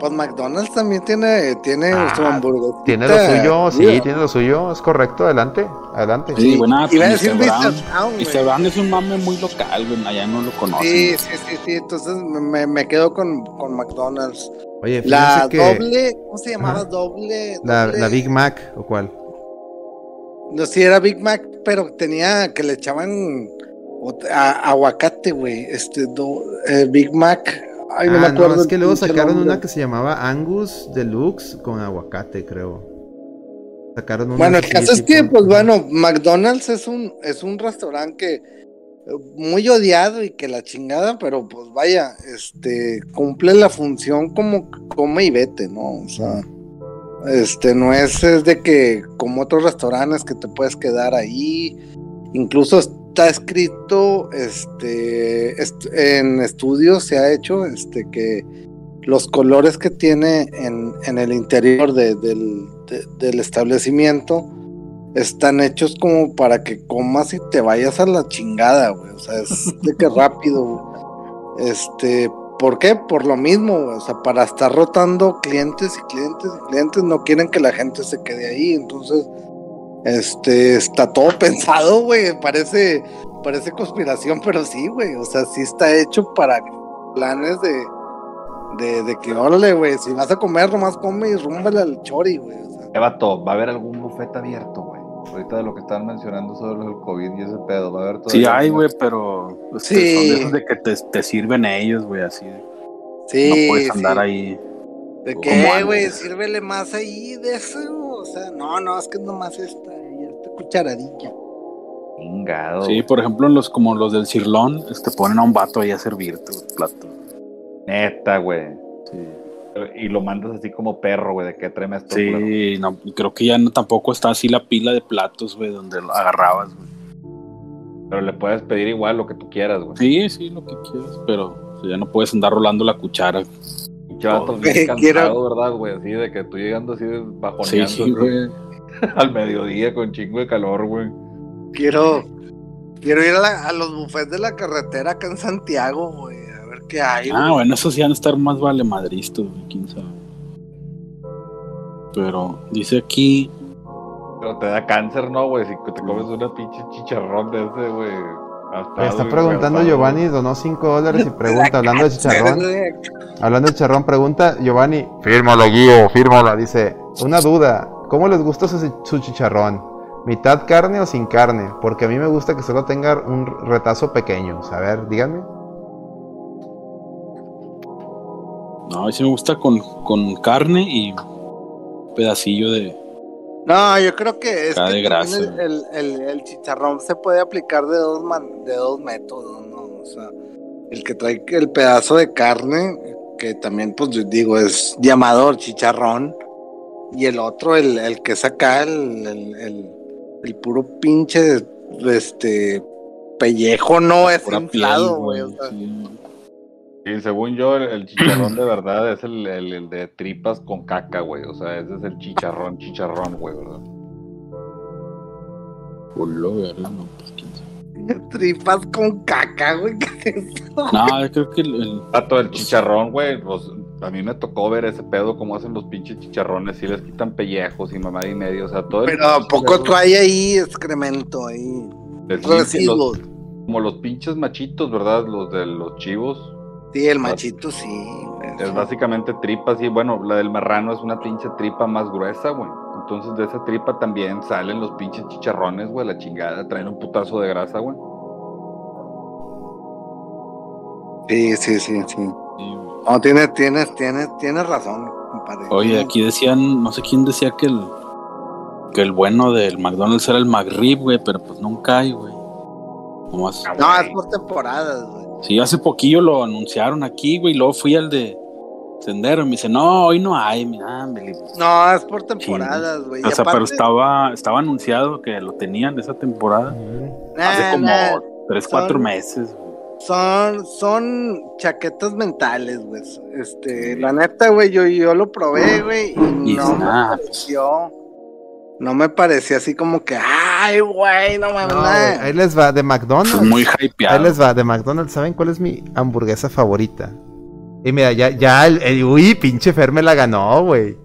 pues McDonald's también tiene, tiene Ah, su hamburguesita. Tiene lo suyo, sí, Digo, tiene lo suyo, es correcto, adelante, adelante. Sí, buena. Iba a decir Mr. Brown. Mr. Brown es un mame muy local, güey. Allá no lo conocen. Sí, sí, sí, sí. Entonces me, me quedo con, con McDonald's. Oye, La que doble, ¿cómo se llamaba? Ajá. Doble, la, doble- la Big Mac, ¿o cuál? No, sí, era Big Mac, pero tenía que le echaban a- aguacate, güey. Este, do- eh, Big Mac. Ay, no me ah, acuerdo. no, es que luego sacaron nombre. una que se llamaba Angus Deluxe con aguacate, creo. Sacaron una Bueno, el caso es que, pues bueno, McDonald's es un, es un restaurante que eh, muy odiado y que la chingada, pero pues vaya, este, cumple la función como come y vete, ¿no? O sea, este, no es, es de que como otros restaurantes que te puedes quedar ahí, incluso está escrito, este, est- en estudios se ha hecho, este, que los colores que tiene en, en el interior de- del, de- del establecimiento están hechos como para que comas y te vayas a la chingada, güey. O sea, es de que rápido, güey. Este, ¿por qué? Por lo mismo, güey. O sea, para estar rotando clientes y clientes y clientes, no quieren que la gente se quede ahí. Entonces, este, está todo pensado, güey. Parece, parece conspiración, pero sí, güey. O sea, sí está hecho para planes de, de, de que, órale, güey, si vas a comer, nomás come y rúmbale al chori, güey. O sea, va a haber algún buffet abierto, güey. Ahorita de lo que estaban mencionando sobre el COVID y ese pedo, va a haber todo. Sí hay, güey, pero este, Sí. son de esos de que te, te sirven ellos, güey, así. sí, no puedes andar sí. ahí. ¿De qué, güey? Sírvele más ahí de eso. O sea, no, no, es que es nomás esta, esta cucharadilla. Chingado. Sí, por ejemplo, en los como los del Cirlón, este, ponen a un vato ahí a servirte el plato. Neta, güey. Sí, Y lo mandas así como perro, güey, de que tráeme esto. sí no, y creo que ya no, tampoco está así la pila de platos, güey, donde lo agarrabas, güey. Pero le puedes pedir igual lo que tú quieras, güey. Sí, sí, lo que quieras, pero ya no puedes andar rolando la cuchara. Todo. bien cansado, quiero- ¿verdad, güey? Así de que tú llegando así bajoneando sí, güey. al mediodía con chingo de calor, güey. Quiero, quiero ir a, la- a los bufets de la carretera acá en Santiago, güey. A ver qué hay, Ah, güey. bueno, esos sí van a estar más vale madristas, güey, quién sabe. Pero dice aquí, Pero te da cáncer, ¿no, güey? Si te comes una pinche chicharrón de ese, güey. Me está preguntando Giovanni, donó 5 dólares y pregunta, hablando de chicharrón. Hablando de chicharrón, pregunta Giovanni, Fírmala, Gio, fírmala. dice, una duda, ¿cómo les gusta su, su chicharrón? ¿Mitad carne o sin carne? Porque a mí me gusta que solo tenga un retazo pequeño. A ver, díganme. no, a mí sí me gusta con, con carne y un pedacillo de... No, yo creo que es que el, el- el chicharrón se puede aplicar de dos man- de dos métodos, ¿no? O sea, el que trae el pedazo de carne, que también, pues yo digo, es llamador chicharrón, y el otro, el, el que es acá, el, el, puro pinche, este, pellejo, no es inflado, güey. o sea, sí. Y según yo, el, el chicharrón de verdad es el, el- el de tripas con caca, güey. O sea, ese es el chicharrón, chicharrón, güey, ¿verdad? Culo, verga, no, pues, tripas con caca, güey. ¿qué es eso? No, yo creo que el, el- Pato, el chicharrón, güey, pues a mí me tocó ver ese pedo, cómo hacen los pinches chicharrones, si les quitan pellejos y mamá y medio, o sea, todo el Pero ¿a poco trae ahí excremento ahí? Residuos. los- como los pinches machitos, ¿verdad? Los de los chivos, Sí, el machito sí, güey. es básicamente tripas y bueno, la del marrano es una pinche tripa más gruesa, güey. Entonces de esa tripa también salen los pinches chicharrones, güey, la chingada, traen un putazo de grasa, güey. Sí, sí, sí, sí. sí. No, tienes, tienes, tienes, tienes razón, compadre. Oye, aquí decían, no sé quién decía que el que el bueno del McDonald's era el McRib, güey, pero pues nunca hay, güey. No, es por temporadas, güey. Sí, hace poquillo lo anunciaron aquí, güey, y luego fui al de Sendero y me dice, no, hoy no hay, mira, me li- No, es por temporadas, güey. O sea, pero estaba, estaba anunciado que lo tenían esa temporada. Nah, hace como nah, tres, cuatro meses. Son, son chaquetas mentales, güey. Este, la neta, güey, yo, yo lo probé, güey, y Y no nada. me pareció. No me parecía así como que, ay, güey, no mames, No, nah". güey, ahí les va, de McDonald's. Muy Ahí hypeado. les va, de McDonald's, ¿saben cuál es mi hamburguesa favorita? Y mira, ya, ya, el, el- uy, pinche Fer me la ganó, güey.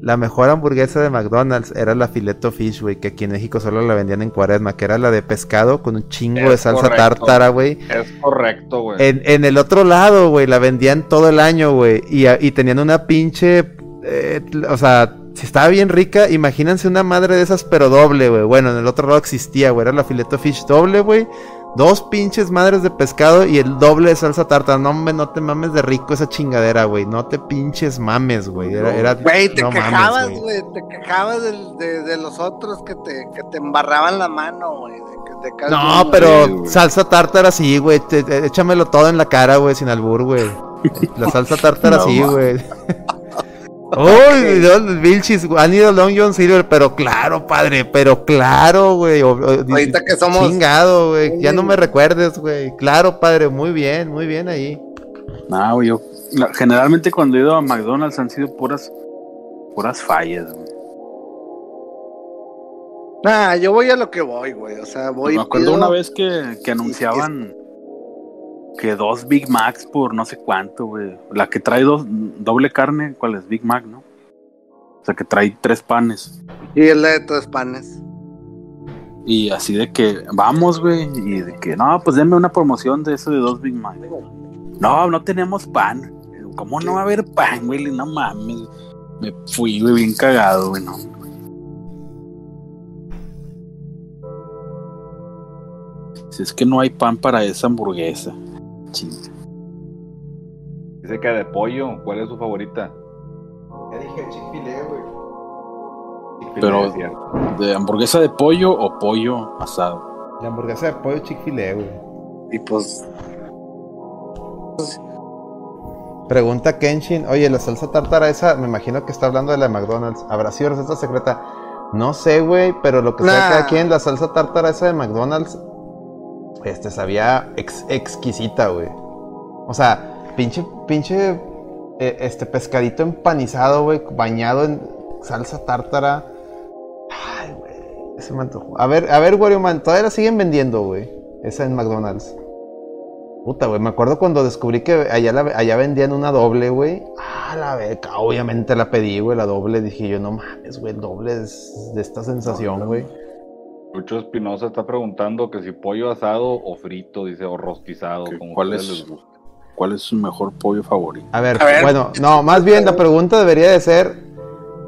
La mejor hamburguesa de McDonald's era la fileto fish, güey, que aquí en México solo la vendían en cuaresma, que era la de pescado con un chingo Es de salsa correcto. tártara, güey. Es correcto, güey. En, en el otro lado, güey, la vendían todo el año, güey. Y, y tenían una pinche. eh, o sea, si estaba bien rica, imagínense una madre de esas, pero doble, güey. Bueno, en el otro lado existía, güey. Era la fileto fish doble, güey. Dos pinches madres de pescado y el doble de salsa tártara. No, hombre, no te mames de rico esa chingadera, güey. No te pinches mames, güey. Era, era- Güey, te no quejabas, güey. te quejabas de, de los otros que te, que te embarraban la mano, güey. No, pero salsa tártara sí, güey. te- te- Échamelo todo en la cara, güey, sin albur, güey. La salsa tártara No, sí, güey. Uy, Dios, Vilchis, han ido a Long John Silver, pero claro, padre, pero claro, güey. Ahorita que somos- Chingado, güey. Ya no me recuerdes, güey. Claro, padre, muy bien, muy bien ahí. No, güey, yo generalmente cuando he ido a McDonald's han sido puras puras fallas, güey. Nah, yo voy a lo que voy, güey. O sea, voy. Me acuerdo pido- una vez que, que anunciaban que dos Big Macs por no sé cuánto, güey. La que trae dos doble carne, ¿cuál es? Big Mac, ¿no? O sea, que trae tres panes. Y es la de tres panes. Y así de que, vamos, güey. Y de que, no, pues denme una promoción de eso de dos Big Mac. No, no tenemos pan. ¿Cómo no va a haber pan, güey? No mames. Me fui, güey, bien cagado, güey. No. Si es que no hay pan para esa hamburguesa. Chinga. Dice que de pollo, ¿cuál es su favorita? Ya dije Chick-fil-A, güey. Pero-. ¿De hamburguesa de pollo o pollo asado? La hamburguesa de pollo Chick-fil-A, güey. Y pues. Pregunta Kenshin, oye, la salsa tártara esa, me imagino que está hablando de la de McDonald's. ¿Habrá sido receta secreta? No sé, güey, pero lo que sea Nah. cada quien, la salsa tártara esa de McDonald's, este, sabía ex- exquisita, güey. O sea, pinche, pinche, eh, este, pescadito empanizado, güey, bañado en salsa tártara. Ay, güey, ese me antojó. A ver, a ver, Wario Man, todavía la siguen vendiendo, güey, esa en McDonald's. Puta, güey, me acuerdo cuando descubrí que allá, la- allá vendían una doble, güey. Ah, la beca, obviamente la pedí, güey, la doble. Dije yo, no mames, güey, el doble es de esta sensación, güey. Lucho Espinosa está preguntando que si pollo asado o frito, dice, o rostizado, ¿Qué- como cuál es? les. ¿Cuál es su mejor pollo favorito? A ver, A ver. bueno, no, más bien la pregunta debería de ser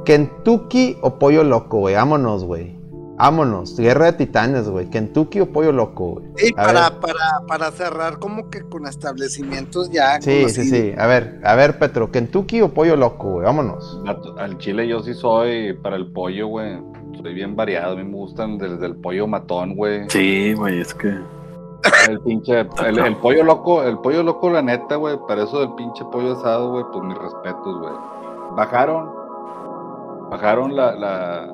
Kentucky o pollo loco, güey. Vámonos, güey. Vámonos. Guerra de titanes, güey. Kentucky o pollo loco, güey. Y para, para, para cerrar, como que con establecimientos ya. Sí, sí, sí. A ver, a ver, Petro, Kentucky o pollo loco, güey. Vámonos. Al chile yo sí soy para el pollo, güey. Soy bien variado. A mí me gustan desde el pollo matón, güey. Sí, güey, es que. El pinche, el, el pollo loco, el pollo loco, la neta, güey. Para eso del pinche pollo asado, güey, pues mis respetos, güey. Bajaron, bajaron la, la,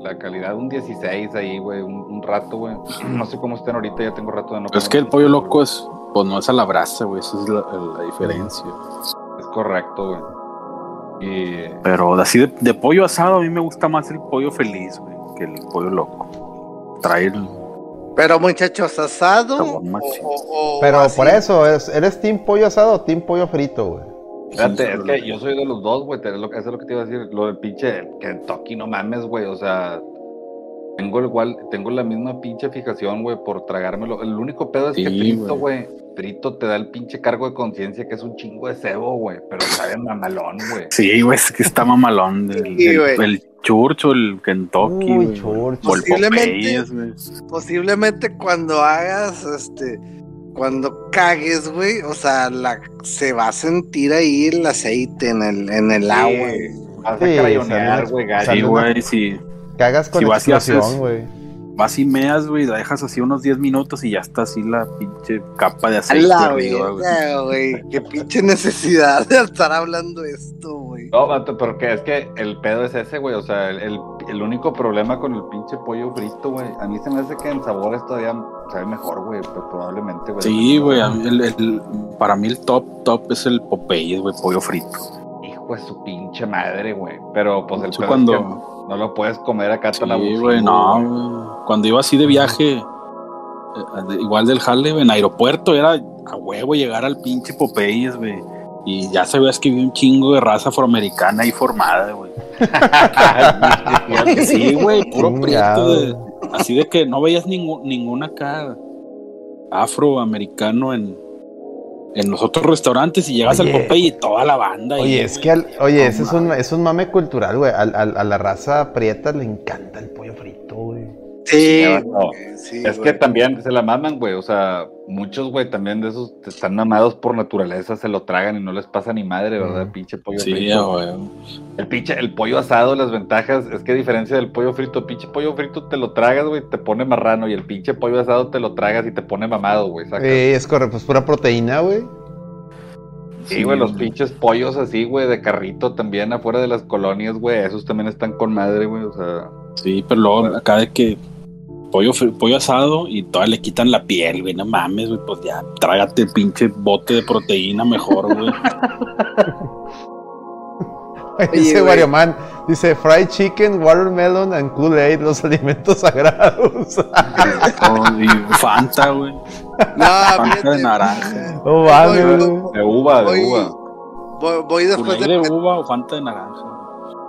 la calidad un 16 ahí, güey, un, un rato, güey. No sé cómo estén ahorita, ya tengo rato de no Es que el pollo loco es. Pues no es a la brasa, güey. Esa es la, la diferencia. Es correcto, güey. Y Pero así de, de pollo asado, a mí me gusta más el pollo feliz, güey, que el pollo loco. Trae el. Pero muchachos, asado. Sabor o- machín. o- o Pero así. por eso, ¿eres, ¿eres team pollo asado o team pollo frito, güey? Fíjate, es que yo soy de los dos, güey. te- es lo- Eso es lo que te iba a decir. Lo del pinche Kentucky, no mames, güey. O sea, tengo igual, tengo la misma pinche fijación, güey, por tragármelo. El único pedo es que frito, güey. Frito te da el pinche cargo de conciencia que es un chingo de cebo, güey. Pero sabe mamalón, güey. Sí, güey, es que está mamalón. El, Sí, el, güey. el churcho, el Kentucky, Uy, churcho. o el Posiblemente- Popeyes. Posiblemente cuando hagas, este, cuando cagues, güey, o sea, la, se va a sentir ahí el aceite en el, en el agua. Vas Sí, a crayonear, güey, güey, sí. Cagas con Si explosión, güey. Vas y meas, güey, la dejas así unos 10 minutos y ya está así la pinche capa de aceite la arriba, güey. Qué pinche necesidad de estar hablando esto, güey. No, vato, pero que es que el pedo es ese, güey. O sea, el, el, el único problema con el pinche pollo frito, güey. A mí se me hace que en sabores todavía sabe mejor, güey. Pero probablemente, güey. Sí, güey, el- el- para mí el top, top es el Popeyes, güey, pollo frito. Hijo de su pinche madre, güey. Pero pues el pedo cuando- es que no lo puedes comer acá tan Sí, abusivo. güey, no. Cuando iba así de viaje, eh, igual del jale, en aeropuerto, era a huevo llegar al pinche Popeyes, güey. Y ya sabías que había un chingo de raza afroamericana ahí formada, güey. sí, güey, puro prieto. De, así de que no veías ningún, ningún acá afroamericano en, en los otros restaurantes y llegas al Popeye y toda la banda. Oye, es que, oye, ese es un, es un mame cultural, güey. A, a, la raza prieta le encanta el pollo frito, güey. Sí, es que también se la maman, güey. O sea, muchos, güey, también de esos están mamados por naturaleza, se lo tragan y no les pasa ni madre, ¿verdad? Pinche pollo frito. Güey. El pinche, el pollo asado, las ventajas, es que a diferencia del pollo frito, pinche pollo frito te lo tragas, güey, te pone marrano, y el pinche pollo asado te lo tragas y te pone mamado, güey. Sí, es correcto, pues pura proteína, güey. Sí, güey, los pinches pollos así, güey, de carrito también afuera de las colonias, güey, esos también están con madre, güey, o sea. Sí, pero luego acá de que pollo, pollo asado y todavía le quitan la piel, güey. No mames, güey. Pues ya, trágate el pinche bote de proteína mejor, güey. dice Wario Man, dice fried chicken, watermelon and Kool-Aid, los alimentos sagrados. y Fanta, güey. No, Fanta de naranja. Oh, de uva, de uva. Voy, después de... de uva o Fanta de naranja.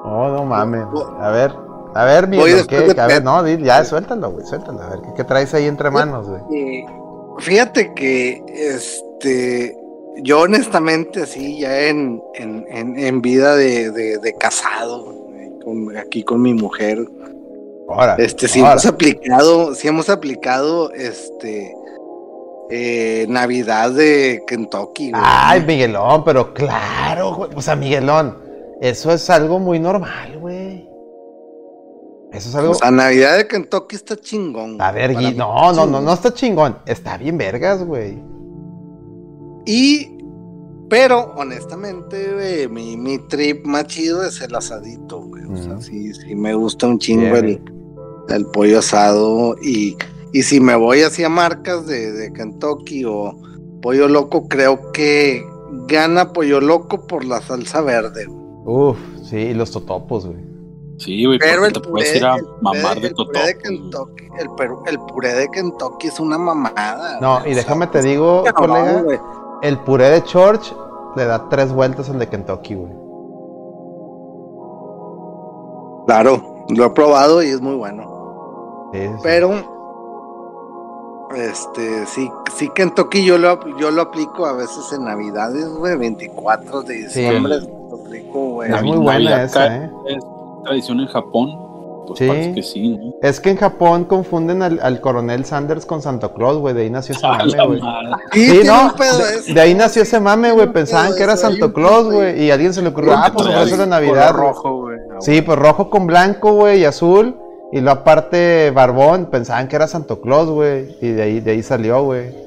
Oh, no mames. A ver, a ver, mira, ¿qué? A ver, no, ya suéltalo, güey, suéltalo. A ver, ¿qué, traes ahí entre manos, güey? Fíjate que, este, yo honestamente, así, ya en, en, en, vida de, de, casado, aquí con mi mujer, ahora, este, sí hemos aplicado, sí hemos aplicado, este, eh, Navidad de Kentucky. Güey. Ay, Miguelón, pero claro, güey, o sea, Miguelón, eso es algo muy normal, güey. Eso es algo. O Navidad de Kentucky está chingón. A ver, no, no, no, no está chingón. Está bien vergas, güey. Y. Pero, honestamente, mi, mi, trip más chido es el asadito, güey. O sea, sí, sí me gusta un chingo el, el, pollo asado. Y, y si me voy hacia marcas de, de Kentucky o pollo loco, creo que gana pollo loco por la salsa verde. Uf, sí, y los totopos, güey. Sí, güey, pero el te puedes ir a mamar de todo. El, el, puré de Kentucky es una mamada. No, y déjame te digo, colega, el puré de George le da tres vueltas al de Kentucky, güey. Claro, lo he probado y es muy bueno. Sí, Pero, este, sí, sí Kentucky yo lo, yo lo aplico a veces en Navidades, güey, 24 de diciembre. Lo aplico, güey. Es muy buena esa, ¿eh? Tradición en Japón. Pues sí. que sí, ¿no? Es que en Japón confunden al, coronel Sanders con Santa Claus, güey. De ahí nació ese mame, güey. Sí, no. De, ahí nació ese mame, güey. Pensaban que era Santa Claus, güey. Y a alguien se le ocurrió, ah, pues ofrece de Navidad. rojo, güey. Sí, pues rojo con blanco, güey, y azul. Y lo aparte, barbón, pensaban que era Santa Claus, güey. Y de ahí, de ahí salió, güey.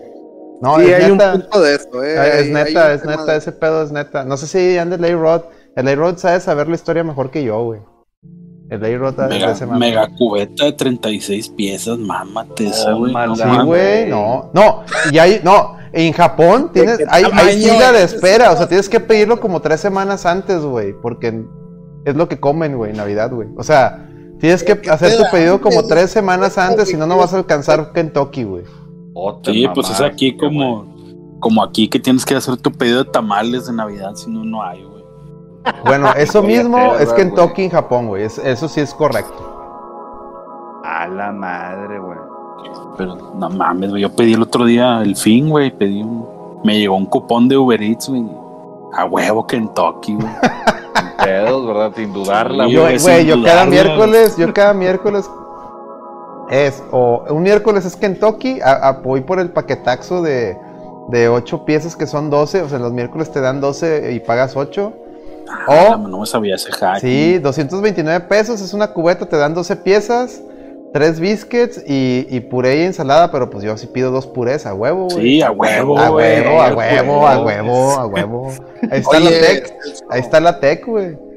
No, sí, es hay neta. un punto de eso, eh. Es neta, es neta, ese pedo es neta. No sé si ande el A-Rod. El A-Rod sabe saber la historia mejor que yo, güey. El de Rota mega, ese mega cubeta de 36 piezas, mámate esa, güey. sí, güey, no. No, y hay, no, en Japón tienes, hay, hay fila de espera, o sea, tienes que pedirlo como tres semanas antes, güey, porque es lo que comen, güey, Navidad, güey. O sea, tienes que hacer tu pedido como tres semanas antes, si no, no vas a alcanzar Kentucky, güey. Sí, pues es aquí como, como aquí que tienes que hacer tu pedido de tamales de Navidad, si no, no hay, güey. Bueno, eso mismo es Kentucky en Japón, güey. eso sí es correcto. A la madre, güey. Pero no mames, güey. Yo pedí el otro día el fin, güey. Pedí un. Me llegó un cupón de Uber Eats, güey. A huevo Kentucky, güey. pedos, ¿verdad? Sin dudarla, güey. Güey, yo cada miércoles, yo cada miércoles es, o un miércoles es Kentucky, voy por el paquetaxo de, de 8 piezas que son 12, o sea, los miércoles te dan 12 y pagas 8. Ah, no me sabía ese hack. Sí, 229 pesos, es una cubeta, te dan 12 piezas, 3 biscuits y, y puré y ensalada, pero pues yo sí pido dos purés a huevo, Sí, a huevo, a huevo, a huevo, a huevo, a huevo. Ahí está la tech, ahí está la tech, güey.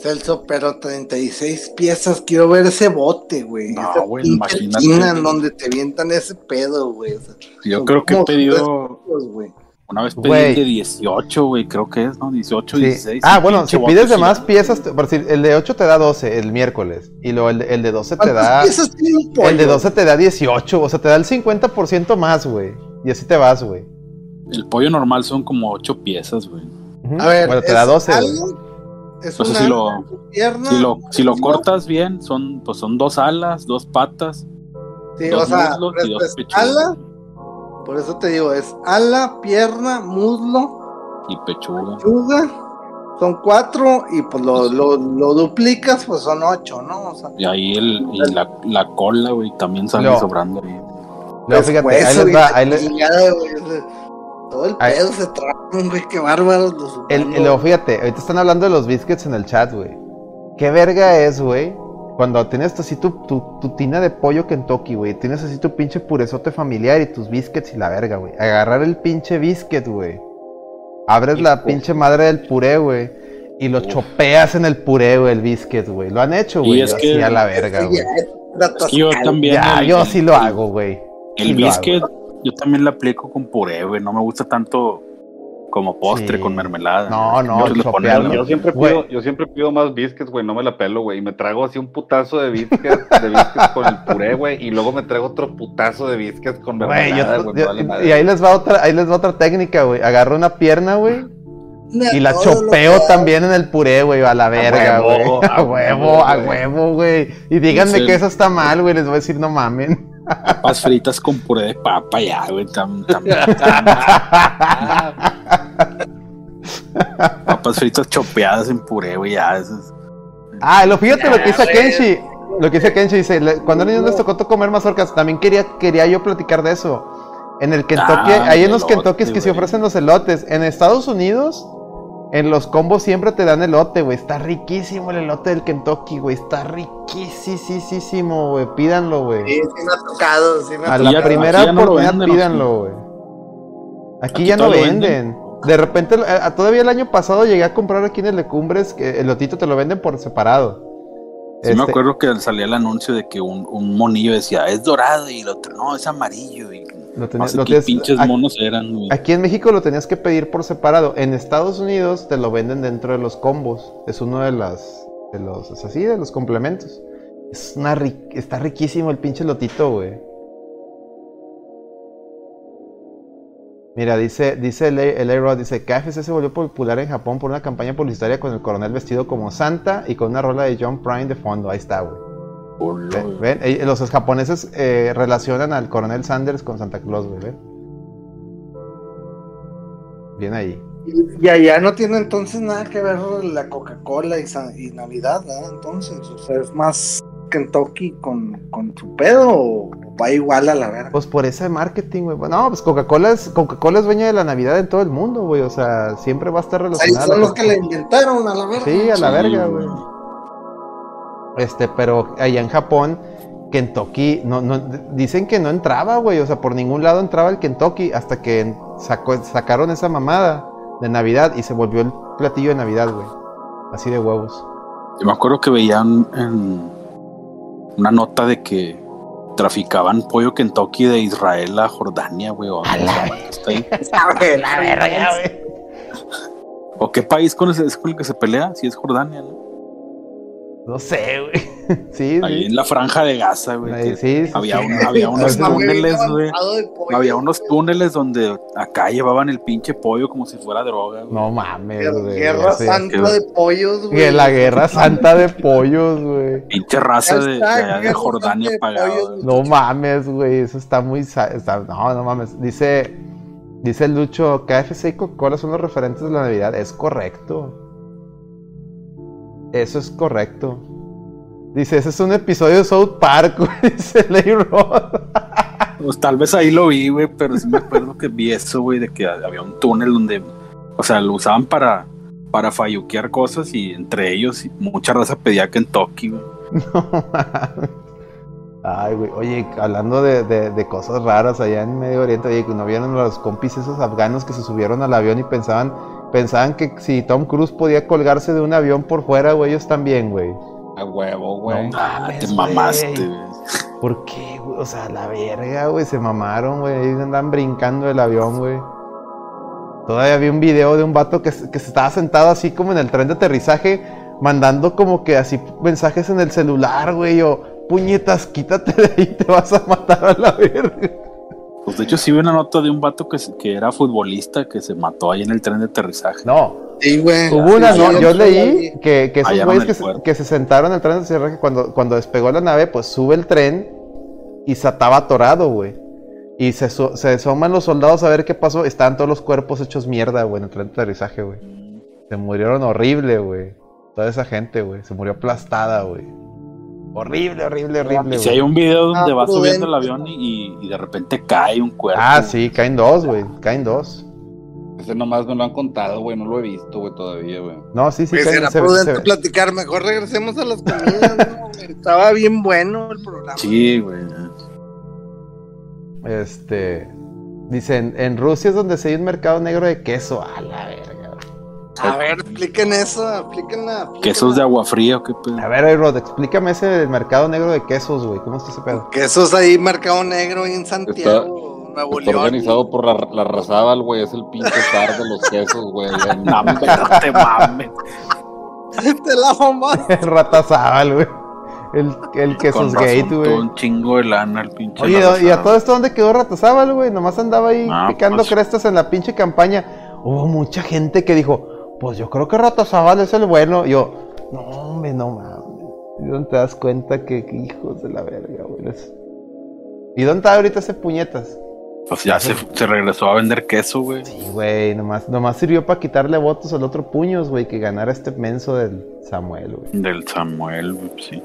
Celso, pero 36 piezas, quiero ver ese bote, güey. No, güey, imagínate. En donde te vientan ese pedo, güey. yo creo que he pedido. Una vez pedí de 18, güey, creo que es, ¿no? 18, 16. Ah, bueno, si pides de más piezas, por decir, el de 8 te da 12 el miércoles. Y luego el, de, el de 12 te da. El de 12 te da 18, o sea, te da el 50% más, güey. Y así te vas, güey. El pollo normal son como 8 piezas, güey. Ujú. A ver, bueno, te da es 12, güey. Es O sea, una si lo- pierna, Si lo, si lo cortas bien, son, pues son dos alas, dos patas, Sí, dos o sea, muslos y dos es pechugas. ala, por eso te digo, es ala, pierna, muslo, y pechuga. pechuga, son cuatro, y pues lo, lo, lo duplicas, pues son ocho, ¿no? O sea, Y ahí el, y la, la cola, güey, también sale No. sobrando ahí. Luego, fíjate, pues, ahí les va, ahí les- chingada, güey, todo el Ahí- pedo se traban, güey, qué bárbaros los El, el- luego, fíjate, ahorita están hablando de los biscuits en el chat, güey. ¿Qué verga es, güey? Cuando tienes así tu, tu, tu tina de pollo Kentucky, güey. Tienes así tu pinche purezote familiar y tus biscuits y la verga, güey. Agarrar el pinche biscuit, güey. Abres la pinche madre del puré, güey. Y lo chopeas en el puré, güey, el biscuit, güey. Lo han hecho, güey. Yo que- a la verga, güey. es que yo también. Ya, el- yo el- sí lo hago, güey. El hago. biscuit, yo también lo aplico con puré, güey. No me gusta tanto como postre Sí. con mermelada. No, no, Yo Yo siempre pido, yo siempre pido más biscuits, güey, no me la pelo, güey. Y me trago así un putazo de biscuits, de biscuits con el puré, güey. Y luego me traigo otro putazo de biscuits con mermelada, güey. vale y ahí les va otra, ahí les va otra técnica, güey. Agarro una pierna, güey. Y la chopeo también en el puré, güey, a la verga, güey. A huevo, a huevo, güey. Y díganme Sí. que eso está mal, güey. Les voy a decir, no mamen. Papas fritas con puré de papa, ya, güey. tam- tam- papas fritas chopeadas en puré, güey, ya. Eso es- Ah, lo fíjate lo que dice. Kenshi. Lo que dice Kenshi dice, cuando niños les tocó comer mazorcas, también quería, quería yo platicar de eso. En el Kentucky, Ah, hay en los elote, Kentuckys que se ofrecen los elotes. En Estados Unidos, en los combos siempre te dan elote, güey. Está riquísimo el elote del Kentucky, güey. Está riquísimo, güey. Pídanlo, güey. Sí, sí me ha tocado, sí me ha A la ya- primera no oportunidad venden, ¿o pídanlo, güey. Aquí, Aquí ya no lo venden. De repente, todavía el año pasado llegué a comprar aquí en el Lecumbres, que el lotito te lo venden por separado. Sí me Este, acuerdo que salía el anuncio de que un, un monillo decía, es dorado y el otro, no, es amarillo. Y Lo no tenías- sé lo qué pinches aquí- monos eran, güey. Aquí en México lo tenías que pedir por separado. En Estados Unidos te lo venden dentro de los combos. Es uno de las de los es así de los complementos. Es una está riquísimo el pinche lotito, güey. Mira, dice dice el el A-Rod, dice KFC se volvió popular en Japón por una campaña publicitaria con el coronel vestido como Santa y con una rola de John Prine de fondo. Ahí está, güey. Ven, eh, los japoneses eh, relacionan al coronel Sanders con Santa Claus, güey. ¿ven? Bien ahí. Y allá no tiene entonces nada que ver la Coca-Cola y, y Navidad, ¿verdad? Entonces, o sea, es más Kentucky con, con su pedo o va igual a la verga. Pues por ese marketing, güey. No, pues Coca-Cola es, Coca-Cola es dueña de la Navidad en todo el mundo, güey. O sea, siempre va a estar relacionada. ellos son los que la inventaron a la verga. Sí, a la Sí, verga, güey. Este, pero allá en Japón, Kentucky, no, no, dicen que no entraba, güey. O sea, por ningún lado entraba el Kentucky hasta que sacó, sacaron esa mamada de Navidad y se volvió el platillo de Navidad, güey. Así de huevos. Yo me acuerdo que veían en una nota de que traficaban pollo Kentucky de Israel a Jordania, güey. O, A la- está ahí. La verga, güey. ¿O qué país con ese- es con el que se pelea? Si es Jordania, ¿no? No sé, güey. Sí, Ahí sí. en la franja de Gaza, güey. Ahí, sí, sí, había, sí. un- había unos túneles, güey. Había unos túneles donde acá llevaban el pinche pollo como si fuera droga, güey. No mames, Guerra, güey. guerra santa de pollos, güey. La guerra santa de pollos, güey. Pinche raza de, de, de Jordania pagada. No mames, güey. Eso está muy. está- no, no mames. Dice. Dice Lucho, KFC y Coca-Cola son los referentes de la Navidad. Es correcto. Eso es correcto. Dice, ese es un episodio de South Park, güey. Dice Leyrod. Pues tal vez ahí lo vi, güey, pero sí me acuerdo que vi eso, güey, de que había un túnel donde, o sea, lo usaban para, para falluquear cosas y entre ellos mucha raza pedía Kentucky, güey. No mames. Ay, güey. Oye, hablando de, de- de cosas raras allá en Medio Oriente, oye, que no vieron los compis esos afganos que se subieron al avión y pensaban, pensaban que si Tom Cruise podía colgarse de un avión por fuera, güey, ellos también, güey. A huevo, güey. No Ah, mames, te mamaste, güey. ¿Por qué, güey? O sea, la verga, güey. Se mamaron, güey. Ahí andan brincando del avión, güey. Todavía vi un video de un vato que, se- que se estaba sentado así como en el tren de aterrizaje, mandando como que así mensajes en el celular, güey. O, puñetas, quítate de ahí, te vas a matar a la verga. Pues de hecho sí vi una nota de un vato que, que era futbolista que se mató ahí en el tren de aterrizaje. No, Sí, güey. hubo una, Sí, no, yo leí que, que esos güeyes que, se- cuerpo. que se sentaron en el tren de aterrizaje cuando, cuando despegó la nave, pues sube el tren y se estaba atorado, güey. Y se, se asoman los soldados a ver qué pasó. Estaban todos los cuerpos hechos mierda, güey, en el tren de aterrizaje, güey. Se murieron horrible, güey. Toda esa gente, güey. Se murió aplastada, güey. Horrible, horrible, horrible, Y si hay un video donde Ah, va subiendo el avión y, y de repente cae un cuerpo. Ah, sí, caen dos, güey. Caen dos. Ese nomás me lo han contado, güey. No lo he visto, güey, todavía, güey. No, sí, sí, Pues caen. se- prudente se- platicar. Mejor regresemos a las comidas, ¿no? güey? Estaba bien bueno el programa. Sí, güey. Este. Dicen, en Rusia es donde se hay un mercado negro de queso. A la verga. A ver, expliquen eso, explíquenla. explíquenla. Quesos de agua fría o qué pedo. A ver, Rod, explícame ese mercado negro de quesos, güey. ¿Cómo está ese pedo? Quesos ahí, Mercado Negro, ahí en Santiago, Nuevo Está León. organizado por la, la Razábal, güey. Es el pinche zar de los quesos, güey. No, no te mames. Te la mamá. Ratazábal, güey. El, el quesos todo güey. un chingo de lana el pinche. Oye. ¿y a todo esto dónde quedó Ratazábal, güey? Nomás andaba ahí Ah, picando pues. crestas en la pinche campaña. Hubo mucha gente que dijo, pues yo creo que Ratazábal es el bueno. Y yo, no, hombre, no mames. ¿Y dónde te das cuenta que, que hijos de la verga, güey? ¿Y dónde está ahorita ese puñetas? Pues ya se, se regresó a vender queso, güey. Sí, güey, nomás, nomás sirvió para quitarle votos al otro puños, güey, que ganara este menso del Samuel, güey. Del Samuel, güey, sí.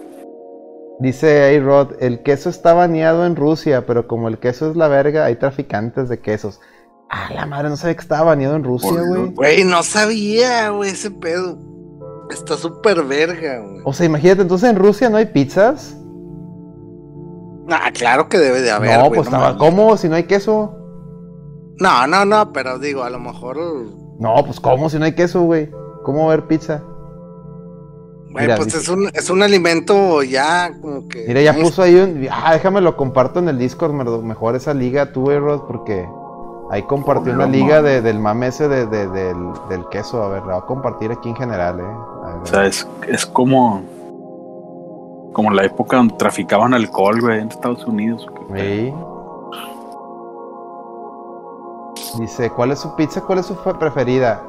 Dice A-Rod, el queso está baneado en Rusia, pero como el queso es la verga, hay traficantes de quesos. Ah, la madre, no sabía que estaba baneado en Rusia, güey. Güey, no sabía, güey, ese pedo. Está súper verga, güey. O sea, imagínate, entonces en Rusia no hay pizzas. Ah, claro que debe de haber, no, güey, pues estaba, mames. ¿cómo si no hay queso? No, no, no, pero digo, a lo mejor. No, pues ¿cómo si no hay queso, güey? ¿Cómo haber pizza? Güey, pues dice- es un, es un alimento ya como que. Mira, ya puso ahí un... Ah, déjame lo comparto en el Discord, me- mejor esa liga tú, A-Rod, porque ahí compartió una liga de- del mame ese de- de- del, del queso. A ver, la voy a compartir aquí en general, eh. O sea, es, es como. Como la época donde traficaban alcohol, güey, en Estados Unidos. ¿o qué Sí. Dice, ¿cuál es su pizza? ¿Cuál es su fe- preferida?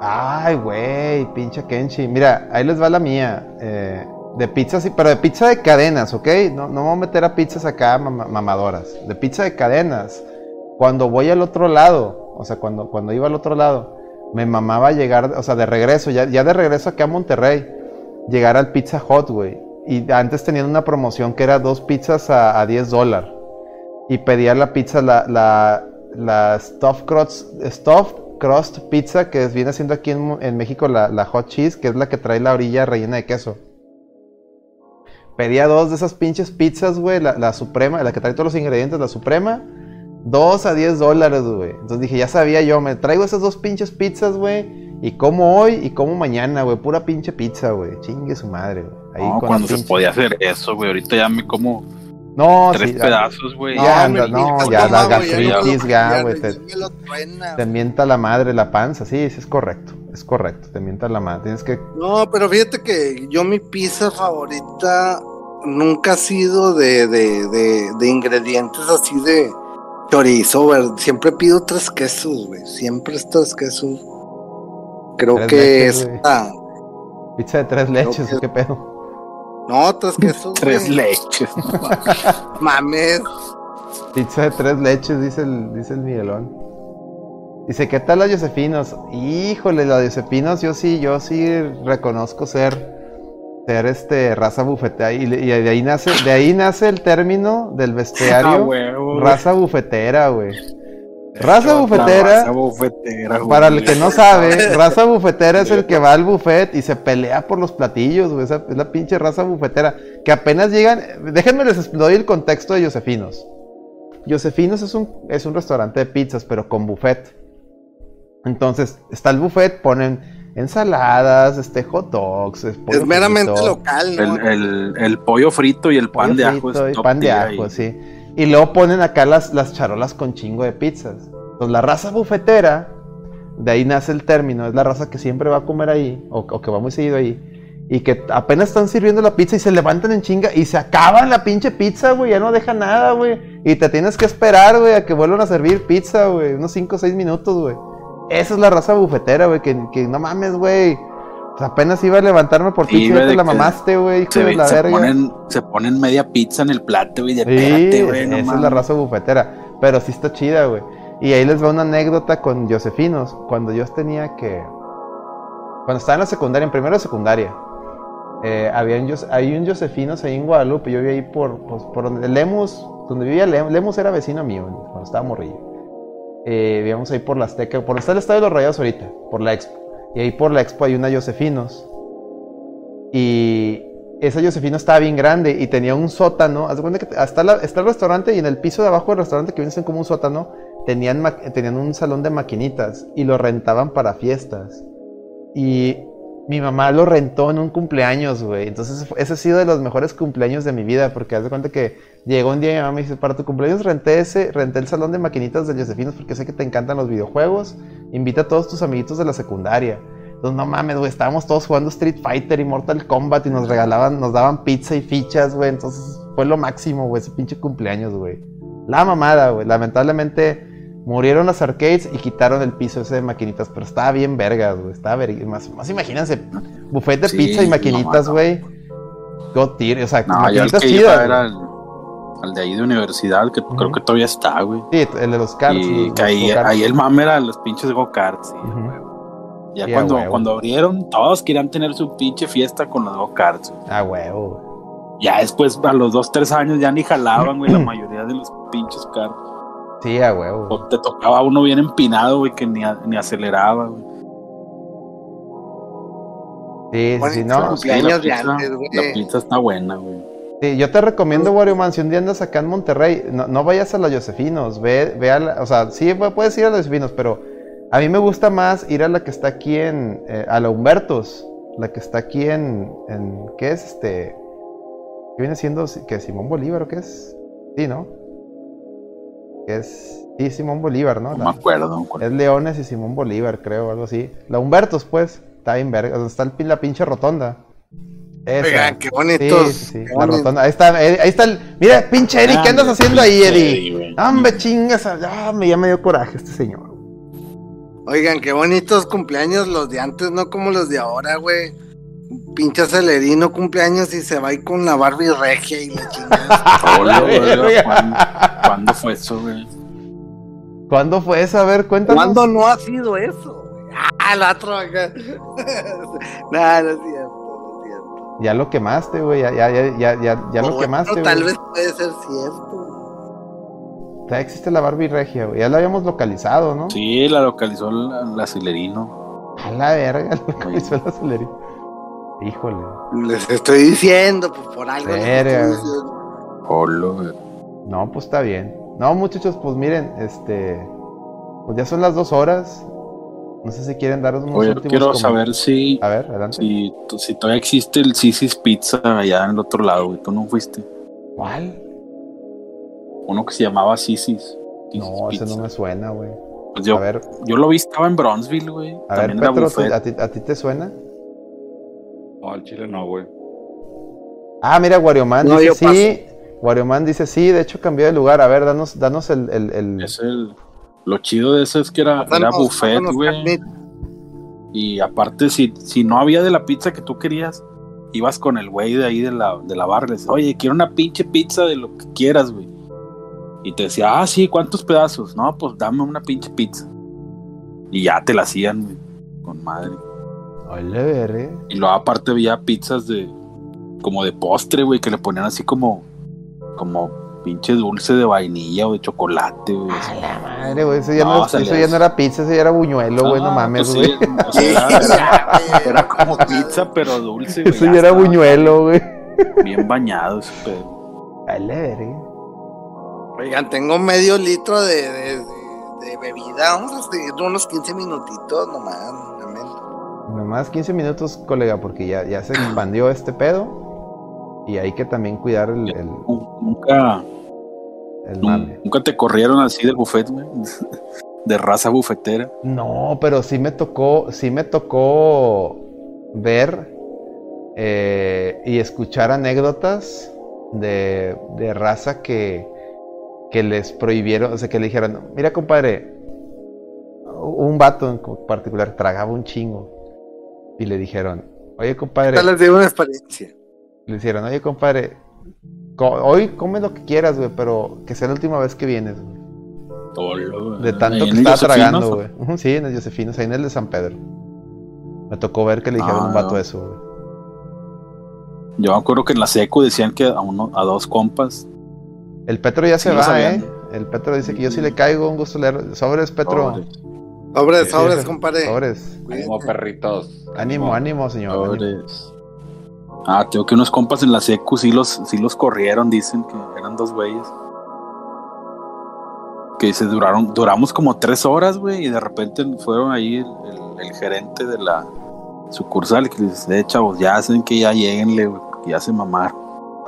Ay, güey, pinche Kenchi. Mira, ahí les va la mía. eh, de pizza, sí, pero de pizza de cadenas, ¿ok? No, no voy a meter a pizzas acá mama- mamadoras. De pizza de cadenas. Cuando voy al otro lado, o sea, cuando, cuando iba al otro lado, me mamaba llegar, o sea, de regreso, ya, ya de regreso acá a Monterrey, llegar al Pizza Hut, güey. Y antes tenían una promoción que era dos pizzas a, a 10 dólares. Y pedía la pizza, la, la, la stuffed, crust, stuffed crust pizza, que viene siendo aquí en, en México la, la hot cheese, que es la que trae la orilla rellena de queso. Pedía dos de esas pinches pizzas, güey, la, la suprema, la que trae todos los ingredientes, la suprema. Dos a 10 dólares, güey. Entonces dije, ya sabía yo, me traigo esas dos pinches pizzas, güey. Y como hoy y como mañana, güey. Pura pinche pizza, güey. Chingue su madre, güey. Ahí No, cuando se pinche- podía hacer eso, güey. Ahorita ya me como No, tres sí, pedazos, güey. No, Ya, no, mi ya la no gastritis, ya, güey, te- Te mienta la madre la panza, sí, sí es correcto, es correcto, te mienta la madre, tienes que... No, pero fíjate que yo mi pizza favorita nunca ha sido de, de, de, de ingredientes así de chorizo, güey. Siempre pido tres quesos, güey. Siempre es tres quesos. Creo Tres que leches, es... güey. ah, Pizza de tres leches, que- ¿o qué pedo? No, tres quesos, Tres leches. Mames. Pizza de tres leches, dice el, dice el Miguelón. Dice, ¿qué tal las Josefinos? Híjole, las Josefinos, yo sí, yo sí reconozco ser, ser este, raza bufetera. Y, y de ahí nace, de ahí nace el término del Ah, bestiario, huevo, raza bufetera, güey. Raza bufetera, raza bufetera, güey. Para el que no sabe, raza bufetera es el que va al buffet y se pelea por los platillos, güey. Esa es la pinche raza bufetera. Que apenas llegan. Déjenme les doy el contexto de Josefinos. Josefinos es un, es un restaurante de pizzas, pero con buffet. Entonces, está el buffet, ponen ensaladas, este, hot dogs. Es, pollo Es meramente frito, local, ¿no? El, el, el pollo frito y el pan pollo de ajo. es y top pan de ajo, ahí. sí. Y luego ponen acá las, las charolas con chingo de pizzas. Entonces, la raza bufetera, de ahí nace el término, es la raza que siempre va a comer ahí, o, o que va muy seguido ahí. y que apenas están sirviendo la pizza y se levantan en chinga y se acaban la pinche pizza, güey, ya no deja nada, güey. Y te tienes que esperar, güey, a que vuelvan a servir pizza, güey, unos 5 o 6 minutos, güey. Esa es la raza bufetera, güey, que, que no mames, güey. Sea, apenas iba a levantarme por Sí, y güey, te la mamaste, güey, hijo Se, de la se verga. ponen, se ponen media pizza en el plato, güey. de Sí, güey. no esa es la raza bufetera. Pero sí está chida, güey. Y ahí les va una anécdota con Josefinos. Cuando yo tenía que. Cuando estaba en la secundaria, en primero de secundaria. eh, había un, hay un Josefinos ahí en Guadalupe. Yo vivía ahí por, pues, por donde Lemus. Donde vivía Lemus. Lemus era vecino mío cuando estaba morrillo. Eh, vivíamos ahí por la Azteca. Por está el Estadio de los Rayados ahorita. Por la Expo. Y ahí por la Expo hay una Josefinos. Y esa Josefina estaba bien grande y tenía un sótano. Haz de cuenta que hasta está el restaurante y en el piso de abajo del restaurante que viene siendo como un sótano, tenían, tenían un salón de maquinitas y lo rentaban para fiestas. Y mi mamá lo rentó en un cumpleaños, güey. Entonces ese ha sido de los mejores cumpleaños de mi vida porque haz de cuenta que llegó un día y mi mamá me dice, para tu cumpleaños renté ese, renté el salón de maquinitas de Josefinos porque sé que te encantan los videojuegos. Invita a todos tus amiguitos de la secundaria. Entonces, no mames, güey, estábamos todos jugando Street Fighter y Mortal Kombat y nos regalaban, nos daban pizza y fichas, güey. Entonces, fue lo máximo, güey, ese pinche cumpleaños, güey. La mamada, güey. Lamentablemente, murieron las arcades y quitaron el piso ese de maquinitas, pero estaba bien vergas, güey. Estaba. Más, más imagínense, buffet de Sí, pizza y no maquinitas, güey. God tier, o sea, No, maquinitas chidas. era al de ahí de universidad, que creo que todavía está, güey. Sí, el de los cards. y los- que ahí, el mame era los pinches go-karts. sí, güey. Ya Sí, cuando, cuando abrieron, todos querían tener su pinche fiesta con los go-karts. güey. Ah, huevo. Ya después, a los dos, tres años, ya ni jalaban, güey, la mayoría de los pinches carros. Sí, a huevo. O te tocaba uno bien empinado, güey, que ni, a- ni aceleraba, güey. Sí, sí, Bueno, sí, no. Cumpleaños la de pizza- antes, güey. La pizza está buena, güey. Sí, yo te recomiendo, Wario Man, si un día andas acá en Monterrey, no, no vayas a la Josefinos, ve, ve a la, o sea, sí pu- puedes ir a la Josefinos, pero a mí me gusta más ir a la que está aquí en, eh, a la Humbertos, la que está aquí en, en ¿qué es este? ¿Qué viene siendo, Si- que Simón Bolívar o qué es? Sí, ¿no? Que es, sí, Simón Bolívar, ¿no? No La- me acuerdo. no me acuerdo. es Leones y Simón Bolívar, creo, algo así. La Humbertos, pues, está bien verga, está el la pinche rotonda. Oigan, qué Sí, bonitos. sí, sí, qué la boni- rotonda. Ahí está, Eddie, ahí está el. Mira, pinche Eddie, ¿qué andas Ah, haciendo ahí, Eddie? Hombre, chingas. Ah, me, ya me dio coraje este señor. Oigan, qué bonitos cumpleaños los de antes, no como los de ahora, güey. Pinche acelerino cumpleaños y se va ahí con la Barbie regia y la chingada. Hola, güey, verga. ¿cuándo, cuándo fue eso, güey? ¿Cuándo fue eso? A ver, cuéntanos. ¿Cuándo no ha sido eso? Ah, el otro acá. nah, no es cierto, no es cierto. Ya lo quemaste, güey. Ya, ya, ya, ya, ya, ya lo bueno, quemaste, Tal güey. vez puede ser cierto. Ya existe la Barbie Regia, güey. Ya la habíamos localizado, ¿no? Sí, la localizó el, el acelerino. A la verga, la localizó el acelerito. Híjole. Les estoy diciendo, pues por algo. les Verga. estoy diciendo. Hola, güey. No, pues está bien. No, muchachos, pues miren, este. Pues ya son las dos horas. No sé si quieren daros unos Oye, últimos quiero como- saber si, A ver, adelante. si, si todavía existe el Sisis Pizza allá en el otro lado, güey. ¿Tú no fuiste? ¿Cuál? Uno que se llamaba Sisis. No, ese Pizza. no me suena, güey. Pues yo, A ver, yo lo vi, estaba en Bronzeville, güey. a ver, También era Petro, ¿tú- buffet. ¿a ti, ¿a ti te suena? No, al chile no, güey. Ah, mira, Warioman No, dice sí. Warioman dice sí, de hecho cambió de lugar. A ver, danos, danos el, el, el- Es el, lo chido de eso es que era, era buffet, güey. Y aparte, si, si no había de la pizza que tú querías, ibas con el güey de ahí de la, de la barra. y le decías, Oye, quiero una pinche pizza de lo que quieras, güey. Y te decía, ah, sí, ¿cuántos pedazos? No, pues dame una pinche pizza. Y ya te la hacían, güey. Con madre. Ole, verga. Y luego aparte había pizzas de. como de postre, güey, que le ponían así como. como pinche dulce de vainilla o de chocolate, güey. A la madre, güey. Eso, ya no, No, eso se ya les- no era pizza, eso ya era buñuelo, güey. no mames, pues güey. sí, o sea, era, como pizza, pero dulce, güey. eso ya ya era estaba buñuelo, güey. Bien bañado ese pedo. Ole, verga. Oigan, tengo medio litro de, de, de- de bebida. Vamos a seguir unos 15 minutitos nomás. Nomás 15 minutos, colega, porque ya, ya se expandió este pedo. Y hay que también cuidar el, el, Nunca, el nun- mame. nunca te corrieron así del buffet, güey. De raza bufetera. No, pero sí me tocó, sí me tocó ver eh, y escuchar anécdotas de, de raza que, que les prohibieron, o sea, que le dijeron, mira compadre, un vato en particular tragaba un chingo y le dijeron, oye compadre, les digo una experiencia. Le dijeron, oye compadre, co- hoy come lo que quieras, güey, pero que sea la última vez que vienes, güey. Tolo, De tanto que estaba tragando, güey. Sí, en el Josefinos, ahí en el de San Pedro. Me tocó ver que le dijeron a un Ah. vato eso, güey. Yo me acuerdo que en la secu decían que a uno, a dos compas. El Petro ya se Sí, va, sabían. ¿eh? El Petro dice que yo sí le caigo, un gusto leer. Sobres, Petro. Sobres, Sobres, compadre. Sobres. Ánimo, perritos. Ánimo, ánimo, señor. ánimo. Ah, tengo que unos compas en la secu sí los, sí los corrieron, dicen que eran dos güeyes. Que se duraron, duramos como tres horas, güey, y de repente fueron ahí el, el- el gerente de la sucursal que les dice, eh, chavos, ya hacen que ya lleguenle, güey, porque ya se mamaron.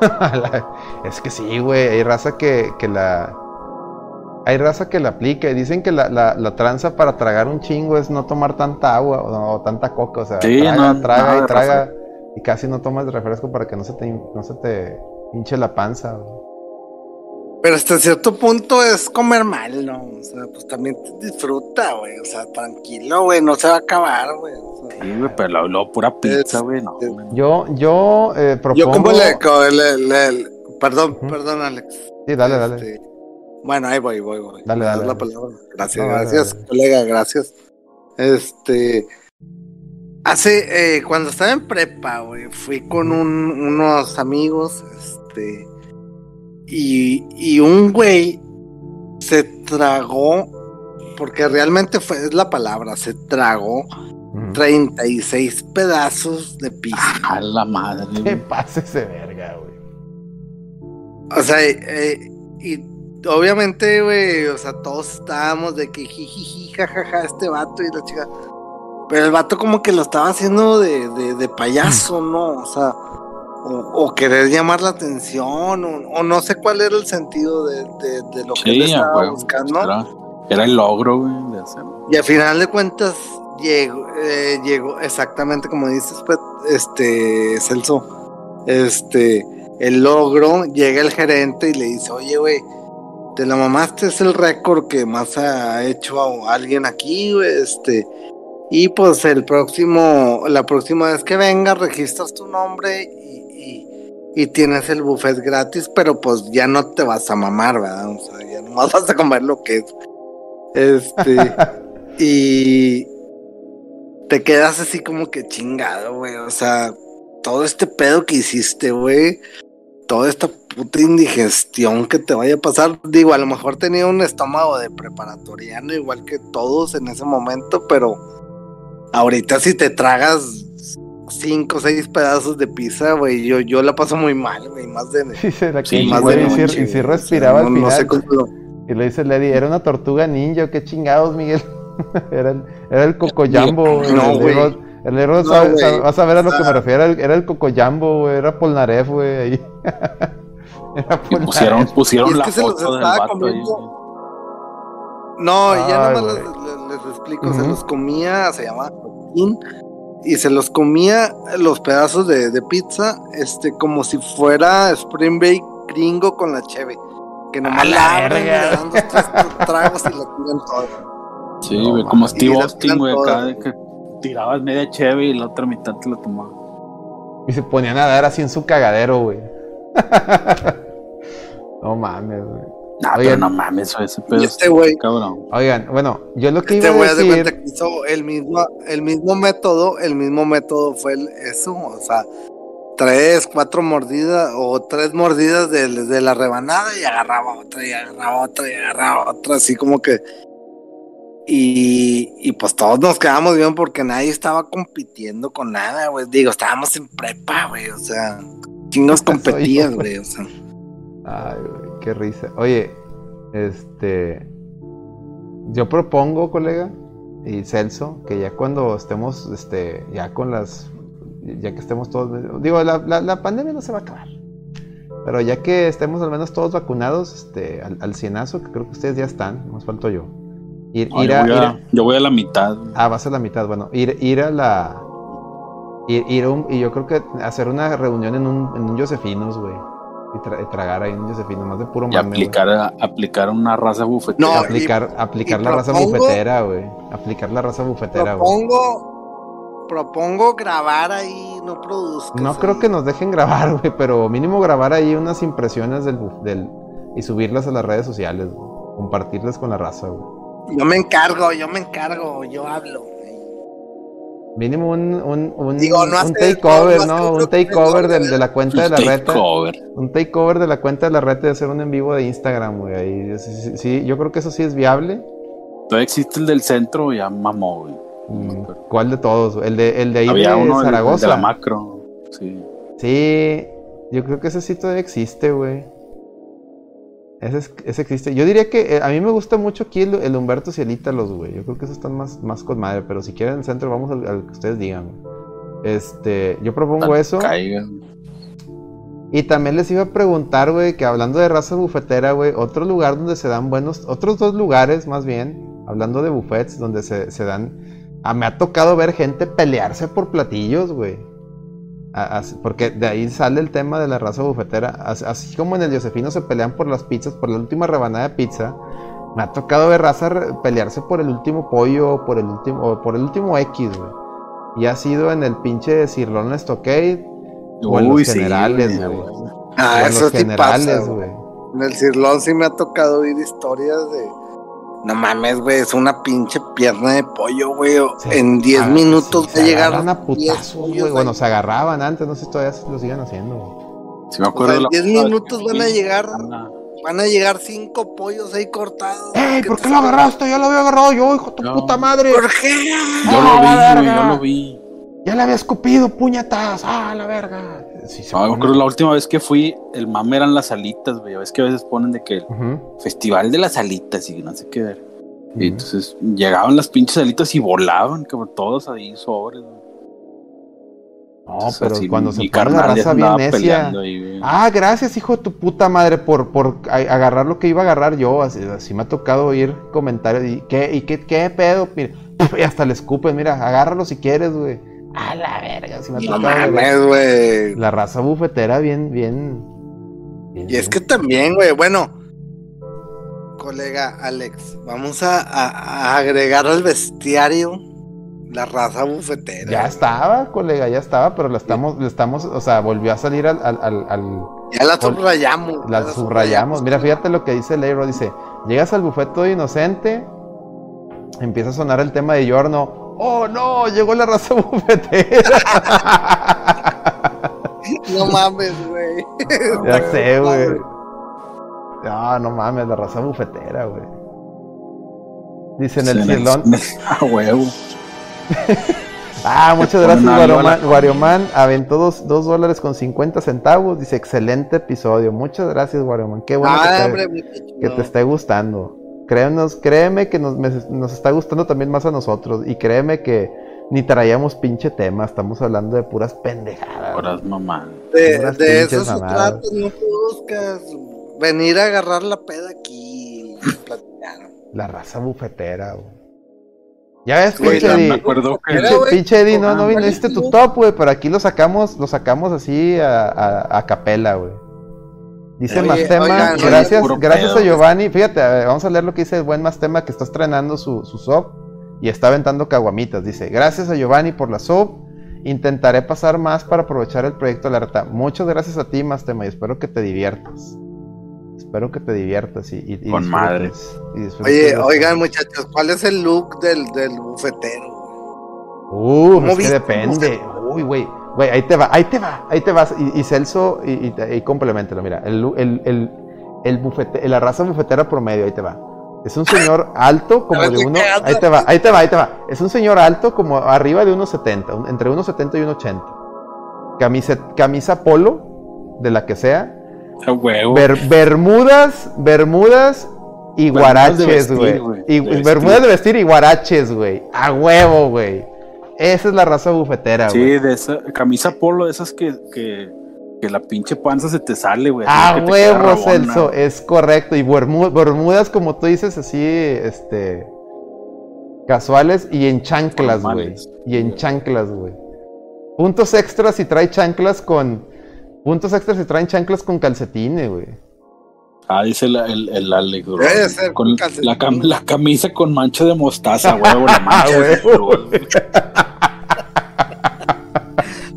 es que sí, güey. Hay raza que, que la. Hay raza que la aplica. y Dicen que la, la, la tranza para tragar un chingo es no tomar tanta agua o, o tanta coca. O sea, Sí, traga, no, traga y traga. Y casi no tomas refresco para que no se te, no se te hinche la panza. güey. Pero hasta cierto punto es comer mal, ¿no? O sea, pues también disfruta, güey. O sea, tranquilo, güey. No se va a acabar, güey. O sea, Sí, güey, pero luego- luego pura pizza, Es- güey, no. es-. Yo, yo eh, propongo. Yo como le, co- le- le- Perdón, perdón, Alex. Sí, dale, dale. Este, Bueno, ahí voy, voy, voy. Dale, dale, la dale. palabra. Gracias, No, dale, gracias, dale. colega, gracias. Este. Hace, eh, cuando estaba en prepa, güey, fui con un- unos amigos, este. Y, y un güey se tragó, porque realmente fue, es la palabra, se tragó Ujú. 36 pedazos de pizza. A la madre, Que güey. pase ese verga, güey. O sea, eh, y obviamente, güey, o sea, todos estábamos de que jijiji, jajaja, este vato y la chica. Pero el vato como que lo estaba haciendo de, de, de payaso, ¿no? O sea, o, o querer llamar la atención, o, o no sé cuál era el sentido de, lo que él estaba buscando. Era, era el logro, güey, de hacerlo. Y al final de cuentas llegó, eh, llegó exactamente como dices, Pet- este Celso, este, el logro, llega el gerente y le dice, oye, güey, te la mamaste, es el récord que más ha hecho a alguien aquí, güey, este, y pues el próximo, la próxima vez que vengas, registras tu nombre y, y- y tienes el buffet gratis, pero pues ya no te vas a mamar, ¿verdad? O sea, ya nomás vas a comer lo que es. Este, y te quedas así como que chingado, güey. O sea, todo este pedo que hiciste, güey. Toda esta puta indigestión que te vaya a pasar. Digo, a lo mejor tenía un estómago de preparatoriano, igual que todos en ese momento, pero ahorita si te tragas cinco o seis pedazos de pizza, güey, yo, yo la paso muy mal, güey. Más de. Sí, se la Sí, quitó, más güey, de y sí- noche, y sí güey. O sea, respiraba no, al no final. sé cómo lo- Y le dice Lady, era una tortuga ninja, qué chingados, Miguel. era, el, era el cocoyambo, güey. No, el güey. El negro No, vas a ver a lo que me refiero. Era el, cocoyambo, güey. Era Polnareff, güey. Ahí. era pusieron, Polnareff. pusieron es la que se los foto del vato ahí. No, ya Ay, nomás les, güey. les- les explico, se los comía, se llama Joaquín, y se los comía los pedazos de, de pizza, este, como si fuera Spring Break gringo con la cheve. Que nomás la abren, verga. le dan dos, tres tragos y la tiran toda. Sí, No, güey, como. Steve Austin, güey, acá de que tirabas media cheve y la otra mitad te la tomabas. Y se ponían a dar así en su cagadero, güey. no mames, güey. Nah, Oigan. pero no mames, eso, ese pedo. Y este güey, Cabrón. Oigan, bueno, yo lo que este iba güey a de decir. cuenta que hizo el mismo, el mismo método, el mismo método fue el- eso, o sea, tres, cuatro mordidas o tres mordidas de, de la rebanada y agarraba otra y agarraba otra y agarraba otra, así como que y, y pues todos nos quedamos bien porque nadie estaba compitiendo con nada, güey. Digo, estábamos en prepa, güey, o sea, chingos Soy competías, yo, güey, o sea. Ay, güey, qué risa. Oye, este. Yo propongo, colega, y Celso, que ya cuando estemos, este, ya con las. Ya que estemos todos. Digo, la, la- la pandemia no se va a acabar. Pero ya que estemos al menos todos vacunados, este, al, al cienazo, que creo que ustedes ya están, más falto yo. Ir, No, ir yo, a, voy ir a, yo voy a la mitad. Ah, vas a la mitad. Bueno, ir, ir a la. Ir, ir un- y yo creo que hacer una reunión en un, en un Josefinos, güey. Y, tra- y tragar ahí en un Josefinos, más de puro Y mame, güey. aplicar, aplicar una raza bufetera. No, aplicar, aplicar y la raza bufetera, güey. Aplicar la raza bufetera, güey. Propongo, propongo grabar ahí, no produzcas. No ahí. creo que nos dejen grabar, güey, pero mínimo grabar ahí unas impresiones del, buf- del y subirlas a las redes sociales, güey. Compartirlas con la raza, güey. Yo me encargo, yo me encargo, yo hablo. Mínimo un, un, un, Digo, no un takeover, no, Un takeover de, de la cuenta de la reta. Takeover. Un takeover de la cuenta de la reta y hacer un en vivo de Instagram, güey. Sí, sí, sí, yo creo que eso sí es viable. Todavía existe el del centro, ya mamó, güey. Mm, ¿Cuál de todos? El de, el de ahí Había de uno Zaragoza. de la macro. Sí. Sí, yo creo que ese sí todavía existe, güey. Ese, es- ese existe. Yo diría que eh, a mí me gusta mucho aquí el, el Humberto Cielita, los güey. Yo creo que esos están más, más con madre, pero si quieren el centro, vamos al, al que ustedes digan. Este, yo propongo eso. Caigan. Y también les iba a preguntar, güey, que hablando de raza bufetera, güey, otro lugar donde se dan buenos, otros dos lugares más bien, hablando de buffets, donde se, se dan... Ah, me ha tocado ver gente pelearse por platillos, güey. Porque de ahí sale el tema de la raza bufetera. As- Así como en el Josefino se pelean por las pizzas, por la última rebanada de pizza, me ha tocado ver raza pelearse por el último pollo, por el último, o por el último X, güey. Y ha sido en el pinche Cirlón Stockade o en los Uy, generales, güey. Ah, O en eso los sí generales, güey. En el Cirlón sí me ha tocado oír historias de. No mames, güey, es una pinche pierna de pollo, güey. En 10 ah, minutos sí, va a se llegar. agarran a 10 putazos, güey. Bueno, se agarraban antes, no sé si todavía lo sigan haciendo, güey. Sí me O acuerdo sea, en la 10 última vez minutos van a llegar, anda. van a llegar cinco pollos ahí cortados. ¡Ey! ¿Qué ¿Por qué lo agarraste? Ya lo había agarrado yo, hijo de tu No. puta madre. ¿Por qué? Yo ¡Ah, lo vi, la güey, yo lo vi. Ya le había escupido, puñetas. ¡Ah, la verga! Se No, pone- acuerdo la última vez que fui, el mame eran las alitas, güey. Ves que a veces ponen de que el festival de las alitas y no sé qué ver. Y entonces llegaban las pinches alitas y volaban, cabrón, todos ahí sobres. güey. No, Entonces, pero así, cuando se mi pone la raza bien necia. peleando ahí. Ah, gracias, hijo de tu puta madre, por, por agarrar lo que iba a agarrar yo. Así, así me ha tocado oír comentarios. ¿Y qué, y qué, qué pedo? Mira, y hasta le escupen, mira, agárralo si quieres, güey. A la verga, así me No mames, güey. La raza bufetera bien, bien. bien- Y es que también, güey, bueno, colega Alex, vamos a, a- a agregar al bestiario la raza bufetera. Ya estaba, colega, ya estaba, pero la estamos, le estamos, o sea, volvió a salir al, al, al- al- Ya la subrayamos. la subrayamos. Mira, fíjate lo que dice Leiro, dice, llegas al bufete todo inocente, empieza a sonar el tema de Yorno, oh no, llegó la raza bufetera. No mames, güey. ya sé, güey. No, no mames, la raza bufetera, güey. Dice en el Sí, cirlón. A huevo. Ah, muchas gracias, Guarioman. aventó dos, dos dólares con 50 centavos. Dice, excelente episodio. Muchas gracias, Guarioman. Qué bueno que, Ah, te, hombre, que te esté gustando. Créenos, créeme que nos, me- nos está gustando también más a nosotros. Y créeme que ni traíamos pinche tema. Estamos hablando de puras pendejadas. Horas mamá. De, puras de eso se mamadas. trata, no te buscas. Venir a agarrar la peda aquí y platicar. La raza bufetera, güey. Ya ves, Güey, pinche Eddie. Me acuerdo que Era, Pinche, güey. pinche Eddie, no, no viniste tu top, güey, pero aquí lo sacamos, lo sacamos así a, a, a capela, güey. Dice Oye, Mastema, oigan, gracias, gracias a Giovanni. Fíjate, a ver, vamos a leer lo que dice el buen Mastema que está estrenando su, su sub y está aventando caguamitas. Dice, gracias a Giovanni por la sub. Intentaré pasar más para aprovechar el proyecto de la reta. Muchas gracias a ti, Mastema, y espero que te diviertas. Espero que te diviertas y, y- y Con disfrutes, madre. y disfrutes Oye, oigan, muchachos, ¿cuál es el look del, del bufetero? Uh, ¿Cómo es que depende. Uy, güey. Güey, ahí te va, ahí te va, ahí te vas. Y, y Celso, y, y, y complementalo, mira. El, el, el, el bufete, la raza bufetera promedio, ahí te va. Es un señor alto, como de uno. Ahí te va, ahí te va, ahí te va. Es un señor alto, como arriba de 1,70, un- entre 1,70 y 1,80. Camisa, camisa polo, de la que sea. a huevo. Ber- bermudas, bermudas y guaraches, güey. bermudas de vestir y guaraches, güey. A huevo, güey. Esa es la raza bufetera, Sí, güey. de esa camisa polo, de esas que, que, que la pinche panza se te sale, güey. así A que te queda huevo. Celso, es correcto. Y bermu- bermudas, como tú dices, así, este. Casuales y en chanclas, güey. Y en chanclas, güey. Puntos extras si trae chanclas con. Puntos extras si traen chanclas con calcetines, güey. Ah, dice la- el, el Alex, bro. Debe ser Con la, cam- la camisa con mancha de mostaza, huevo, la mancha de fútbol.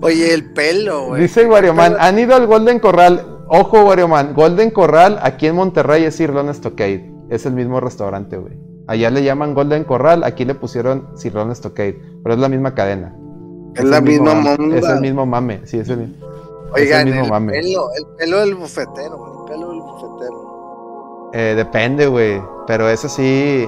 Oye, el pelo, güey. Dice Warioman, han ido al Golden Corral. Ojo, Warioman, Golden Corral aquí en Monterrey es Sirloin Stockade. Es el mismo restaurante, güey. Allá le llaman Golden Corral, aquí le pusieron Sirloin Stockade. Pero es la misma cadena. Es la el mismo misma mame. Es el mismo mame, sí, es el mismo. Oigan, mismo el mame. pelo, el pelo del bufetero, güey, el pelo del bufetero. Eh, depende, güey. Pero eso sí.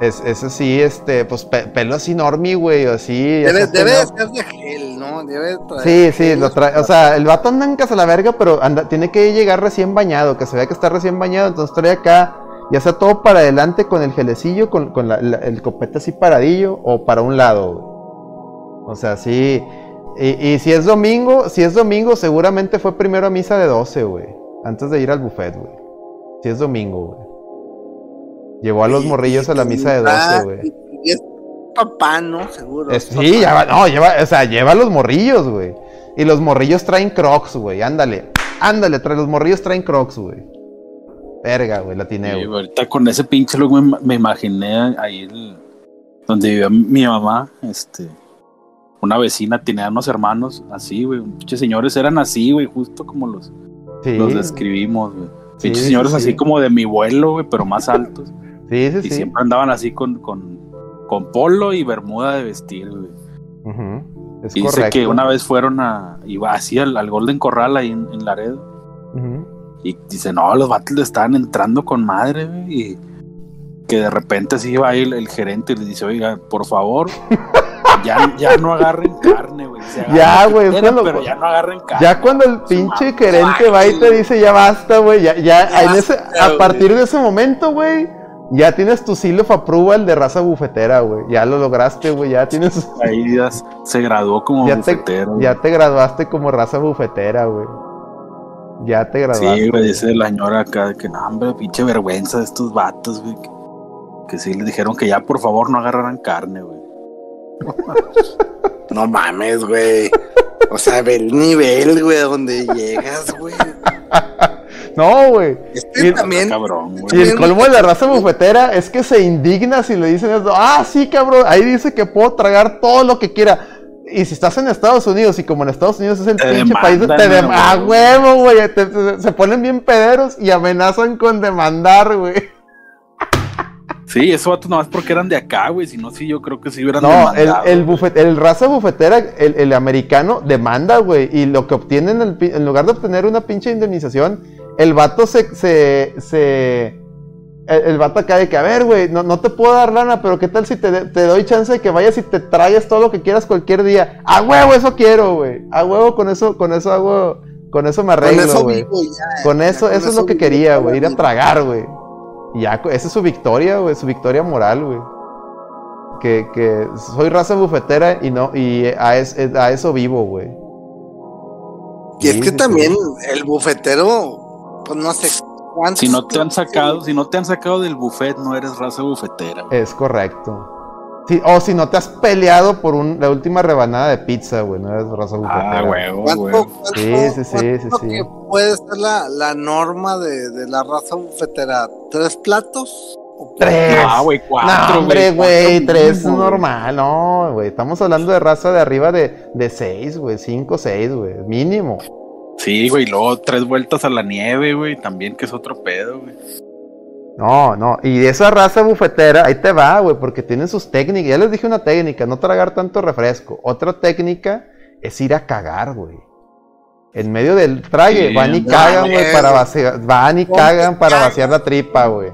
Es, eso sí, este, pues pe- pelo así normie, güey, o así. Debe, debe de ser de gel, ¿no? Debe de traer Sí, sí, lo trae. O sea, el vato anda en casa la verga, pero anda, tiene que llegar recién bañado, que se vea que está recién bañado. Entonces trae acá, ya sea todo para adelante con el gelecillo, con, con la- la- el copete así paradillo, o para un lado, güey. O sea, sí. Y, y si es domingo, si es domingo, seguramente fue primero a misa de 12, güey. Antes de ir al buffet, güey. Si es domingo, güey. Llevó a los morrillos a la misa de ah, 12, güey. y- y es papá, ¿no? Seguro. Es- es sí, ya va, no, lleva, o sea, lleva los morrillos, güey. Y los morrillos traen crocs, güey. Ándale, ándale, trae, los morrillos traen crocs, güey. Verga, güey, la tiene, güey. güey, ahorita con ese pinche look me, me imaginé ahí el- donde vivía mi mamá, este, una vecina tenía unos hermanos así, güey, pinches señores eran así, güey, justo como los, Sí, los describimos, güey. Sí, señores sí. así como de mi vuelo, güey, pero más altos. sí, sí. Y sí. siempre andaban así con, con, con polo y bermuda de vestir, güey. Es Y dice que una vez fueron a, iba así al, al Golden Corral ahí en, en Laredo. Ujú. Y dice, no, los vatos le estaban entrando con madre, güey. Y que de repente así va ahí el, el gerente y le dice, oiga, por favor, ya, ya no agarren carne, güey. Ya, güey, Pero ya no agarren carne. Ya cuando el pinche gerente va y te dice ya basta, güey, ya, ya, Ya en ese, basta, a partir de ese momento, güey, ya tienes tu seal of approval de raza bufetera, güey. Ya lo lograste, güey, ya tienes, Ahí ya se graduó como ya te, bufetero. güey. ya te graduaste como raza bufetera, güey. Ya te graduaste. Sí, güey, dice la señora acá de que no, hombre, pinche vergüenza de estos vatos, güey. Que, que sí les dijeron que ya por favor no agarraran carne, güey. No mames, güey. O sea, ve el nivel, güey, donde llegas, güey. No, güey. Este Y- también. Cabrón, Y el colmo de la raza bufetera es que se indigna si le dicen eso. Ah, sí, cabrón. Ahí dice que puedo tragar todo lo que quiera. Y si estás en Estados Unidos y como en Estados Unidos es el Te pinche país, demandan, te dem- güey. ¡Ah, huevo, güey! Te- te- se ponen bien pederos y amenazan con demandar, güey. Sí, esos vatos nomás porque eran de acá, güey. Si no, sí, yo creo que sí hubieran No, el, el, bufet- el raza bufetera, el, el americano, demanda, güey. Y lo que obtienen, el en lugar de obtener una pinche indemnización, el vato se. se, se- el, el vato acá de que, a ver, güey, no, no te puedo dar lana, pero ¿qué tal si te, doy chance de que vayas y te traigas todo lo que quieras cualquier día? A huevo, eso quiero, güey. A huevo, con eso, con eso hago. Con eso me Con arreglo, eso güey. vivo ya. Con ya eso, con eso es lo que vivo quería, güey, ir a tragar, güey. Y ya, esa es su victoria, güey, su victoria moral, güey. Que, que soy raza bufetera y no, y a, es- a eso vivo, güey. Y es Sí, que sí, también sí. el bufetero, pues no sé cuántos. Si no te han sacado, si no te han sacado del buffet, no eres raza bufetera. güey. Es correcto. Sí, o si no te has peleado por un, la última rebanada de pizza, güey, no eres raza bufetera. Ah, huevo, ¿Cuánto, güey. Sí, sí, sí, sí, sí. que puede ser la, la norma de, de la raza bufetera? ¿Tres platos? ¿O Tres. No, güey, cuatro, no, hombre, güey, tres es normal, no, güey. Estamos hablando de raza de arriba de, de seis, güey, cinco, seis, güey, mínimo. Sí, güey, y luego tres vueltas a la nieve, güey, también que es otro pedo, güey. No, no, y esa raza bufetera, ahí te va, güey, porque tienen sus técnicas. Ya les dije una técnica, no tragar tanto refresco. Otra técnica es ir a cagar, güey. En medio del trague, Sí, van y cagan, güey, para vaciar, van y cagan para vaciar la tripa, güey.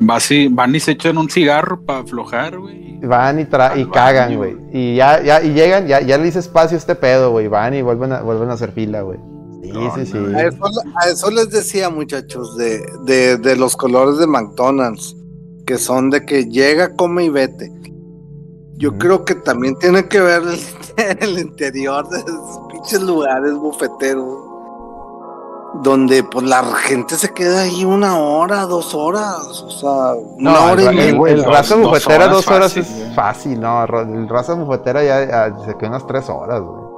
Van y se echan un cigarro para aflojar, güey. Van y, tra y cagan, güey. Y ya, ya, y llegan, ya, ya le hice espacio a este pedo, güey. Van y vuelven a, vuelven a hacer fila, güey. Sí, No, sí, sí. no, A eso, a eso les decía, muchachos, de, de, de los colores de McDonald's, que son de que llega, come y vete. Yo creo que también tiene que ver el, el interior de esos pinches lugares bufeteros. donde pues la gente se queda ahí una hora, dos horas, o sea, una No, hora el, y media. el raza dos bufetera horas dos horas fácil, es fácil, no, el raza bufetera ya, ya se queda unas tres horas, güey.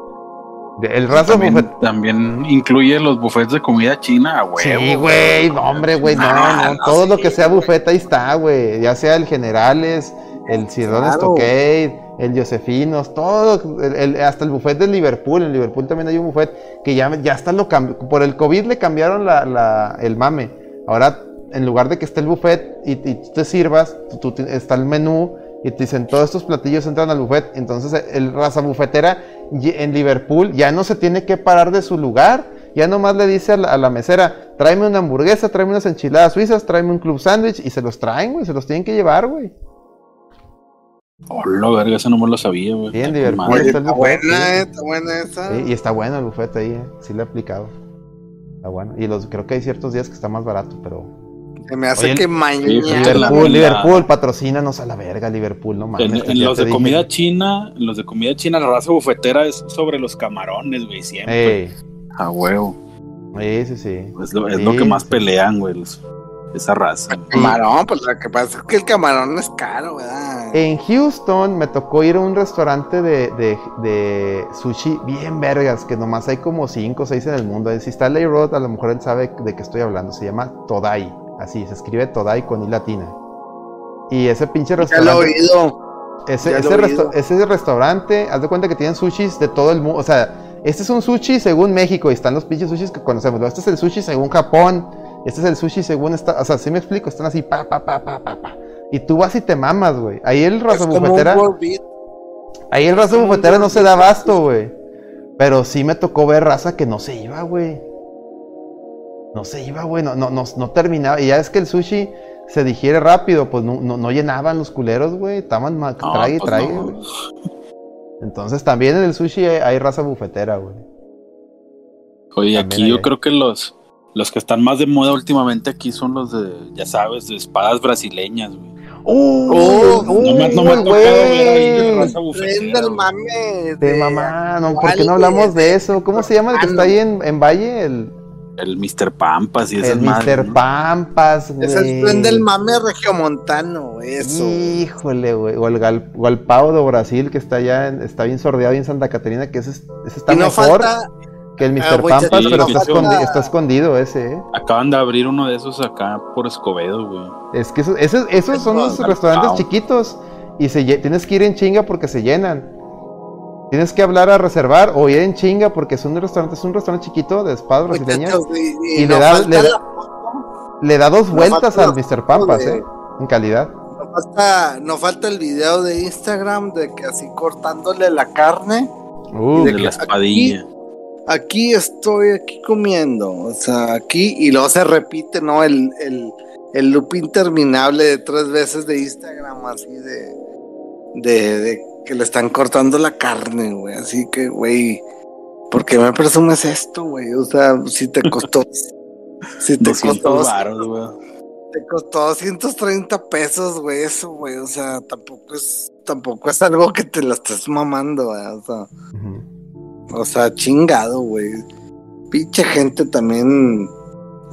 El raza También, también incluye los buffets de comida china, huevo. Sí, güey, no, hombre, güey, no, Ah, no, no, todo lo que sea güey. bufeta ahí está, güey, ya sea el Generales, el Cirrón Claro. Stockade, el Josefinos, todo, el- el- hasta el buffet de Liverpool, en Liverpool también hay un buffet que ya, ya está lo cambió, por el COVID le cambiaron la, la- el mame, ahora en lugar de que esté el buffet y, y tú te sirvas, tú- tú te- está el menú y te dicen todos estos platillos entran al buffet, entonces el raza bufetera en Liverpool ya no se tiene que parar de su lugar, ya nomás le dice a la, a la mesera, tráeme una hamburguesa, tráeme unas enchiladas suizas, tráeme un club sándwich y se los traen, güey, se los tienen que llevar, güey. Hola, verga, eso no me lo sabía, güey. Sí, en Con Liverpool está está buena, eh, está buena esa. Sí, y está bueno el buffet ahí, eh, sí le he aplicado. Está bueno. Y los, creo que hay ciertos días que está más barato, pero... Se me hace Oye, que mañana. Liverpool, Liverpool, patrocínanos a la verga, Liverpool, no mames. En, los de dije. comida china, en los de comida china, la raza bufetera es sobre los camarones, güey, siempre. Ey, A huevo. sí, sí, sí. Es lo, es Sí, lo que más sí. pelean, güey, los- esa raza. güey. Camarón, pues lo que pasa es que el camarón es caro, ¿verdad? En Houston me tocó ir a un restaurante de, de, de sushi bien vergas, que nomás hay como 5 o 6 en el mundo. Si está Lay Road, a lo mejor él sabe de qué estoy hablando. Se llama Todai. Así, se escribe Todai con I latina. Y ese pinche ya lo he restaurante. oído. Ese, ya lo ese, he restaurante, haz de cuenta que tienen sushis de todo el mundo. O sea, este es un sushi según México y están los pinches sushis que conocemos. Este es el sushi según Japón. Este es el sushi según esta. O sea, sí me explico. Están así, pa, pa, pa, pa, pa, pa. Y tú vas y te mamas, güey. Ahí el raza bufetera. Ahí el raza bufetera no se da abasto, güey. Pero sí me tocó ver raza que no se iba, güey. No se iba, güey. No, no, no, no terminaba. Y ya es que el sushi se digiere rápido. Pues no, no, no llenaban los culeros, güey. Estaban ma- No, trague y pues trague, no. güey. Entonces también en el sushi hay, hay raza bufetera, güey. Oye, También aquí hay- yo creo que los, los que están más de moda últimamente aquí son los de, ya sabes, de espadas brasileñas, güey. ¡Oh! Oh, No me, no me güey! mame. De mamá, no, ¿por qué no hablamos de eso? ¿Cómo se llama el que está ahí en, en Valle? El, El Mr. Pampas y esas el Mr. ¿no? Pampas, güey. Es el tren del mame regiomontano, eso. Híjole, güey. O el gal, o el Pau de Brasil, que está allá, en- está bien sordeado en Santa Catarina, que ese, es- ese está y no mejor falta, que el Mr. Ah, güey, Pampas, sí, pero está, escondi- está escondido ese, ¿eh? Acaban de abrir uno de esos acá por Escobedo, güey. Es que esos, esos, esos son los restaurantes Pau. chiquitos y se, tienes que ir en chinga porque se llenan. Tienes que hablar a reservar o ir en chinga porque es un restaurante, es un restaurante chiquito de espadas brasileñas. y, y le da- falta le da- la foto, Le da dos No vueltas al Mr. Pampas, de- ¿eh? En calidad. no falta, no falta el video de Instagram de que así cortándole la carne. Uh, de que la espadilla. Aquí estoy aquí comiendo, o sea, aquí y luego se repite, ¿no? El, el, el loop interminable de tres veces de Instagram, así de, de, de que le están cortando la carne, güey. Así que, güey, ¿por qué me presumes esto, güey? O sea, si te costó, si te 200 costó, güey. te costó 230 pesos, güey, eso, güey. O sea, tampoco es, tampoco es algo que te lo estés mamando, güey. O sea, o sea, chingado, güey. Pinche gente también.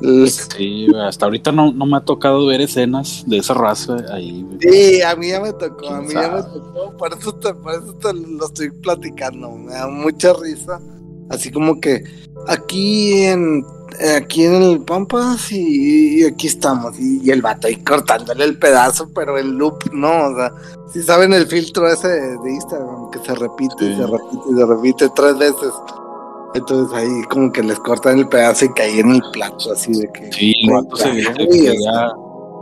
Sí, hasta ahorita no, no me ha tocado ver escenas de esa raza ahí. Sí, a mí ya me tocó, a ¿Quién mí ya me tocó. Por eso, te, por eso te lo estoy platicando. Me da mucha risa. Así como que aquí en aquí en el Pampas y, y aquí estamos. Y, y el vato ahí cortándole el pedazo, pero el loop no. O sea, si saben el filtro ese de, Instagram que se repite y se repite y se repite tres veces. Entonces ahí como que les cortan el pedazo y caí en el plato así de que. Sí, el vato se, creía,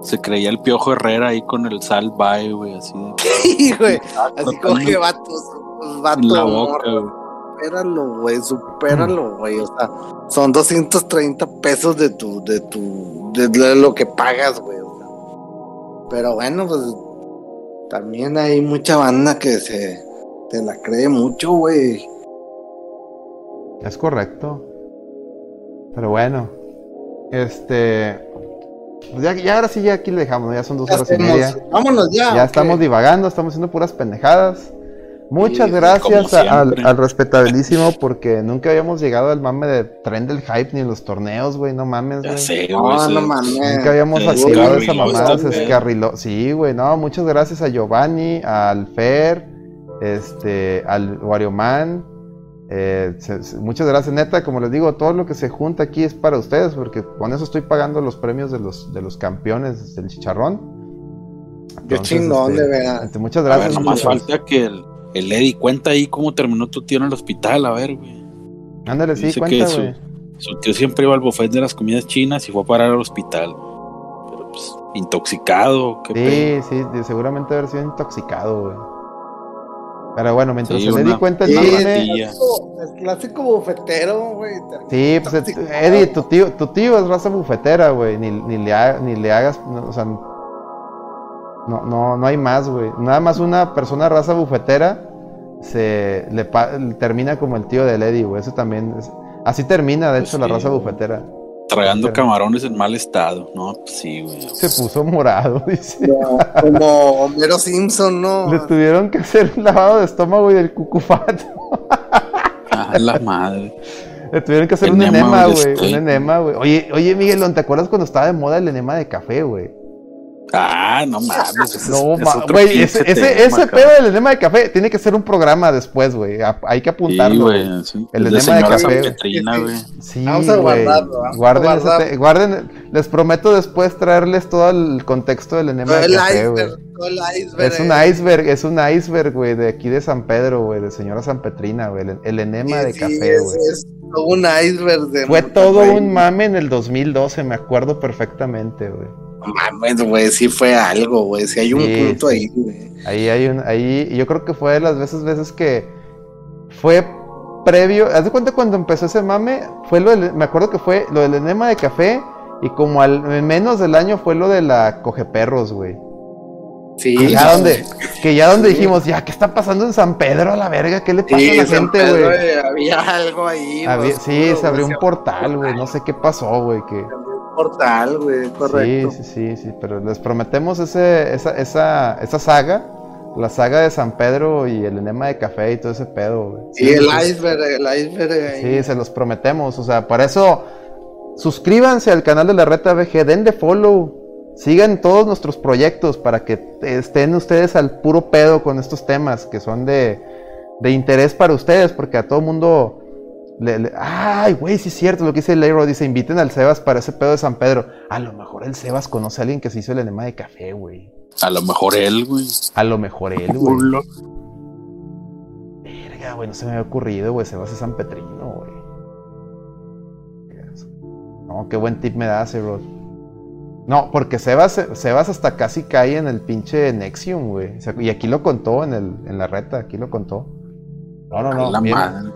se creía el piojo Herrera ahí con el sal bye, güey, así de Sí, güey. Así como que vatos, vato, en la boca, güey. supéralo, güey, supéralo, güey. O sea, son 230 pesos de tu, de tu, de lo que pagas, güey. o sea. Pero bueno, pues también hay mucha banda que se te la cree mucho, güey. Es correcto. Pero bueno. Este. pues ya, ya ahora sí, ya aquí le dejamos. Ya son dos Ya horas y media. Vámonos ya. Ya ¿o estamos divagando, estamos haciendo puras pendejadas. Muchas Sí, gracias a- al, respetabilísimo porque nunca habíamos llegado al mame de tren del hype ni en los torneos, güey, no mames, Ya güey. sé. No, no mames. Nunca habíamos activado esa mamada, se escarriló. Sí, güey, no, muchas gracias a Giovanni, al Fer, este, al Wario Man. Eh, se- se- muchas gracias, neta, como les digo, todo lo que se junta aquí es para ustedes, porque con eso estoy pagando los premios de los, de los campeones del chicharrón. Qué chingón, este, de veras. este, muchas A ver, gracias. nomás muchas- falta que el, el Eddie cuenta ahí cómo terminó tu tío en el hospital, a ver, güey. Ándale, sí, Dice cuenta, su, tío siempre iba al buffet de las comidas chinas y fue a parar al hospital. Pero pues, intoxicado, qué pedo. Sí, sí, de- seguramente haber sido intoxicado, güey. Pero bueno, mientras Sí, se le una- di cuenta el Sí. El clásico bufetero, güey. Sí, pues eh, Eddie, tu tío, tu tío es raza bufetera, güey. Ni, ni, le ha- ni le hagas, no, o sea, no, no, no hay más, güey. Nada más una persona raza bufetera se le pa- termina como el tío del Eddie, güey. Eso también es- así termina, de Pues hecho, la raza bufetera. Tragando Pero- camarones en mal estado. No, pues sí, güey. Se puso morado, dice. Como, como Homero Simpson, ¿no? Le tuvieron que hacer un lavado de estómago y del cucufato. Ah, la madre. Le tuvieron que hacer un Enema, güey. Un enema, güey. Oye, oye, Miguelón, ¿te acuerdas cuando estaba de moda el enema de café, güey? Ah, no mames. ese No, es- ma- güey, ese, ese, tema, ese cabrón. pedo del enema de café tiene que ser un programa después, güey. Hay que Sí, apuntarlo. güey. güey. sí. El enema de café. Petrina, Sí, sí. güey. Sí, Vamos a guardarlo, vamos a Guarden, ese les prometo después traerles todo el contexto del enema Todo de el café, güey. iceberg, todo el iceberg. Es un iceberg, es un iceberg, güey, de aquí de San Pedro, güey, de señora San Petrina, güey. El, el enema Sí, de sí, café, es- güey. es todo un iceberg de. Fue todo un mame en el 2012, me acuerdo perfectamente, güey. Mames, güey, sí fue algo, güey. Sí hay un Sí, punto ahí, güey. Ahí hay un, ahí, yo creo que fue de las veces, veces que fue previo, haz de cuenta cuando empezó ese mame, fue lo del, me acuerdo que fue lo del enema de café y como al en menos del año fue lo de la coge perros, güey. Sí. Que ya donde, que ya donde dijimos, ya, ¿qué está pasando en San Pedro a la verga? ¿Qué le pasa Sí, a la San gente, güey? eh, Había algo ahí. Había- oscuro, sí, se abrió un portal, güey, no sé qué pasó, güey, que... güey, correcto. Sí, sí, sí, sí, pero les prometemos ese, esa, esa, esa saga, la saga de San Pedro y el enema de café y todo ese pedo, güey. Sí, el sí, iceberg, el iceberg. ahí. Sí, se los prometemos, o sea, para eso suscríbanse al canal de la Reta VG, denle follow, sigan todos nuestros proyectos para que estén ustedes al puro pedo con estos temas que son de, de interés para ustedes, porque a todo mundo... le- le- ay, güey, sí es cierto lo que dice Leiro. Dice: inviten al Sebas para ese pedo de San Pedro. A lo mejor el Sebas conoce a alguien que se hizo el enema de café, güey. A lo mejor él, güey. A lo mejor él, güey. Verga, güey, no se me había ocurrido, güey. Sebas es San Petrino, güey. No, qué buen tip me das, Rod. No, porque Sebas, Sebas hasta casi cae en el pinche Nexium, güey. O sea, y aquí lo contó en, el, en la reta, aquí lo contó. No, no, no. la bien. madre.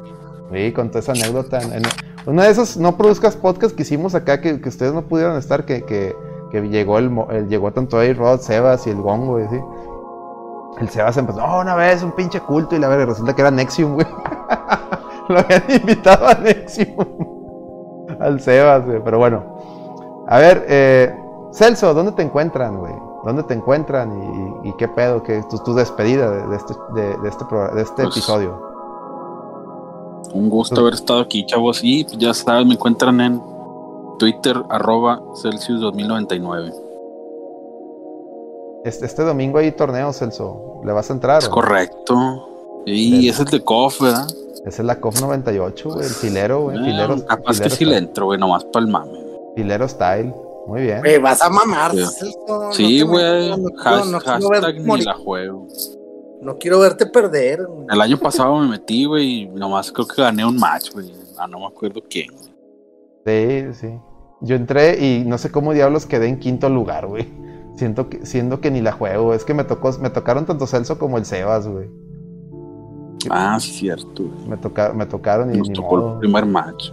Sí, contó esa anécdota. En, en- una de esos no produzcas podcast que hicimos acá que, que ustedes no pudieron estar, que, que, que llegó el, el- llegó tanto ahí Rod, Sebas y el Gongo, sí. El Sebas empezó, no, una vez un pinche culto y la verdad resulta que era Nexium, güey. Lo habían invitado a Nexium. Al Sebas, güey. Pero bueno. A ver, eh, Celso, ¿dónde te encuentran, güey? ¿Dónde te encuentran y, y qué pedo? ¿Qué, tu, tu despedida de, de este, de, de este, de este Pues, episodio? Un gusto haber estado aquí, chavos. Y pues, ya saben, me encuentran en Twitter, arroba Celsius 2099. Este, este domingo hay torneo, Celso. ¿Le vas a entrar? Es o correcto. Y ese es el de KOF, ¿verdad? Esa es la COF 98, güey. El filero, güey. Eh, Filero, capaz que sí le entro, güey, nomás para el mame. Filero style. Muy bien. Güey, vas a mamar, Sí. Celso, no Sí, güey. no Has- no hashtag ni la juego. No quiero verte perder. güey. El año pasado me metí, güey, y nomás creo que gané un match, güey. Ah, no me acuerdo quién. güey. Sí, sí. Yo entré y no sé cómo diablos quedé en quinto lugar, güey. Siento que, siendo que ni la juego. Es que me tocó, me tocaron tanto Celso como el Sebas, güey. Ah, sí, cierto. güey. Me, toca, me tocaron y Nos ni tocó modo. el primer match.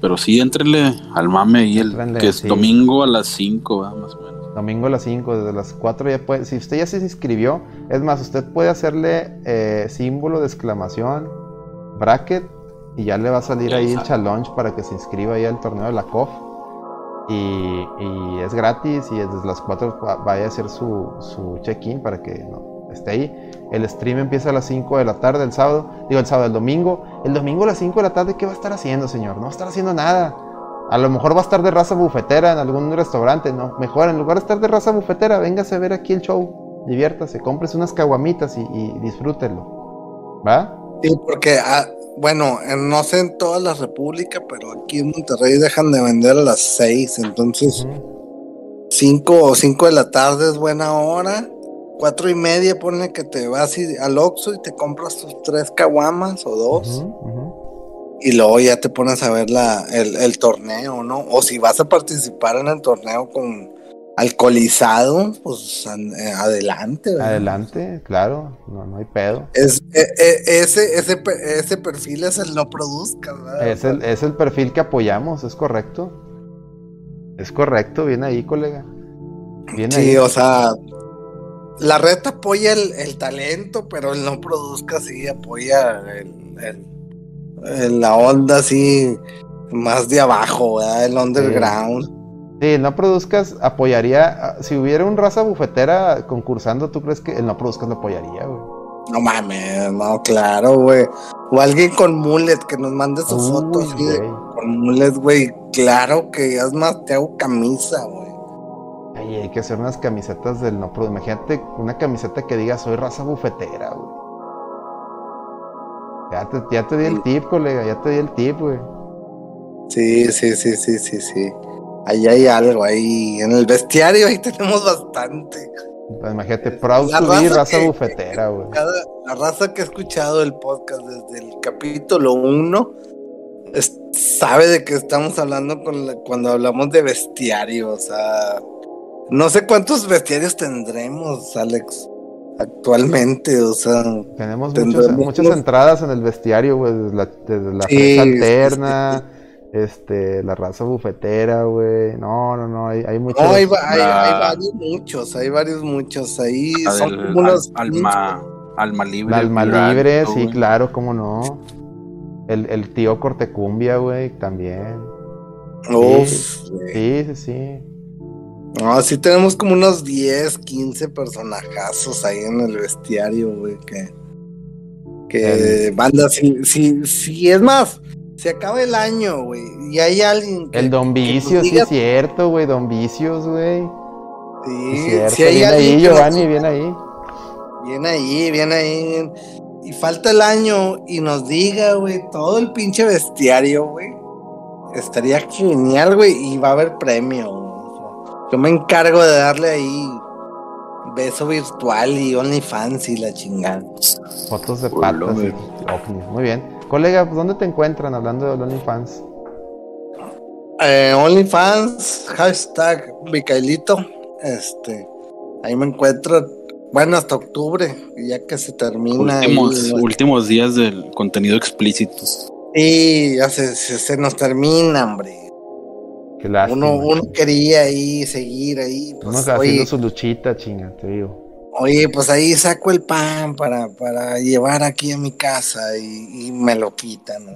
Pero sí, entrenle al mame ahí, el, Éntrenle, que es sí. domingo a las 5, ¿verdad? más o menos. Domingo a las 5, desde las 4 ya puede. Si usted ya se inscribió, es más, usted puede hacerle eh, símbolo de exclamación, bracket, y ya le va a salir ahí el challenge para que se inscriba ahí al torneo de la COF. Y, es gratis y desde las 4 va- vaya a hacer su, su check-in para que no, esté ahí. el stream empieza a las 5 de la tarde el sábado, digo el sábado, el domingo. El domingo a las 5 de la tarde, ¿qué va a estar haciendo, señor? No va a estar haciendo nada. A lo mejor va a estar de raza bufetera en algún restaurante, ¿no? Mejor, en lugar de estar de raza bufetera, véngase a ver aquí el show. Diviértase, cómprese unas caguamitas y, y disfrútenlo. ¿Va? Sí, porque, ah, bueno, en- no sé en toda la república, pero aquí en Monterrey dejan de vender a las 6, entonces. 5 o 5 de la tarde es buena hora. Cuatro y media pone que te vas y- al Oxxo y te compras tus tres caguamas o dos. Y luego ya te pones a ver la, el, el torneo, ¿no? O si vas a participar en el torneo con alcoholizado, pues eh, adelante. ¿verdad? Adelante, claro, no, no hay pedo. Es, eh, eh, ese, ese, ese perfil es el no produzca, ¿verdad? Es el, es el perfil que apoyamos, es correcto. Es correcto, viene ahí, colega. Sí, ahí. o sea, la red apoya el, el talento, pero el no produzca sí apoya el- la onda así más de abajo, ¿verdad? El underground. Sí, no produzcas, apoyaría. ah, Si hubiera un raza bufetera concursando, ¿tú crees que el no produzcas lo apoyaría, güey? No mames, no, claro, güey. O alguien con mullet que nos mande sus Uy, fotos güey. con mullet, güey. Claro que es más, te hago camisa, güey. Ay, hay que hacer unas camisetas del no produzca. Imagínate una camiseta que diga soy raza bufetera, güey. Ya te, ya te di el tip, colega, ya te di el tip, güey. Sí, sí, sí, sí, sí, sí. Ahí hay algo, ahí en el bestiario ahí tenemos bastante. Pues imagínate, proud La to be raza raza que- bufetera, güey. Cada, la raza que ha escuchado el podcast desde el capítulo 1 sabe de qué estamos hablando con la- cuando hablamos de bestiario. O sea, no sé cuántos bestiarios tendremos, Alex, actualmente. O sea, Tenemos muchos- muchas entradas en el bestiario, güey. Desde la, desde la Sí, alterna, este, la raza bufetera, güey. No, no, no, hay, hay muchos. no, hay, varios muchos, hay varios muchos. Ahí La son del como unos. al- alma, alma libre. La alma libre, sí, claro, cómo no. El, el tío Cortecumbia, güey, también. Uf. Sí, sí, sí. No, sí tenemos como unos 10, 15 personajazos ahí en el bestiario, güey, que, que banda, si, si, si es más, se acaba el año, güey, y hay alguien que... El Don Vicios, sí diga- es cierto, güey, Don Vicios, güey. Sí, Sí, es cierto. si hay Viene alguien ahí, que nos- Giovanni, viene ahí. Viene ahí, viene ahí, y falta el año y nos diga, güey, todo el pinche bestiario, güey, estaría genial, güey, y va a haber premio, güey. Yo me encargo de darle ahí beso virtual y OnlyFans y la chingada. Fotos de y ovnis. Muy bien. Colega, ¿dónde te encuentran hablando de OnlyFans? Eh, OnlyFans, hashtag Micaelito. Este, ahí me encuentro, bueno, hasta octubre, ya que se termina. Últimos, últimos días del contenido explícito. Sí, ya se, se, se nos termina, hombre. Qué lástima. Uno, uno quería ahí seguir ahí. Uno Pues, haciendo oye, su luchita, chinga, te digo. oye, pues ahí saco el pan para, para llevar aquí a mi casa y, y me lo quitan.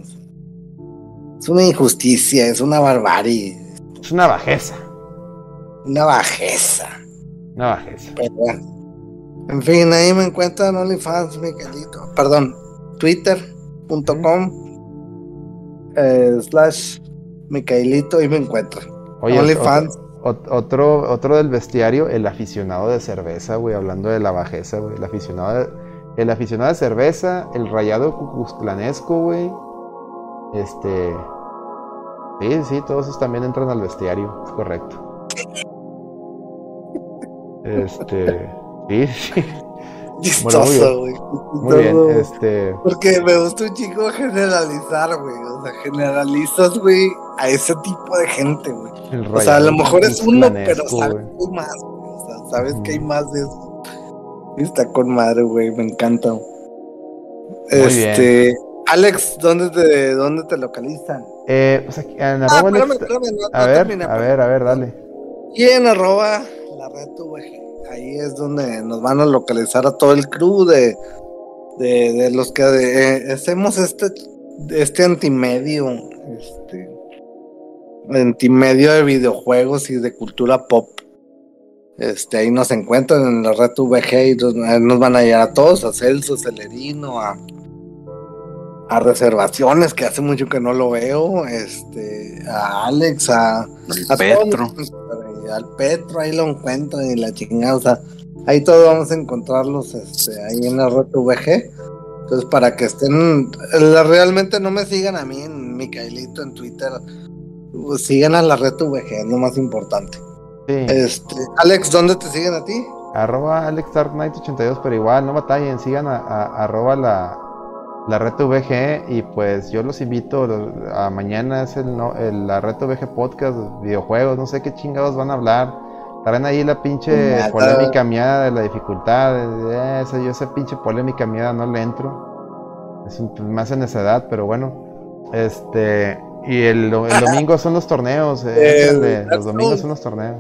Es una injusticia, es una barbarie, Es una bajeza. una bajeza. Una bajeza. Pero. En fin, ahí me encuentran OnlyFans, Miguelito. Perdón, twitter.com eh, slash Micaelito y me encuentran. Oye, OnlyFans. ot- otro, otro del bestiario, el aficionado de cerveza, güey, hablando de la bajeza, güey. El aficionado de, el aficionado de cerveza, el rayado cucuzclanesco, güey. Este. Sí, sí, todos esos también entran al bestiario, es correcto. Este. Sí, sí. Chistoso, güey. Muy bien, Chistoso. este. Porque me gusta un chico generalizar, güey. O sea, generalizas, güey, a ese tipo de gente, güey. O sea, a lo mejor es uno, pero sabes güey. hay más, güey. O sea, sabes que hay Ujú. más de eso. Y está con madre, güey. Me encanta. Muy este. Alex, ¿dónde te, ¿dónde te localizan? Eh, pues aquí, en Ah, arroba espérame, Alex- espérame, no, A no ver, a ver, a ver, dale. Y en arroba la red VG. Ahí es donde nos van a localizar a todo el crew de, de, de los que eh, hacemos este, este antimedio. Este antimedio de videojuegos y de cultura pop. Este, ahí nos encuentran en la red VG y nos, nos van a llegar a todos, a Celso, Celerino, a, a reservaciones, que hace mucho que no lo veo, este, a Alex, a, a Petro. al Petro, ahí lo encuentran y la chingada, o sea, ahí todos vamos a encontrarlos este, ahí en la red VG. Entonces, para que estén, la- realmente no me sigan a mí en Micaelito en Twitter, pues, sigan a la red VG, es lo más importante. Sí. Este, Alex, ¿dónde te siguen a ti? Arroba AlexDarkKnight82, pero igual, no batallen, sigan a, a- arroba la, la red VG y pues yo los invito a mañana es el, no, el- la red VG podcast, videojuegos, no sé qué chingados van a hablar. Traen ahí la pinche Nada. polémica mía de la dificultad, de- esa, yo esa pinche polémica mía no le entro. Es un, pues, más en esa edad, pero bueno. Este, y el, do- el domingo son los torneos, eh, Eh, los domingos son los torneos.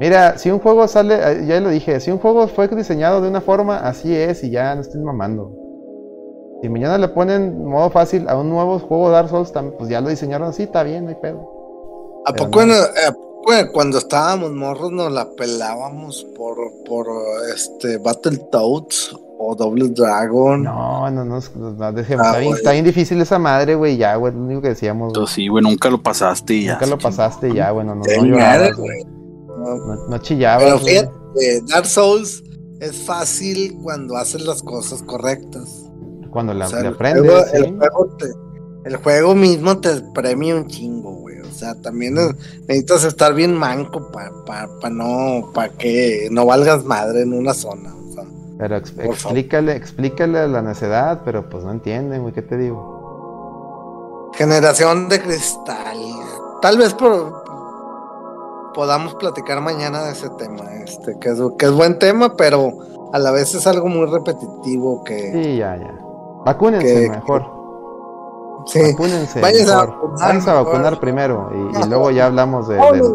Mira, si un juego sale, eh, ya lo dije, si un juego fue diseñado de una forma, así es y ya no estén mamando. Si mañana le ponen modo fácil a un nuevo juego Dark Souls, pues ya lo diseñaron así, está bien, no hay pedo. ¿A Pero poco, no. en- a poco cuando estábamos morros nos la pelábamos por, por este Battletoads o Double Dragon? No, no, no, no, no, dejemos, Ah, está, bien, güey. está bien difícil esa madre, güey, ya, güey, lo único que decíamos. güey. Entonces, sí, güey, nunca lo pasaste y ya. Nunca lo pasaste y ya, güey, no, no, no llorabas, mierda, güey. No, chillabas, Pero fíjate, Dark Souls es fácil cuando haces las cosas correctas. Cuando la, O sea, le el, aprendes, juego, ¿sí? el, juego te- el juego mismo te premia un chingo, güey. O sea, también es- necesitas estar bien manco para pa, pa no, para que no valgas madre en una zona. Pero ex- Por favor. explícale, explícale la necedad, pero pues no entienden, güey, ¿qué te digo? generación de cristal. Tal vez por, podamos platicar mañana de ese tema, este, que es, que es buen tema, pero a la vez es algo muy repetitivo que Sí, ya, ya. Vacúnense Que- mejor. sí. Vacúnense. Váyanse a vacunar, a primero y, luego ya hablamos de, del-.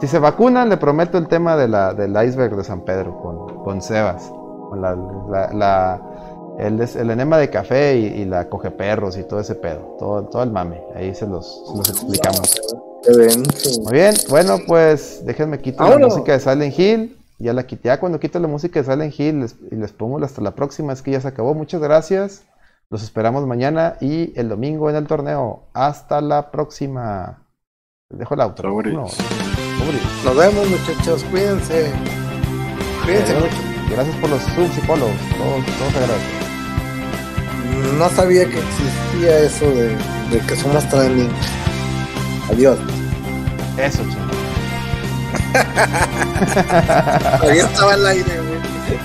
Si se vacunan, le prometo el tema de la, del iceberg de San Pedro con, con Sebas. Con la, la, la- el, enema de café y, y la coge perros y todo ese pedo. Todo, todo el mame. Ahí se los, se los explicamos. Muy bien, bueno, pues déjenme quitar la música de Silent Hill. Ya la quité. Ya cuando quito la música de Silent Hill les- y les pongo hasta la próxima, es que ya se acabó. Muchas gracias. Los esperamos mañana y el domingo en el torneo. Hasta la próxima. Les dejo el auto. Nos vemos, muchachos. Cuídense. Cuídense mucho. Gracias por los subs y follows. Todos, todos agradecen. No sabía que existía eso de, de que somos trending. Adiós. Eso, chingón. Todavía estaba al aire, güey.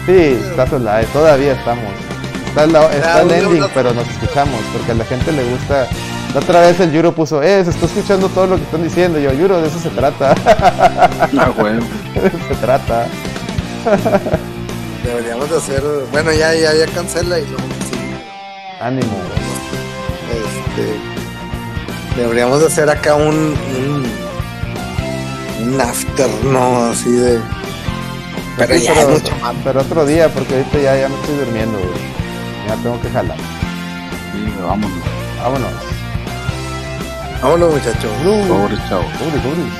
Sí, estás al aire, todavía estamos. Está, el, está el ending, pero nos escuchamos, porque a la gente le gusta. La otra vez el Yuro puso, eh, se está escuchando todo lo que están diciendo. Y yo, Yuro, de eso se trata. Ah, güey. de eso se trata. Deberíamos de hacer. Bueno, ya, ya, ya cancela y luego sí. Ánimo. Este. Deberíamos de hacer acá un. un, un after, ¿no? Así de. Pero Sí, ya pero, es mucho más. pero otro día, porque ahorita ya, ya me estoy durmiendo, güey. Ya tengo que jalar. Sí, vámonos. Vámonos. Vámonos, muchachos. Pobre chavo. Uri, uri.